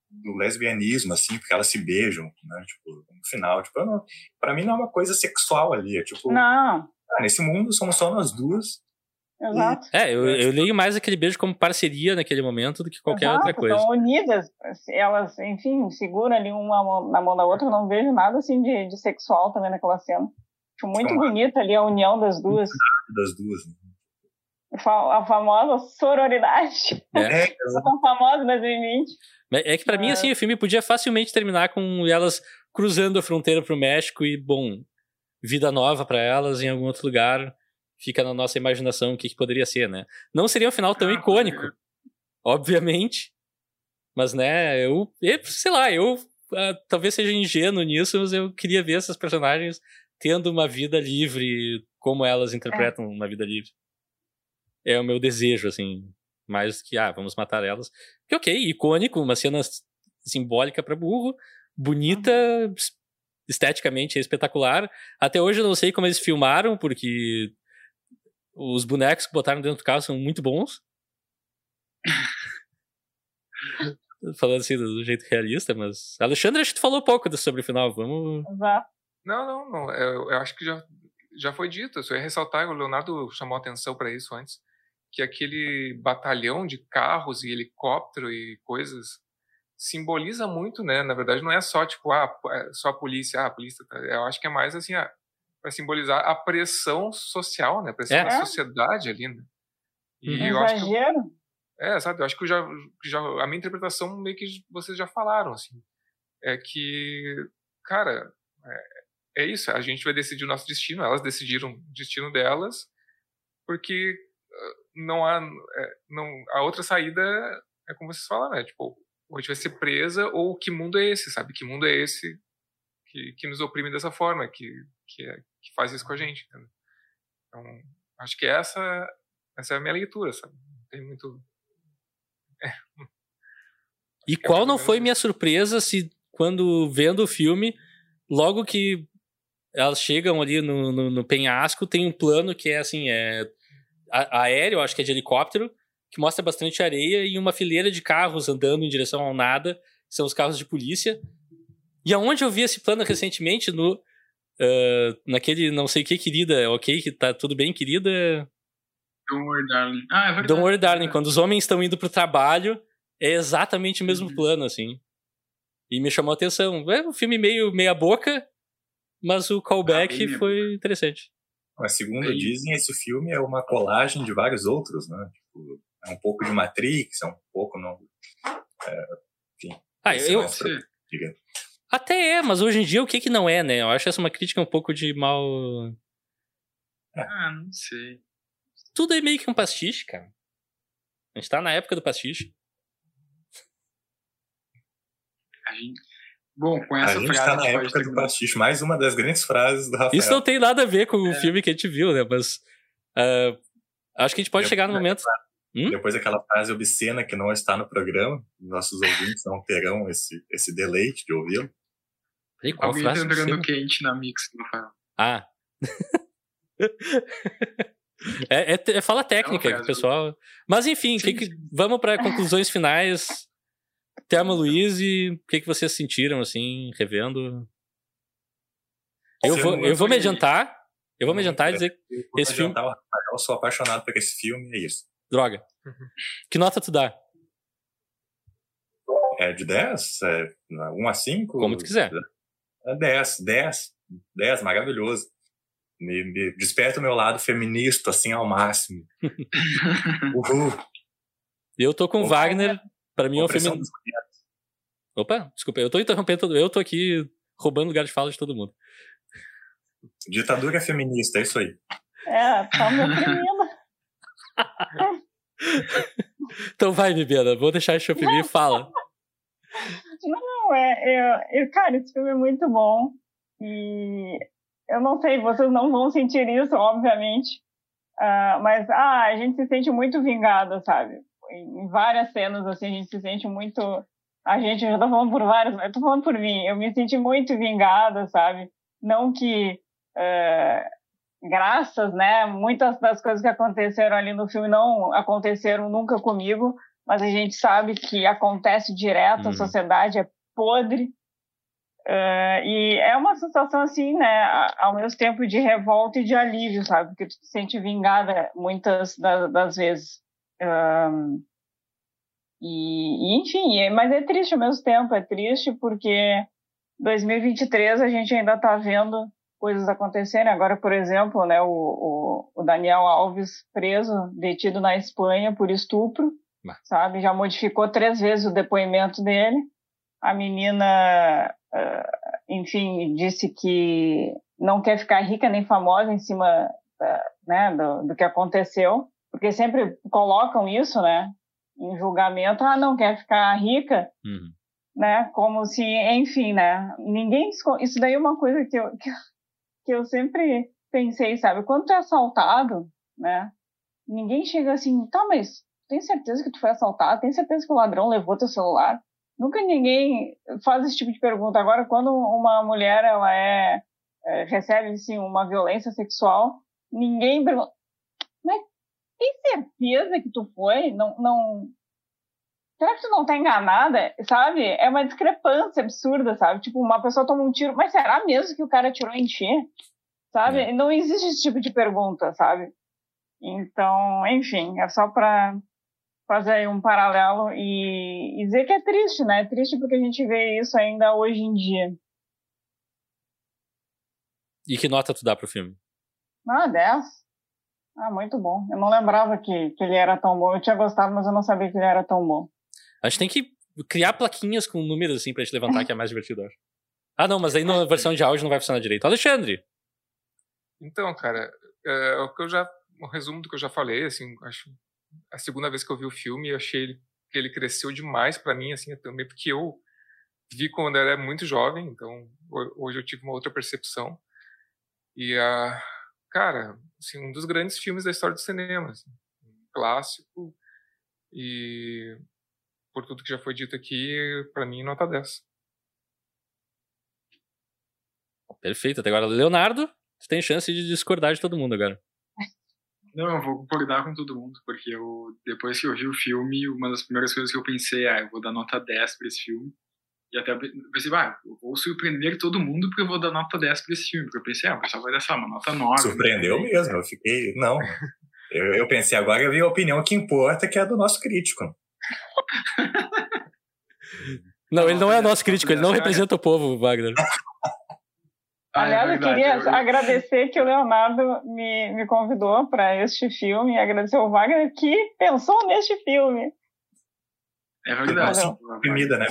Speaker 3: do lesbianismo, assim, porque elas se beijam, né? Tipo, no final, tipo, não, pra mim não é uma coisa sexual ali, é tipo,
Speaker 2: Não,
Speaker 3: ah, nesse mundo somos só nós duas,
Speaker 2: exato.
Speaker 1: É, eu, eu leio mais aquele beijo como parceria naquele momento do que qualquer
Speaker 2: exato,
Speaker 1: outra coisa.
Speaker 2: Estão unidas, elas, enfim, seguram ali uma na mão da outra, eu não vejo nada assim de, de sexual também naquela cena. Acho muito
Speaker 3: Então,
Speaker 2: bonita ali a união das duas.
Speaker 3: das duas. Né?
Speaker 2: A famosa sororidade.
Speaker 1: É.
Speaker 3: É,
Speaker 2: Tão famosa em 2020.
Speaker 1: Mas É que pra mim,
Speaker 2: É.
Speaker 1: assim, o filme podia facilmente terminar com elas cruzando a fronteira pro México e, bom, vida nova pra elas em algum outro lugar. Fica na nossa imaginação o que, que poderia ser, né? Não seria um final tão
Speaker 5: Ah,
Speaker 1: icônico,
Speaker 5: é.
Speaker 1: obviamente. Mas, né, eu, eu sei lá, eu ah, talvez seja ingênuo nisso, mas eu queria ver essas personagens tendo uma vida livre, como elas interpretam uma vida livre. É o meu desejo, assim, mais que, ah, vamos matar elas. Que ok, icônico, uma cena simbólica pra burro, bonita, es- esteticamente é espetacular. Até hoje eu não sei como eles filmaram, porque os bonecos que botaram dentro do carro são muito bons. Falando assim do jeito realista, mas. Alexandre, acho que tu falou pouco sobre o final. Vamos.
Speaker 4: Não, não, não. Eu, eu acho que já, já foi dito. Eu só ia ressaltar, o Leonardo chamou atenção para isso antes, que aquele batalhão de carros e helicóptero e coisas simboliza muito, né? Na verdade, não é só tipo, ah, é só a polícia, ah, a polícia. Tá... Eu acho que é mais assim, ah, para simbolizar a pressão social, né? A pressão
Speaker 1: É.
Speaker 4: da sociedade ali, né? E
Speaker 1: Uhum.
Speaker 4: eu acho que é, sabe? Eu acho que eu já, já a minha interpretação meio que vocês já falaram, assim, é que, cara, é, é isso. A gente vai decidir o nosso destino. Elas decidiram o destino delas, porque ah, não há, é, não a outra saída é como vocês falaram, né? Tipo, ou a gente vai ser presa ou que mundo é esse, sabe? Que mundo é esse que, que nos oprime dessa forma, que que, é, que faz isso com a gente? Entendeu? Então, acho que essa essa é a minha leitura, sabe? Não tem muito
Speaker 1: E
Speaker 4: É
Speaker 1: qual não foi minha surpresa se, quando vendo o filme, logo que elas chegam ali no, no, no penhasco, tem um plano que é assim, é a- aéreo, acho que é de helicóptero, que mostra bastante areia e uma fileira de carros andando em direção ao nada, são os carros de polícia. E aonde eu vi esse plano recentemente, no ah, naquele não sei o que, querida, ok, que tá tudo bem, querida,
Speaker 5: Don't worry, darling. Ah, é verdade.
Speaker 1: Don't Worry Darling, quando os homens estão indo pro trabalho, é exatamente o mesmo
Speaker 5: Uhum.
Speaker 1: plano, assim. E me chamou a atenção. É um filme meio meia boca, mas o callback
Speaker 5: Ah,
Speaker 1: foi interessante.
Speaker 3: Mas segundo
Speaker 5: Bem-
Speaker 3: dizem, esse filme é uma colagem de vários outros, né? Tipo, é um pouco de Matrix, é um pouco não.
Speaker 1: Ah,
Speaker 3: Esse
Speaker 1: eu,
Speaker 3: mais pra-
Speaker 5: Sim.
Speaker 3: diga.
Speaker 1: até é, mas hoje em dia o que que não é, né? Eu acho essa uma crítica um pouco de mal.
Speaker 5: Ah, não sei.
Speaker 1: Tudo é meio que um pastiche, cara. A gente tá na época do pastiche.
Speaker 5: A gente... Bom, com
Speaker 3: A
Speaker 5: essa
Speaker 3: gente
Speaker 5: frase
Speaker 3: tá
Speaker 5: a
Speaker 3: na época do pastiche. Mais uma das grandes frases do Rafael.
Speaker 1: Isso não tem nada a ver com o
Speaker 5: É.
Speaker 1: filme que a gente viu, né? Mas. ah, acho que a gente pode
Speaker 3: Eu-
Speaker 1: chegar no momento. Hum?
Speaker 3: Depois daquela frase obscena que não está no programa, nossos ouvintes não terão esse, esse deleite de ouvi-lo.
Speaker 5: Alguém tá
Speaker 1: obscena?
Speaker 5: quente na mix, Rafael.
Speaker 1: Ah. é, é, é fala técnica,
Speaker 5: Não,
Speaker 1: que o pessoal. Mas enfim,
Speaker 5: Sim,
Speaker 1: que que- vamos para conclusões finais. Thelma Luiz e o que, que vocês sentiram, assim, revendo? Eu vou, eu vou me adiantar. Eu vou me adiantar e
Speaker 3: é.
Speaker 1: dizer,
Speaker 3: Eu vou
Speaker 1: Esse filme-
Speaker 3: Eu sou apaixonado por esse filme, é isso.
Speaker 1: droga.
Speaker 4: Uhum.
Speaker 1: Que nota tu dá?
Speaker 3: É de 10? É 1 a 5?
Speaker 1: Como tu quiser.
Speaker 3: É 10, 10. 10, maravilhoso. Me, me desperta o meu lado feminista, assim, ao máximo. Uhul.
Speaker 1: Eu tô com o
Speaker 3: Opa.
Speaker 1: Wagner. Pra mim é um filme. Opa, desculpa, eu tô interrompendo todo. Eu tô aqui roubando lugar de fala de todo mundo.
Speaker 3: Ditadura feminista, é isso aí.
Speaker 2: É, tá me oprimindo.
Speaker 1: Então vai, Bibiana, vou deixar esse oprimir e fala.
Speaker 2: Não, é, eu, eu, cara, esse filme é muito bom. E eu não sei, vocês não vão sentir isso, obviamente. Ah, mas, ah, a gente se sente muito vingada, sabe? Em, várias cenas, assim, a gente se sente muito. A gente, eu já tô falando por várias, eu tô falando por mim. Eu me senti muito vingada, sabe? Não que. eh, graças, né? Muitas das coisas que aconteceram ali no filme não aconteceram nunca comigo, mas a gente sabe que acontece direto,
Speaker 1: Uhum.
Speaker 2: a sociedade é podre. Eh, e é uma sensação assim, né, ao mesmo tempo de revolta e de alívio, sabe? Porque tu te sente vingada muitas da- das vezes. Ahn, e, e, enfim, é- mas é triste ao mesmo tempo, é triste porque 2023 a gente ainda está vendo coisas acontecerem. Agora, por exemplo, né, o, o, o Daniel Alves preso, detido na Espanha por estupro,
Speaker 1: Bah.
Speaker 2: sabe? Já modificou três vezes o depoimento dele. A menina, ah, enfim, disse que não quer ficar rica nem famosa em cima né, do, do que aconteceu, porque sempre colocam isso, né, em julgamento. Ah, não quer ficar rica,
Speaker 1: Uhum.
Speaker 2: né? Como se, enfim, né? Ninguém isso daí é uma coisa que eu, que, eu- que eu sempre pensei, sabe? Quando tu é assaltado, né? Ninguém chega assim, tá, mas tem certeza que tu foi assaltado? Tem certeza que o ladrão levou teu celular? Nunca ninguém faz esse tipo de pergunta. Agora, quando uma mulher ela é, é, recebe assim uma violência sexual, ninguém pergunta, mas tem certeza que tu foi? Não, não, Será que tu não tá enganada? Sabe? É uma discrepância absurda, sabe? Tipo, uma pessoa toma um tiro, mas será mesmo que o cara atirou em ti? Sabe? Não existe esse tipo de pergunta, sabe? Então, enfim, é só pra fazer aí um paralelo e, e dizer que é triste, né? É triste porque a gente vê isso ainda hoje em dia.
Speaker 1: E que nota tu dá pro filme?
Speaker 2: Ah, 10? Ah, muito bom. Eu não lembrava que, que ele era tão bom. Eu tinha gostado, mas eu não sabia que ele era tão bom.
Speaker 1: A gente tem que criar plaquinhas com números assim pra gente levantar, que é mais divertido, acho. Ah, não, mas aí na versão de áudio não vai funcionar direito. Alexandre!
Speaker 4: Então, cara, é, o que eu já, um resumo do que eu já falei, assim, acho a segunda vez que eu vi o filme, eu achei ele- que ele cresceu demais pra mim, assim, também porque eu vi quando era muito jovem, então ho- hoje eu tive uma outra percepção. E a cara, assim, um dos grandes filmes da história do cinema, assim, um clássico e por tudo que já foi dito aqui, pra mim nota 10.
Speaker 1: Perfeito, até agora. Leonardo, você tem chance de discordar de todo mundo agora.
Speaker 5: Não, eu vou concordar com todo mundo, porque eu, depois que eu vi o filme, uma das primeiras coisas que eu pensei é, eu vou dar nota 10 pra esse filme. E até pensei, ah, eu vou surpreender todo mundo porque eu vou dar nota 10 pra esse filme. Porque eu pensei, ah, o pessoal vai dar, sei uma nota 9.
Speaker 3: Surpreendeu
Speaker 5: né?
Speaker 3: mesmo, eu fiquei. Não. Eu, eu pensei, agora eu vi a opinião que importa, que é do nosso crítico.
Speaker 1: Não, ele não é nosso crítico, ele não
Speaker 5: Rafael,
Speaker 1: representa o povo, Wagner.
Speaker 5: Ah, é
Speaker 2: Aliás, eu queria
Speaker 5: é verdade.
Speaker 2: agradecer que o Leonardo me, me convidou para este filme e agradecer ao Wagner que pensou neste filme.
Speaker 5: É verdade.
Speaker 2: Valeu.
Speaker 3: Oprimida, né?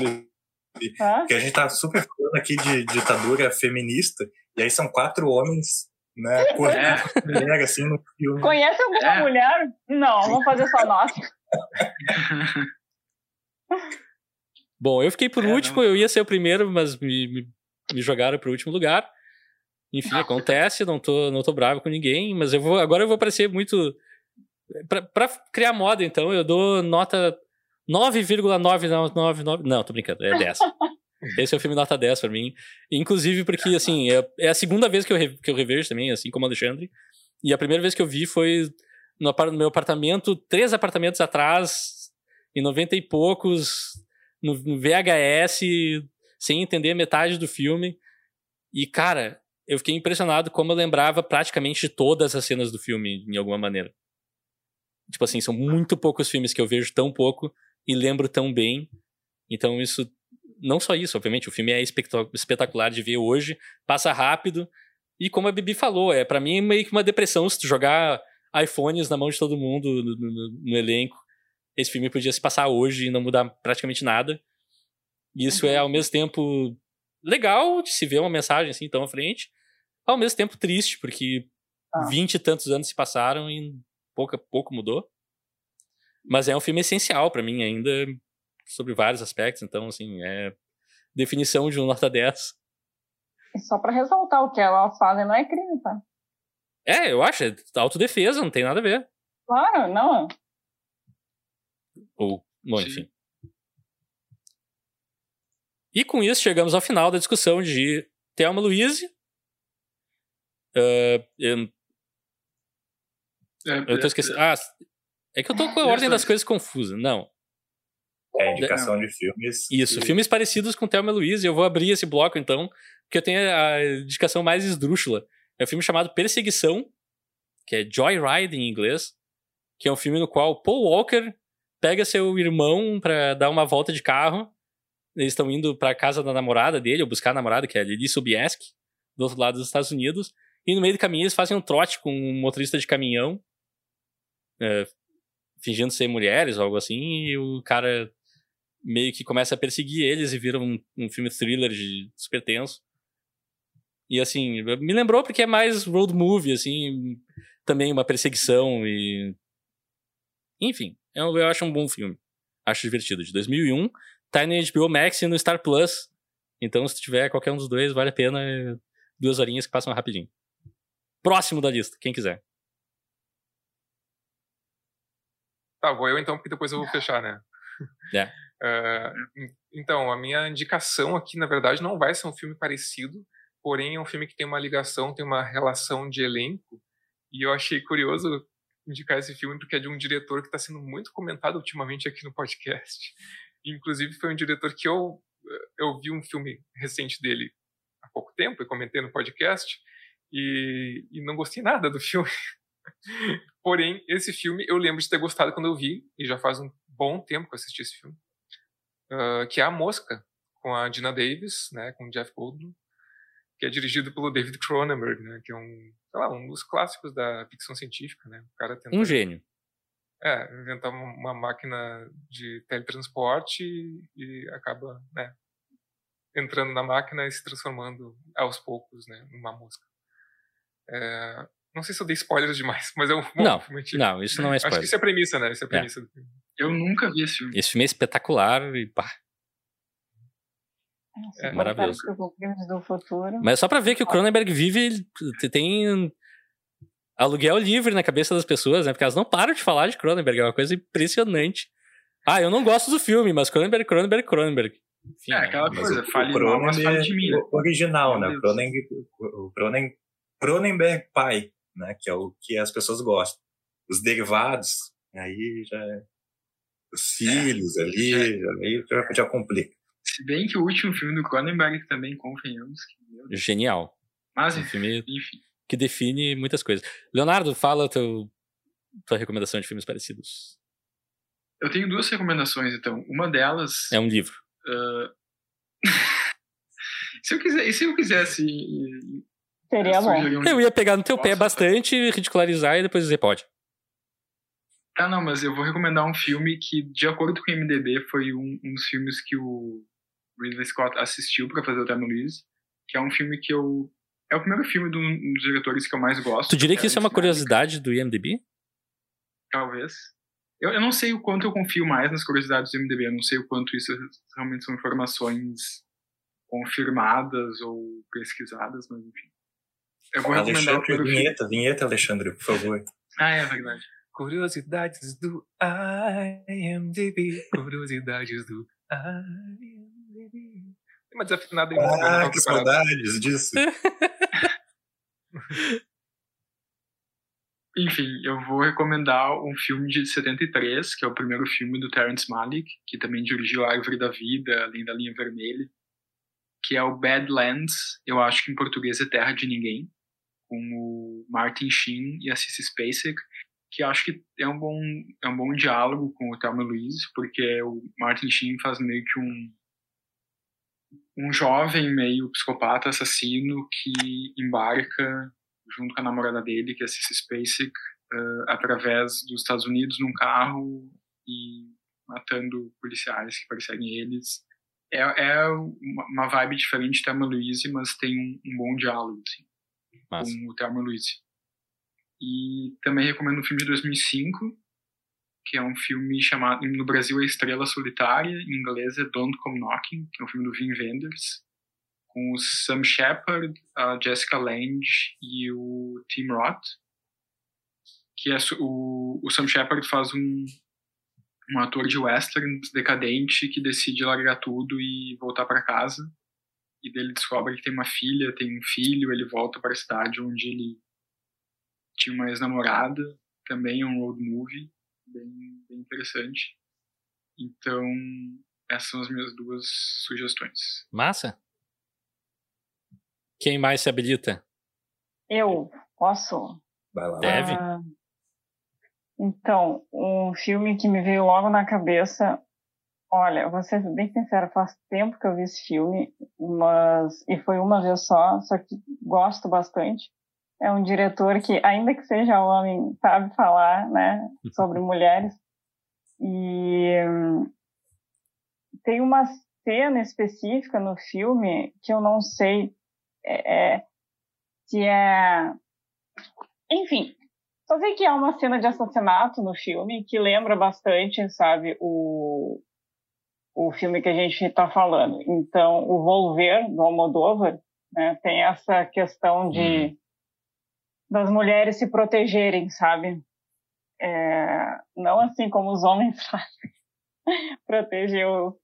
Speaker 3: Porque a gente tá super falando aqui de ditadura feminista, e aí são quatro homens, né, correndo
Speaker 5: É,
Speaker 3: mulher, assim, no filme.
Speaker 2: Conhece alguma
Speaker 5: É.
Speaker 2: mulher? Não, vamos fazer só nós.
Speaker 1: Bom, eu fiquei por
Speaker 5: É,
Speaker 1: último,
Speaker 5: não.
Speaker 1: eu ia ser o primeiro, mas me, me, me jogaram pro último lugar. Enfim,
Speaker 5: Ah.
Speaker 1: acontece, não tô, não tô bravo com ninguém, mas eu vou agora eu vou parecer muito. Pra, pra criar moda, então, eu dou nota 9,999. Não, tô brincando, é 10. Esse é o filme nota 10 pra mim. Inclusive porque, assim, é, é a segunda vez que eu, re- que eu revejo também, assim como o Alexandre. E a primeira vez que eu vi foi no, no meu apartamento, três apartamentos atrás, em 90 e poucos, no, no VHS, sem entender metade do filme. E, cara, eu fiquei impressionado como eu lembrava praticamente todas as cenas do filme, em alguma maneira. Tipo assim, são muito poucos filmes que eu vejo tão pouco e lembro tão bem. Então, isso. Não só isso, obviamente, o filme é espetacular de ver hoje, passa rápido. E como a Bibi falou, é para mim meio que uma depressão se tu jogar iPhones na mão de todo mundo no, no- no elenco. Esse filme podia se passar hoje e não mudar praticamente nada. E isso é, ao mesmo tempo, legal de se ver uma mensagem assim tão à frente, ao mesmo tempo triste, porque
Speaker 2: Ah.
Speaker 1: vinte e tantos anos se passaram e pouco, pouco mudou. Mas é um filme essencial pra mim ainda, sobre vários aspectos. Então, assim, é definição de um nota 10.
Speaker 2: E só para ressaltar, o que elas fazem não é crime, tá?
Speaker 1: É, eu acho, é autodefesa, não tem nada a ver.
Speaker 2: Claro, não.
Speaker 1: Ou, bom,
Speaker 5: Sim.
Speaker 1: enfim. E com isso chegamos ao final da discussão de Thelma Louise. Ah, eu,
Speaker 5: É,
Speaker 1: eu tô esquecendo. Ah, é que eu tô com a
Speaker 5: É,
Speaker 1: ordem das coisas confusa. Não.
Speaker 3: É indicação de filmes.
Speaker 1: Isso,
Speaker 3: que-
Speaker 1: filmes parecidos com Thelma e Louise. Eu vou abrir esse bloco então, porque eu tenho a indicação mais esdrúxula. É um filme chamado Perseguição, que é Joyride em inglês, que é um filme no qual Paul Walker pega seu irmão pra dar uma volta de carro. Eles estão indo pra casa da namorada dele, ou buscar a namorada, que é a Lily Sobieski, do outro lado dos Estados Unidos. E no meio do caminho eles fazem um trote com um motorista de caminhão, é, fingindo ser mulheres ou algo assim, e o cara meio que começa a perseguir eles e vira um, um filme thriller de super tenso. E assim, me lembrou porque é mais road movie, assim, também uma perseguição e. Enfim, eu, eu acho um bom filme. Acho divertido. De 2001, tá no HBO Max e no Star Plus. Então, se tiver qualquer um dos dois, vale a pena. é Duas horinhas que passam rapidinho. Próximo da lista, quem quiser.
Speaker 4: Tá, vou eu então, porque depois eu vou fechar, né?
Speaker 1: É.
Speaker 4: Ah, então, a minha indicação aqui, na verdade, não vai ser um filme parecido, porém é um filme que tem uma ligação, tem uma relação de elenco, e eu achei curioso indicar esse filme porque é de um diretor que está sendo muito comentado ultimamente aqui no podcast. Inclusive, foi um diretor que eu, eu vi um filme recente dele há pouco tempo, e comentei no podcast, e, e não gostei nada do filme. Porém, esse filme eu lembro de ter gostado quando eu vi, e já faz um bom tempo que eu assisti esse filme, uh, que é A Mosca, com a Dina Davis, né, com o Jeff Goldblum, que é dirigido pelo David Cronenberg, né, que é um, sei lá, um dos clássicos da ficção científica, né, o cara tenta,
Speaker 1: Um gênio.
Speaker 4: é, inventar uma, máquina de teletransporte e, e acaba, né, entrando na máquina e se transformando aos poucos, né, numa mosca. É, não sei se eu dei spoilers demais, mas é um bom
Speaker 1: Não,
Speaker 4: filme antigo.
Speaker 1: Não, isso não é
Speaker 4: Acho que
Speaker 1: spoiler.
Speaker 4: isso é a premissa, né? Isso é a premissa do filme.
Speaker 5: Eu nunca vi esse filme.
Speaker 1: Esse filme é espetacular e pá.
Speaker 2: É,
Speaker 1: maravilhoso. Mas é só pra ver que o Cronenberg vive, ele tem aluguel livre na cabeça das pessoas, né? Porque elas não param de falar de Cronenberg, é uma coisa impressionante. Ah, eu não gosto do filme, mas Cronenberg, Cronenberg, Cronenberg. Enfim,
Speaker 5: É, aquela coisa,
Speaker 3: o-
Speaker 5: fale mal, mas fale
Speaker 3: Cronenberg
Speaker 5: de mim, né?
Speaker 3: original, né? Cronenberg, o Cronen- Cronenberg pai, né? Que é o que as pessoas gostam. Os derivados, aí já é- os filhos ali, aí já, já complica.
Speaker 5: Se bem que o último filme do Cronenberg também, convenhamos. que.
Speaker 1: Genial.
Speaker 5: Mas,
Speaker 1: Um filme
Speaker 5: enfim.
Speaker 1: que define muitas coisas. Leonardo, fala teu, tua recomendação de filmes parecidos.
Speaker 5: Eu tenho duas recomendações, então. Uma delas
Speaker 1: É um livro.
Speaker 5: ah, se eu quiser, e se eu quisesse.
Speaker 2: Seria bom.
Speaker 1: Eu ia pegar no teu pé bastante, ridicularizar e depois dizer pode.
Speaker 5: Ah, não, mas eu vou recomendar um filme que, de acordo com o MDB, foi um, um dos filmes que o Ridley Scott assistiu pra fazer o Time Luiz, que é um filme que eu. É o primeiro filme de um dos diretores que eu mais gosto.
Speaker 1: Tu diria que isso é uma curiosidade do IMDb?
Speaker 5: Talvez. Eu, eu não sei o quanto eu confio mais nas curiosidades do MDB, eu não sei o quanto isso realmente são informações confirmadas ou pesquisadas, mas enfim. Eu vou recomendar o
Speaker 3: Alexandre,
Speaker 5: primeiro filme.
Speaker 3: vinheta, vinheta, Alexandre, por favor.
Speaker 5: Ah, é verdade.
Speaker 4: Curiosidades do IMDb. Curiosidades do IMDb. Tem uma desafinada não
Speaker 3: Ah, que saudades disso.
Speaker 5: Enfim, eu vou recomendar um filme de 73, que é o primeiro filme do Terrence Malick, que também dirigiu A Árvore da Vida, Além da Linha Vermelha, que é o Badlands, eu acho que em português é Terra de Ninguém, com o Martin Sheen e a Cissy Spacek, que acho que é um bom, é um bom diálogo com o Thelma Louise, porque o Martin Sheen faz meio que um um jovem meio psicopata assassino que embarca junto com a namorada dele, que é a Cissy Spacek, eh, através dos Estados Unidos num carro e matando policiais que perseguem eles. É, é uma uma vibe diferente de Thelma Louise, mas tem um, um bom diálogo assim, Com o Thelma Louise. E também recomendo um filme de 2005, que é um filme chamado, no Brasil é Estrela Solitária, em inglês é Don't Come Knocking, que é um filme do Wim Wenders, com o Sam Shepard, a Jessica Lange e o Tim Roth. Que é o, o Sam Shepard faz um, um ator de western decadente que decide largar tudo e voltar para casa. E dele descobre que tem uma filha, tem um filho, ele volta para a cidade onde ele tinha uma ex-namorada, também é um road movie, bem, bem interessante. Então, essas são as minhas duas sugestões.
Speaker 1: Massa? Quem mais se habilita?
Speaker 2: Eu posso?
Speaker 3: Vai lá.
Speaker 1: Deve.
Speaker 2: Ah, então, um filme que me veio logo na cabeça. Olha, vou ser bem sincera, faz tempo que eu vi esse filme, mas e foi uma vez só, só que gosto bastante. É um diretor que, ainda que seja homem, sabe falar, né, sobre mulheres. E tem uma cena específica no filme que eu não sei é, é, se é enfim, só sei que há uma cena de assassinato no filme que lembra bastante, sabe, o, o filme que a gente está falando. Então, o Volver, do Almodóvar, né, tem essa questão de das mulheres se protegerem, sabe? É, não assim como os homens fazem, proteger o-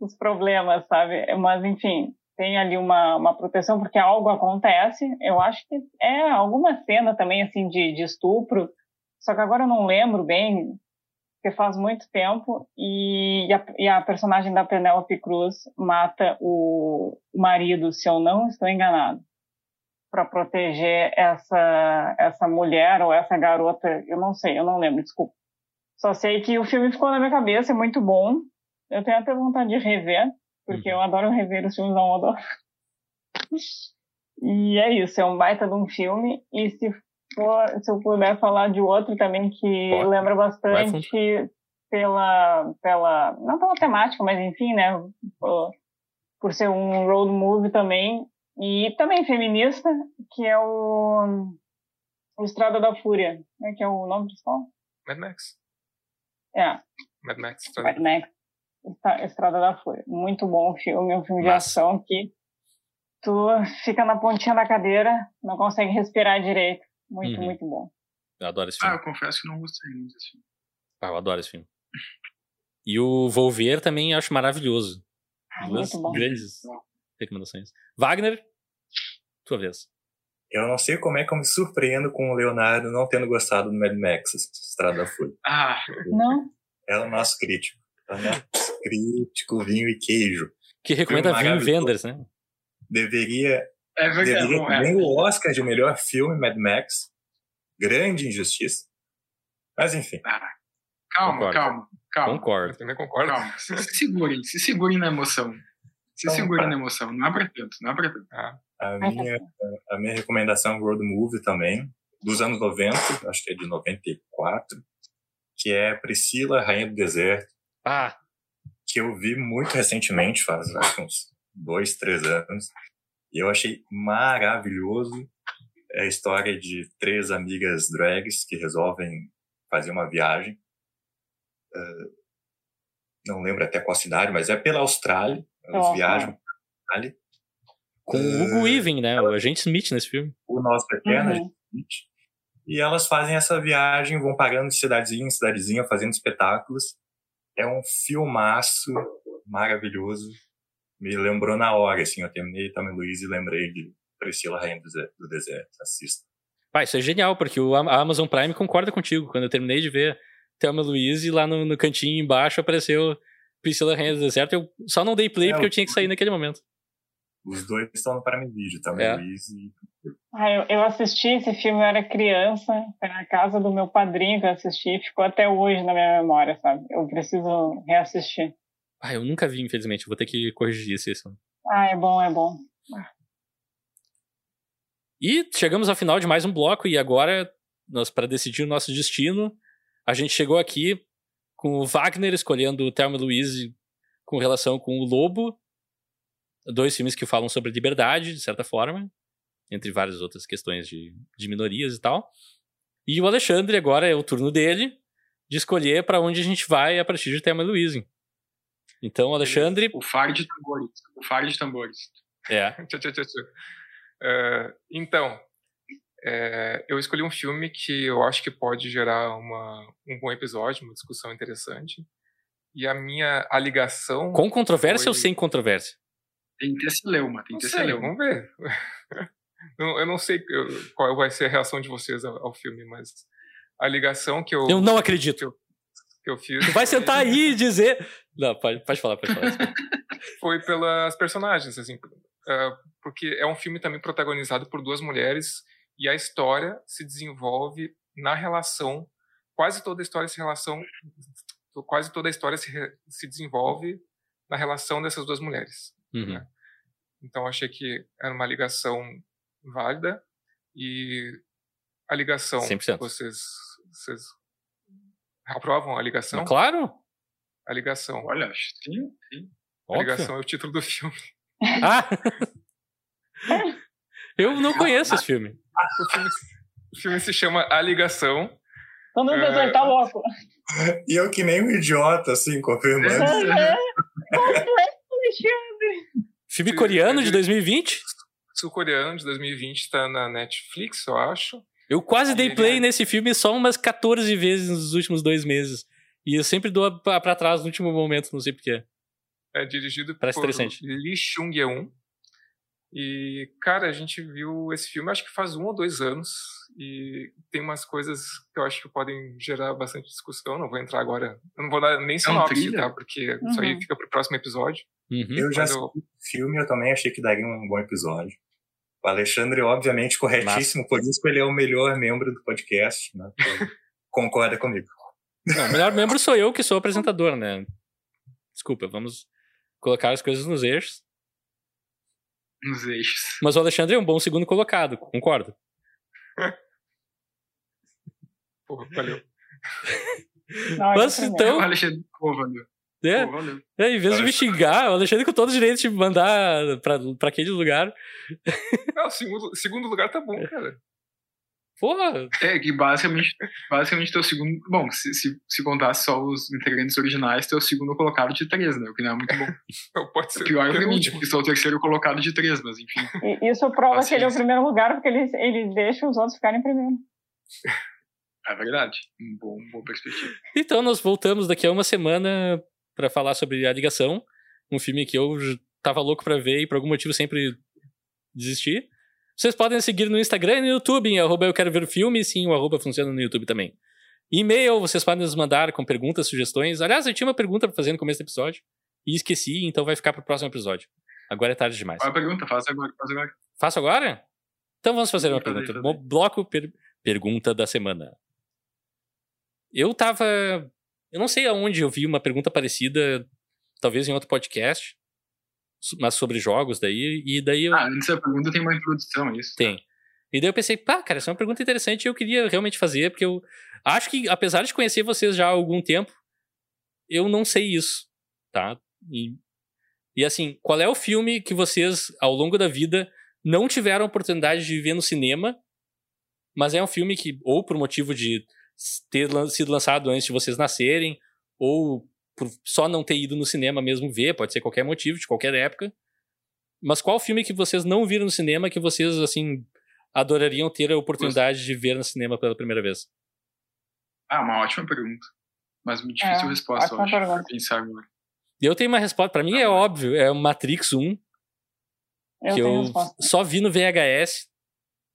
Speaker 2: os problemas, sabe? Mas, enfim, tem ali uma, uma proteção porque algo acontece. Eu acho que é alguma cena também assim de, de estupro, só que agora eu não lembro bem, porque faz muito tempo. E a, e a personagem da Penélope Cruz mata o marido, se eu não estou enganado, para proteger essa essa mulher ou essa garota. Eu não sei, eu não lembro, desculpa. Só sei que o filme ficou na minha cabeça, é muito bom. Eu tenho até vontade de rever, porque eu adoro rever os filmes da Almodóvar. E é isso, é um baita de um filme. E se se eu puder falar de outro também que
Speaker 1: Pode.
Speaker 2: lembra bastante pela, pela, não pela temática, mas enfim, né, por, por ser um road movie também e também feminista, que é o, o Estrada da Fúria, né, que é o nome principal.
Speaker 4: Mad Max.
Speaker 2: É,
Speaker 4: Mad Max. tá
Speaker 2: Mad Max, Estra- Estrada da Fúria. Muito bom filme, é um filme de
Speaker 1: Massa.
Speaker 2: ação que tu fica na pontinha da cadeira, não consegue respirar direito. Muito,
Speaker 1: Uhum.
Speaker 2: muito bom.
Speaker 1: Eu adoro esse
Speaker 5: Ah,
Speaker 1: filme.
Speaker 5: eu confesso que não gostei muito desse filme.
Speaker 1: Ah, eu adoro esse filme. E o Volver também eu acho maravilhoso.
Speaker 2: Ah,
Speaker 1: Duas
Speaker 2: muito bom.
Speaker 1: grandes recomendações. Wagner, tua vez.
Speaker 3: Eu não sei como é que eu me surpreendo com o Leonardo não tendo gostado do Mad Max, Estrada da Fúria.
Speaker 5: Ah,
Speaker 2: Não?
Speaker 3: É o nosso crítico. É o nosso crítico, vinho e queijo.
Speaker 1: Que recomenda
Speaker 3: Filme
Speaker 1: Vin
Speaker 3: maravilhoso.
Speaker 1: Wenders, né?
Speaker 3: Deveria,
Speaker 5: é verdade. Bom, é.
Speaker 3: o Oscar de melhor filme, Mad Max. Grande injustiça. Mas enfim.
Speaker 5: Ah, calma,
Speaker 1: Concordo.
Speaker 5: calma, calma.
Speaker 1: Concordo.
Speaker 4: Eu também concordo.
Speaker 5: Calma, se se segurem, se segurem na emoção. Se segura na emoção, não é pra tanto, não é pra tanto.
Speaker 4: Ah,
Speaker 3: A minha, a minha recomendação road movie também, dos anos 90, acho que é de 94, que é Priscila, Rainha do Deserto,
Speaker 1: Ah,
Speaker 3: que eu vi muito recentemente, faz acho uns dois, três anos, e eu achei maravilhoso. É a história de três amigas drags que resolvem fazer uma viagem. eh, não lembro até qual cidade, mas é pela Austrália. Elas
Speaker 2: Nossa.
Speaker 3: viajam para Austrália.
Speaker 1: com o Hugo Weaving, né? O agente Smith nesse filme.
Speaker 3: o nosso eterno
Speaker 2: Uhum.
Speaker 3: Smith. E elas fazem essa viagem, vão parando de cidadezinha em cidadezinha, fazendo espetáculos. É um filmaço maravilhoso. Me lembrou na hora, assim, eu terminei Tami Luiz e lembrei de Priscila Rainha do Deserto. Assista.
Speaker 1: Vai, isso é genial, porque o Amazon Prime concorda contigo. Quando eu terminei de ver Thelma Louise, lá no, no cantinho embaixo apareceu Priscila Rainha do Deserto. Eu só não dei play
Speaker 3: É,
Speaker 1: porque eu tinha que sair naquele momento.
Speaker 3: Os dois estão no Prime Video, Tami
Speaker 1: É.
Speaker 3: Luiz e
Speaker 2: Ah, eu, eu assisti esse filme, eu era criança, foi na casa do meu padrinho que eu assisti, ficou até hoje na minha memória, sabe? Eu preciso reassistir.
Speaker 1: Ah, eu nunca vi, infelizmente. Vou ter que corrigir esse. esse.
Speaker 2: Ah, é bom, é bom.
Speaker 1: E chegamos ao final de mais um bloco e agora, nós para decidir o nosso destino, a gente chegou aqui com o Wagner escolhendo o Thelma Louise com relação com o Lobo, dois filmes que falam sobre liberdade, de certa forma, entre várias outras questões de, de minorias e tal. E o Alexandre agora é o turno dele de escolher para onde a gente vai a partir de Thelma Louise. Então, Alexandre,
Speaker 5: O faro de tambores. O faro de tambores.
Speaker 1: é.
Speaker 4: Eh, então, eh, eu escolhi um filme que eu acho que pode gerar uma, um bom episódio, uma discussão interessante. E a minha a ligação.
Speaker 1: com controvérsia
Speaker 4: Foi-
Speaker 1: ou sem controvérsia?
Speaker 5: Tem que ter celeuma, tem que ter
Speaker 4: sei,
Speaker 5: celeuma.
Speaker 4: vamos ver. Eu não sei eu- qual vai ser a reação de vocês ao, filme, mas a ligação que eu,
Speaker 1: Eu não acredito.
Speaker 4: que eu fiz.
Speaker 1: Tu vai sentar aí e dizer. Não, pode, pode falar, pode falar.
Speaker 4: foi pelas personagens, assim, ah, porque é um filme também protagonizado por duas mulheres e a história se desenvolve na relação, quase toda a história se relação, quase toda a história se, se desenvolve na relação dessas duas mulheres.
Speaker 1: Uhum.
Speaker 4: Então achei que era uma ligação válida e a ligação
Speaker 1: 100%.
Speaker 4: vocês vocês aprovam a ligação?
Speaker 1: Claro,
Speaker 4: A ligação.
Speaker 5: Olha, sim, sim.
Speaker 4: A ligação é o título do filme.
Speaker 1: Ah! Eu não conheço esse filme.
Speaker 4: O filme, o filme se chama A Ligação. É.
Speaker 2: pensou, ele tá louco.
Speaker 3: E eu que nem um idiota, assim, confirmando.
Speaker 2: Alexandre.
Speaker 1: Filme coreano
Speaker 4: é
Speaker 1: de
Speaker 4: de-
Speaker 1: 2020.
Speaker 4: Sul-coreano de 2020 está na Netflix, eu acho.
Speaker 1: Eu quase dei
Speaker 4: Ele
Speaker 1: play
Speaker 4: é-
Speaker 1: nesse filme só umas 14 vezes nos últimos dois meses. E eu sempre dou pra, pra trás no último momento, não sei porquê.
Speaker 4: É dirigido
Speaker 1: Parece
Speaker 4: por. Lee Chung-yeon. E, cara, a gente viu esse filme acho que faz um ou dois anos. E tem umas coisas que eu acho que podem gerar bastante discussão. Não vou entrar agora. Eu não vou dar nem sinopse,
Speaker 5: thriller?
Speaker 4: tá? Porque isso aí
Speaker 2: Uhum.
Speaker 4: fica pro próximo episódio.
Speaker 1: Uhum.
Speaker 3: Eu já assisti
Speaker 4: eu-
Speaker 3: o filme eu também achei que daria um bom episódio. O Alexandre, obviamente, corretíssimo, por isso que ele é o melhor membro do podcast. Né? Concorda comigo.
Speaker 1: Não, o melhor membro sou eu que sou apresentador, né? Desculpa, vamos colocar as coisas nos eixos.
Speaker 5: Nos eixos.
Speaker 1: Mas o Alexandre é um bom segundo colocado, concordo.
Speaker 4: Pô, valeu.
Speaker 2: Não,
Speaker 1: Mas então,
Speaker 5: Alexandre, valeu.
Speaker 1: É,
Speaker 5: Pô, valeu.
Speaker 1: é, em vez de me xingar, o Alexandre com todo o direito de me mandar pra, pra aquele lugar.
Speaker 4: Não, segundo, segundo lugar tá bom, cara.
Speaker 1: Porra,
Speaker 5: É, que basicamente, basicamente teu segundo. Bom, se, se, se contar só os integrantes originais, teu segundo colocado de três, né? O que não é muito bom.
Speaker 4: Não, pode ser.
Speaker 5: Pior pra mim,
Speaker 4: penúltimo.
Speaker 5: porque sou o terceiro colocado de três, mas enfim.
Speaker 2: E Isso prova que ele é o primeiro lugar, porque ele, ele deixa os outros ficarem em primeiro.
Speaker 5: É verdade. Um bom, boa perspectiva.
Speaker 1: Então nós voltamos daqui a uma semana pra falar sobre A Ligação, um filme que eu tava louco pra ver e por algum motivo sempre desisti. Vocês podem seguir no Instagram e no YouTube, em arroba eu quero ver o filme, sim, o arroba funciona no YouTube também. E-mail, vocês podem nos mandar com perguntas, sugestões. Aliás, eu tinha uma pergunta pra fazer no começo do episódio e esqueci, então vai ficar pro próximo episódio. Agora é tarde demais.
Speaker 5: Qual é a pergunta? Faz agora, faz agora.
Speaker 1: Faço agora? Então vamos fazer uma
Speaker 5: Fazer,
Speaker 1: pergunta.
Speaker 5: fazer.
Speaker 1: Bloco per- Pergunta da semana. Eu tava. Eu não sei aonde eu vi uma pergunta parecida, talvez em outro podcast, mas sobre jogos daí, e daí eu...
Speaker 5: Ah, antes da pergunta tem uma introdução, é isso?
Speaker 1: Tem. E daí eu pensei, pá, cara, essa é uma pergunta interessante e eu queria realmente fazer, porque eu acho que, apesar de conhecer vocês já há algum tempo, eu não sei isso, tá? E, e assim, qual é o filme que vocês, ao longo da vida, não tiveram oportunidade de ver no cinema, mas é um filme que, ou por motivo de ter sido lançado antes de vocês nascerem, ou por só não ter ido no cinema mesmo ver, pode ser qualquer motivo, de qualquer época. Mas qual filme que vocês não viram no cinema que vocês, assim, adorariam ter a oportunidade de ver no cinema pela primeira vez?
Speaker 5: Ah, uma ótima pergunta. Mas muito difícil
Speaker 2: É,
Speaker 5: resposta, eu acho, pra pensar agora.
Speaker 1: Eu tenho uma resposta, pra mim é óbvio, é o Matrix 1,
Speaker 2: Eu
Speaker 1: que eu
Speaker 2: resposta.
Speaker 1: só vi no VHS,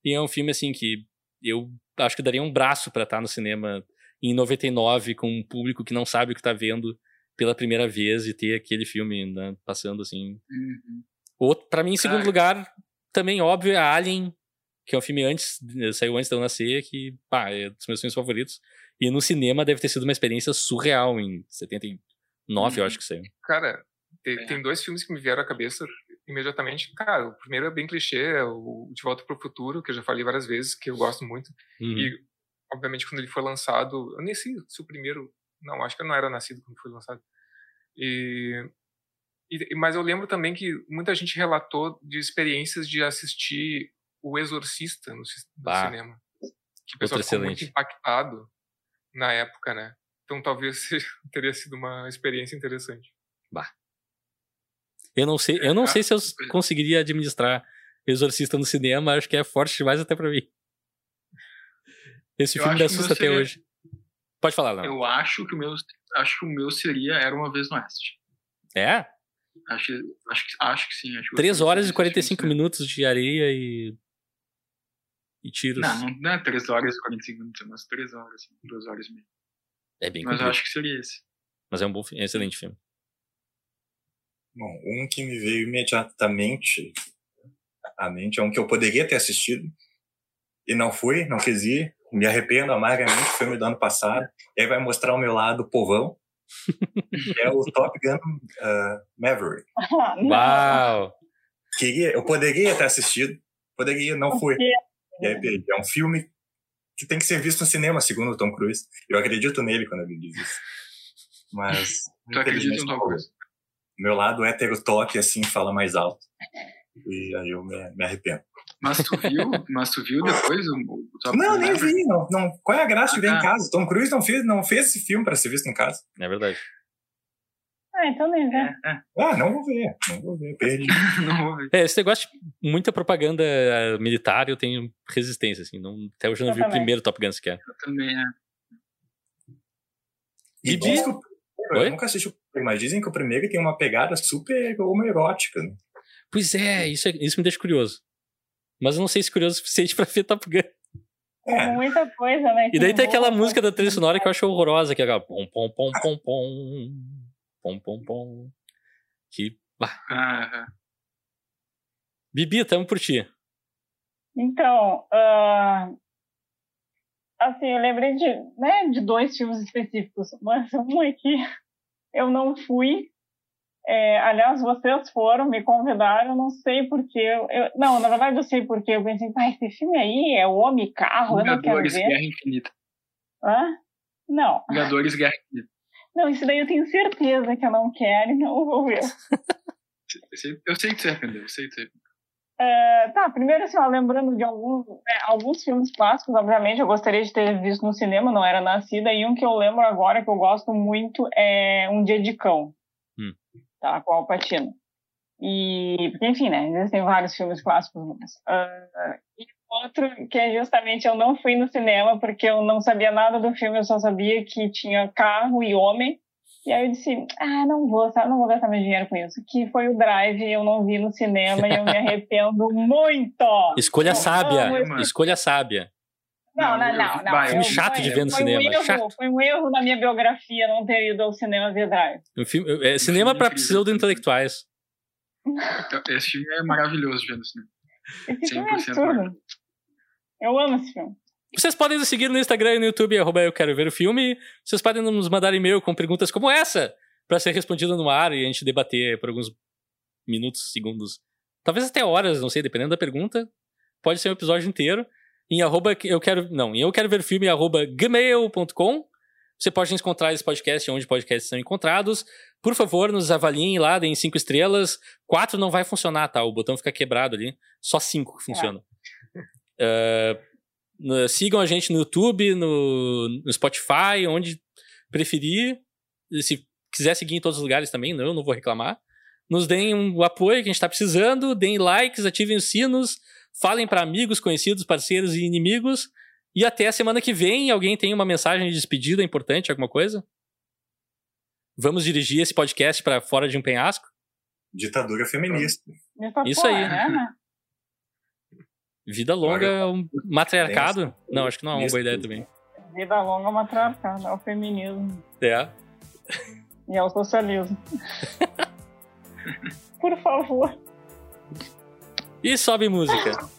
Speaker 1: e é um filme, assim, que eu acho que daria um braço pra estar no cinema em 99 com um público que não sabe o que tá vendo pela primeira vez e ter aquele filme né, passando, assim,
Speaker 5: Uhum.
Speaker 1: Outro, pra mim, em segundo lugar, também óbvio, é Alien, que é um filme antes, saiu antes de eu nascer, que, pá, é dos meus filmes favoritos. E no cinema deve ter sido uma experiência surreal em 79, eu
Speaker 5: Uhum.
Speaker 1: acho que saiu.
Speaker 4: Cara, tem,
Speaker 5: É.
Speaker 4: tem dois filmes que me vieram à cabeça imediatamente. Cara, o primeiro é bem clichê, é o De Volta para o Futuro, que eu já falei várias vezes, que eu gosto muito.
Speaker 1: Uhum.
Speaker 4: E, obviamente, quando ele foi lançado, eu nem sei se o primeiro. Não, acho que eu não era nascido quando foi lançado. E, e- mas eu lembro também que muita gente relatou de experiências de assistir O Exorcista no, no
Speaker 1: Bah.
Speaker 4: cinema. Que o pessoal ficou muito impactado na época, né? Então talvez teria sido uma experiência interessante.
Speaker 1: Eu não sei, eu não
Speaker 5: Ah,
Speaker 1: sei se eu conseguiria administrar Exorcista no cinema, acho que é forte demais até pra mim. Esse
Speaker 5: Eu
Speaker 1: filme me assusta até hoje. Pode falar, não.
Speaker 5: Eu acho que o meu, acho que o meu seria Era Uma Vez no Oeste.
Speaker 1: É?
Speaker 5: Acho, acho, que, acho que sim. Acho que
Speaker 1: 3
Speaker 5: eu
Speaker 1: horas e
Speaker 5: assisti
Speaker 1: 45
Speaker 5: isso, né?
Speaker 1: minutos de areia e. E tiros.
Speaker 5: Não, não, é 3 horas e 45 minutos, é umas 3 horas, 2 horas e meia.
Speaker 1: É bem
Speaker 5: Mas eu acho que seria esse.
Speaker 1: Mas é um bom filme, é um excelente filme.
Speaker 3: Bom, um que me veio imediatamente à mente é um que eu poderia ter assistido e não fui, não quis ir. Me arrependo amargamente, filme do ano passado. E aí vai mostrar o meu lado povão, que é o Top Gun uh, Maverick.
Speaker 1: Uau!
Speaker 3: Queria, eu poderia ter assistido, poderia, não fui. E aí perdi. É um filme que tem que ser visto no cinema, segundo o Tom Cruise. Eu acredito nele quando ele diz isso. Mas,
Speaker 5: Tu acredita no
Speaker 3: não
Speaker 5: Tom. Cruise?
Speaker 3: Meu lado hétero toque assim fala mais alto. E aí eu me, me arrependo.
Speaker 5: Mas tu viu, mas tu viu depois o, o Top
Speaker 3: Não, nem vi. Não, não. Qual é a graça de ver
Speaker 5: Ah,
Speaker 3: em casa? Tom Cruise não fez, não fez esse filme para ser visto em casa.
Speaker 1: É verdade.
Speaker 2: Ah, então nem vê.
Speaker 5: É, é,
Speaker 3: Ah, não vou ver. Não vou ver. Perdi.
Speaker 5: não vou ver.
Speaker 1: É, esse negócio de muita propaganda eh, militar, eu tenho resistência, assim. Não, até hoje eu não
Speaker 2: Eu
Speaker 1: vi o
Speaker 2: também.
Speaker 1: primeiro Top Gun sequer.
Speaker 5: Eu também, é.
Speaker 3: E que o-
Speaker 1: Oi?
Speaker 3: eu nunca assisti o primeiro, mas dizem que o primeiro tem uma pegada super homoerótica. Né?
Speaker 1: Pois é, isso, é- isso me deixa curioso. Mas eu não sei se curioso o suficiente pra ver Top Gun.
Speaker 3: É,
Speaker 2: Muita coisa, né?
Speaker 1: E daí tem aquela música da trilha sonora que eu acho horrorosa, que é aquela pom pom pom pom pom pom pom pom. Que. bah.
Speaker 5: Ah, é.
Speaker 1: Bibi, tamo por ti.
Speaker 2: Então, ah, assim, eu lembrei de, né, de dois filmes específicos, mas um é que eu não fui. É, aliás, vocês foram, me convidaram, não sei porquê. Eu, eu- não, na verdade eu sei porquê. Eu pensei, ah, esse filme aí é o Homem Carro, eu não quero
Speaker 5: Vingadores
Speaker 2: ver.
Speaker 5: Guerra Infinita.
Speaker 2: Hã? Não,
Speaker 5: Vingadores Guerra Infinita.
Speaker 2: não, isso daí eu tenho certeza que eu não quero e não vou ver.
Speaker 5: Eu sei, eu sei que você arrependeu, eu sei que você
Speaker 2: É, tá, primeiro assim, ó, lembrando de alguns, né, alguns filmes clássicos, obviamente, eu gostaria de ter visto no cinema, não era nascida, e um que eu lembro agora que eu gosto muito é Um Dia de Cão,
Speaker 1: Hum.
Speaker 2: tá, com o Alpatino. E, porque, enfim, né, existem vários filmes clássicos, mas, ah, e outro que é justamente eu não fui no cinema porque eu não sabia nada do filme, eu só sabia que tinha carro e homem, e aí eu disse, ah, não vou, sabe, não vou gastar meu dinheiro com isso. Que foi o Drive, eu não vi no cinema e eu me arrependo muito.
Speaker 1: Escolha
Speaker 2: Eu
Speaker 1: sábia. Escolha sábia.
Speaker 2: Não, não,
Speaker 5: Não,
Speaker 2: não.
Speaker 1: Filme
Speaker 2: Foi-
Speaker 1: chato de ver no
Speaker 2: foi um
Speaker 1: cinema,
Speaker 2: erro,
Speaker 1: chato.
Speaker 2: Foi um erro na minha biografia não ter ido ao cinema ver Drive.
Speaker 1: Um filme, é, cinema pra
Speaker 5: incrível.
Speaker 1: pseudo-intelectuais.
Speaker 5: Então, esse filme é maravilhoso de ver no cinema.
Speaker 2: Esse filme é
Speaker 5: 100%
Speaker 2: absurdo. Eu amo esse filme.
Speaker 1: Vocês podem nos seguir no Instagram e no YouTube, arroba eu quero ver o filme. Vocês podem nos mandar e-mail com perguntas como essa, pra ser respondida no ar e a gente debater por alguns minutos, segundos. Talvez até horas, não sei, dependendo da pergunta. Pode ser um episódio inteiro. Em arroba, eu quero. Não, em eu quero ver filme, arroba gmail.com. Você pode encontrar esse podcast onde podcasts são encontrados. Por favor, nos avaliem lá, deem cinco estrelas. Quatro não vai funcionar, tá? O botão fica quebrado ali. Só cinco que funciona. É. Uh, sigam a gente no YouTube, no, no, Spotify, onde preferir. Se quiser seguir em todos os lugares também, não, não vou reclamar. Nos deem um apoio que a gente está precisando, deem likes, ativem os sinos, falem para amigos, conhecidos, parceiros e inimigos. E até a semana que vem, alguém tem uma mensagem de despedida importante, alguma coisa? Vamos dirigir esse podcast para fora de um penhasco?
Speaker 3: Ditadura feminista.
Speaker 1: Isso aí. Né? Vida longa, um matriarcado. Não, acho que não é uma boa ideia também.
Speaker 2: Vida longa, matriarcado, é o feminismo.
Speaker 1: É.
Speaker 2: E é o socialismo. Por favor.
Speaker 1: E sobe música.